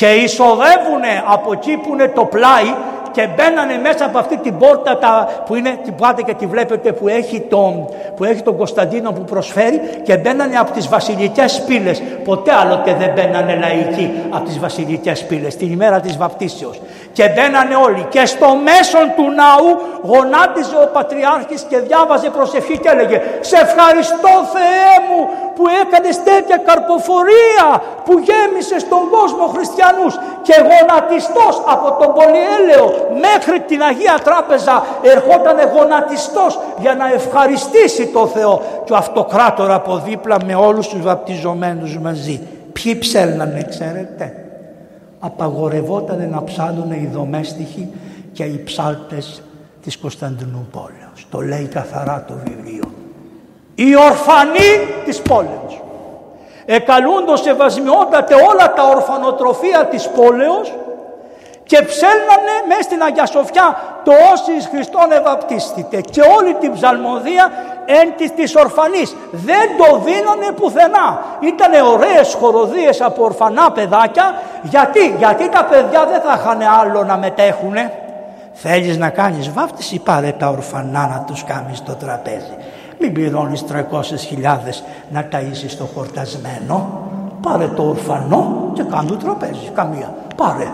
και εισοδεύουν από εκεί που είναι το πλάι και μπαίνανε μέσα από αυτή την πόρτα τα, που είναι, την πάτε και τη βλέπετε που έχει, τον, που έχει τον Κωνσταντίνο που προσφέρει και μπαίνανε από τις βασιλικές πύλες. Ποτέ άλλοτε δεν μπαίνανε λαϊκοί από τις βασιλικές πύλες την ημέρα της βαπτίσεως. Και μπαίνανε όλοι και στο μέσον του ναού γονάτιζε ο Πατριάρχης και διάβαζε προσευχή και έλεγε «Σε ευχαριστώ Θεέ μου που έκανες τέτοια καρποφορία που γέμισες στον κόσμο χριστιανούς και γονατιστός από τον Πολυέλαιο μέχρι την Αγία Τράπεζα ερχόταν γονατιστός για να ευχαριστήσει το Θεό και ο αυτοκράτορα από δίπλα με όλους τους βαπτιζομένους μαζί. Ποιοι ψέλνανε ξέρετε; Απαγορευόταν να ψάλουν οι δομέστιχοι και οι ψάλτες της Κωνσταντινούπολης. Το λέει καθαρά το βιβλίο οι ορφανοί της πόλεως. Εκαλούντος σεβασμιότατε όλα τα ορφανοτροφία της πόλεως και ψέλνανε μέσα στην Αγία Σοφιά το όσοι Χριστόν ευαπτίστητε και όλη την ψαλμοδία εν της, της ορφανής. Δεν το δίνανε πουθενά. Ήτανε ωραίες χοροδίες από ορφανά παιδάκια. Γιατί, γιατί τα παιδιά δεν θα είχαν άλλο να μετέχουνε; Θέλεις να κάνεις βάφτιση πάρε τα ορφανά να τους κάνεις στο τραπέζι. Μην πληρώνεις 300.000 να ταΐσεις το χορτασμένο. Πάρε το ορφανό και κάνε το τραπέζι. Καμία. Πάρε.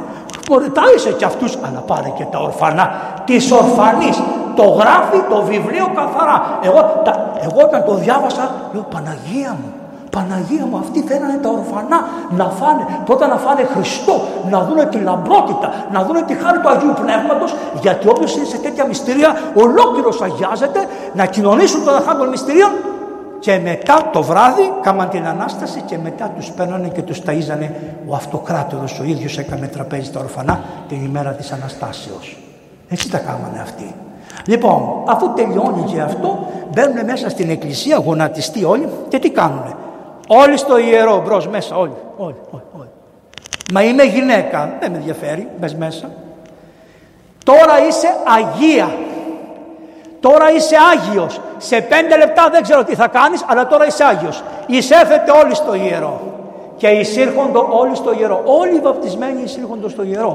Μπορεί τάισε και αυτούς, αλλά πάρε και τα ορφανά της ορφανής. Το γράφει το βιβλίο καθαρά. Εγώ, τα, εγώ όταν το διάβασα, λέω Παναγία μου, Παναγία μου αυτοί θέλανε τα ορφανά να φάνε, πρώτα να φάνε Χριστό, να δούνε τη λαμπρότητα, να δούνε τη χάρη του Αγίου Πνεύματος, γιατί όποιος είναι σε τέτοια μυστήρια ολόκληρος αγιάζεται να κοινωνήσουν τον αχάν των μυστηρίων και μετά το βράδυ κάμαν την Ανάσταση και μετά τους παίρνανε και τους ταΐζανε ο αυτοκράτορος, ο ίδιος έκαμε τραπέζι τα ορφανά την ημέρα της Αναστάσεως. Έτσι τα κάμανε αυτοί. Λοιπόν, αφού τελειώνει και αυτό, μπαίνουν μέσα στην εκκλησία γονατιστοί όλοι και τι κάνουνε; Όλοι στο ιερό μπρος μέσα, όλοι, όλοι, όλοι, όλοι. Μα είμαι γυναίκα, δεν με ενδιαφέρει, μπες μέσα. Τώρα είσαι Αγία. Τώρα είσαι Άγιος. Σε πέντε λεπτά δεν ξέρω τι θα κάνεις, αλλά τώρα είσαι Άγιος. Εισέφετε όλοι στο ιερό. Και εισήρχονται όλοι στο ιερό. Όλοι οι βαπτισμένοι εισήρχονται στο ιερό.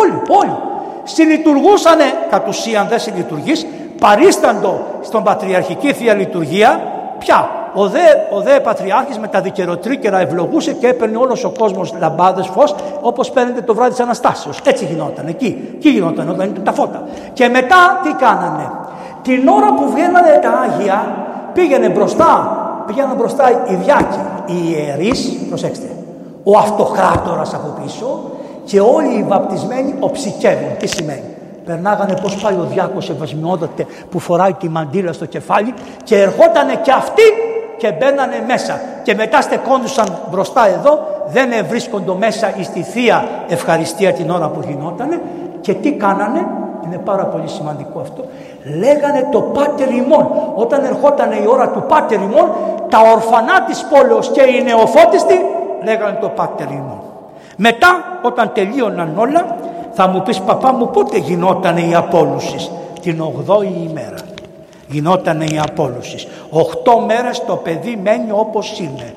Όλοι, όλοι. Συλλειτουργούσανε, κατ' ουσίαν δεν συλλειτουργείς, παρίσταντο στον Πατριαρχική Θεία Λειτουργία, πια ο δε, ο δε Πατριάρχης με τα δικαιρωτρίκερα ευλογούσε και έπαιρνε όλος ο κόσμος λαμπάδες φως όπως παίρνετε το βράδυ της Αναστάσεως. Έτσι γινόταν εκεί. Εκεί γινόταν όταν ήταν τα φώτα. Και μετά τι κάνανε; Την ώρα που βγαίνανε τα Άγια πήγαινε μπροστά πηγαίναν μπροστά οι διάκοι, οι ιερείς, προσέξτε, ο αυτοκράτορας από πίσω και όλοι οι βαπτισμένοι οψικεύουν. Τι σημαίνει; Περνάγανε πώς πάει ο διάκος ευασμιόδοτε που φοράει τη μαντήλα στο κεφάλι και ερχότανε και αυτοί και μπαίνανε μέσα και μετά στεκόντουσαν μπροστά εδώ δεν βρίσκονται μέσα στη Θεία Ευχαριστία την ώρα που γινότανε και τι κάνανε; Είναι πάρα πολύ σημαντικό αυτό λέγανε το Πάτερ ημών όταν ερχόταν η ώρα του Πάτερ ημών τα ορφανά της πόλεως και οι νεοφώτιστοι λέγανε το Πάτερ ημών μετά όταν τελείωναν όλα θα μου πεις παπά μου πότε γινόταν η απόλουση την 8η ημέρα γινόταν η απόλουση. Οχτώ μέρες το παιδί μένει όπως είναι.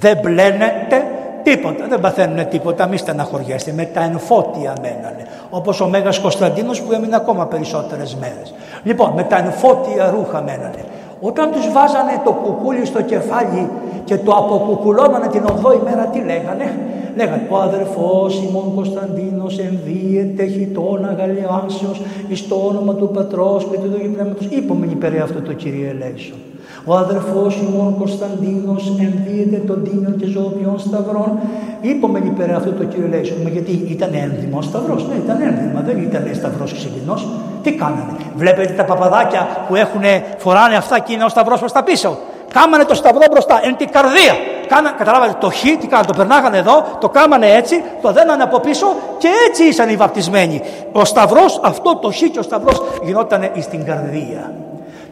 Δεν μπλένεται τίποτα, δεν παθαίνουν τίποτα, μη στεναχωριέστε. Με τα εμφώτια μένανε. Όπως ο Μέγας Κωνσταντίνος που έμεινε ακόμα περισσότερες μέρες. Λοιπόν, με τα εμφώτια ρούχα μένανε. Όταν τους βάζανε το κουκούλι στο κεφάλι και το αποκουκουλώνανε την 8η μέρα, τι λέγανε; Λέγανε ο αδερφός ημών Κωνσταντίνος ενδύεται χιτών αγαλιάσεως εις το όνομα του Πατρός και του Δόγη Πνεύματος. Είπαμε υπέρ αυτό το Κύριε Ελέησον. Ο αδερφός ημών Κωνσταντίνος ενδύεται τον τίμιο και ζωοποιών σταυρών. Είπαμε υπέρ αυτό το Κύριο Ελέησον. Γιατί ήταν ένδυμος σταυρός. Ναι, ήταν ένδυμο, δεν ήταν σταυρός ξεκινός. Τι κάνανε. Βλέπετε τα παπαδάκια που έχουν, φοράνε αυτά και είναι ο σταυρός προς τα πίσω. Κάμανε το σταυρό μπροστά, εν την καρδία. Κάνα, καταλάβατε το χ, τι κάνανε, το περνάγανε εδώ, το κάμανε έτσι, το δένανε από πίσω και έτσι ήσαν οι βαπτισμένοι. Ο σταυρός, αυτό το χ και ο σταυρός γινόταν στην καρδία.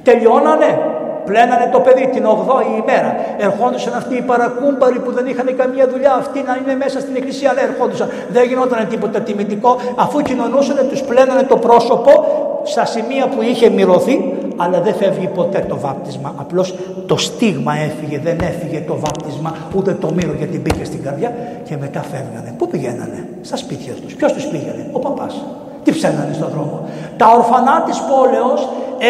Τελειώνανε, πλένανε το παιδί την 8η ημέρα. Ερχόντουσαν αυτοί οι παρακούμπαροι που δεν είχαν καμία δουλειά, αυτοί να είναι μέσα στην εκκλησία, αλλά ερχόντουσαν. Δεν γινόταν τίποτα τιμητικό, αφού κοινωνούσαν, τους πλένανε το πρόσωπο στα σημεία που είχε μυρωθεί, αλλά δεν φεύγει ποτέ το βάπτισμα. Απλώς το στίγμα έφυγε, δεν έφυγε το βάπτισμα, ούτε το μύρο γιατί μπήκε στην καρδιά και μετά φεύγανε. Πού πηγαίνανε, στα σπίτια τους. Ποιος τους πήγαινε, ο παπάς. Τι ψένανε στον δρόμο. Τα ορφανά της πόλεως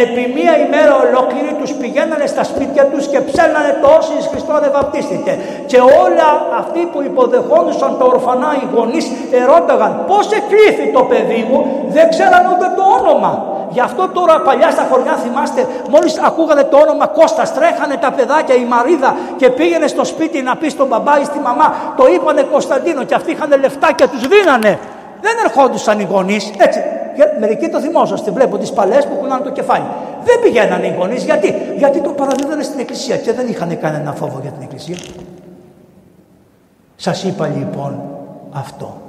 επί μία ημέρα ολόκληρη τους πηγαίνανε στα σπίτια τους και ψένανε το όσοι Χριστόν ευαπτίστηκε. Και όλα αυτοί που υποδεχόντουσαν τα ορφανά οι γονείς ερώταγαν πώς εκλήθη το παιδί μου, δεν ξέραν ούτε το όνομα. Γι' αυτό τώρα παλιά στα χωριά θυμάστε, μόλις ακούγανε το όνομα Κώστα, τρέχανε τα παιδάκια η Μαρίδα και πήγαινε στο σπίτι να πει στον μπαμπά ή στη μαμά, το είπανε Κωνσταντίνο και αυτοί είχαν λεφτά και τους δίνανε. Δεν ερχόντουσαν οι γονείς. Έτσι. Μερικοί το θυμόσαστε. Βλέπω τις παλέ που κουνάνε το κεφάλι. Δεν πηγαίνανε οι γονείς. Γιατί; Γιατί το παραδίδανε στην εκκλησία και δεν είχαν κανένα φόβο για την εκκλησία. Σας είπα λοιπόν αυτό.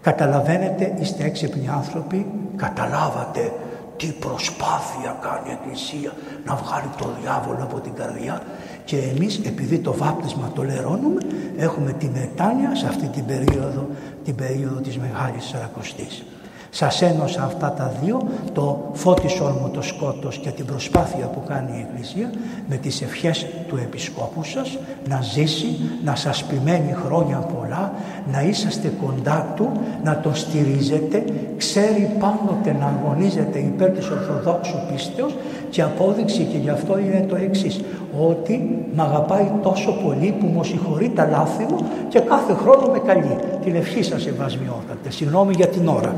Καταλαβαίνετε, είστε έξυπνοι άνθρωποι, καταλάβατε τι προσπάθεια κάνει η Εκκλησία να βγάλει το διάβολο από την καρδιά και εμείς επειδή το βάπτισμα το λερώνουμε έχουμε τη μετάνοια σε αυτή την περίοδο, την περίοδο της Μεγάλης Σαρακοστής. Σας ένωσα αυτά τα δύο, το φώτισόν μου το σκότος και την προσπάθεια που κάνει η Εκκλησία με τις ευχές του Επισκόπου σας να ζήσει, να σας ποιμένει χρόνια πολλά, να είσαστε κοντά του, να τον στηρίζετε, ξέρει πάντοτε να αγωνίζεται υπέρ της Ορθοδόξου πίστεως και απόδειξη και γι' αυτό είναι το εξής ότι με αγαπάει τόσο πολύ που μου συγχωρεί τα λάθη μου και κάθε χρόνο με καλεί. Την ευχή σας ευασμιότατε. Συγγνώμη για την ώρα.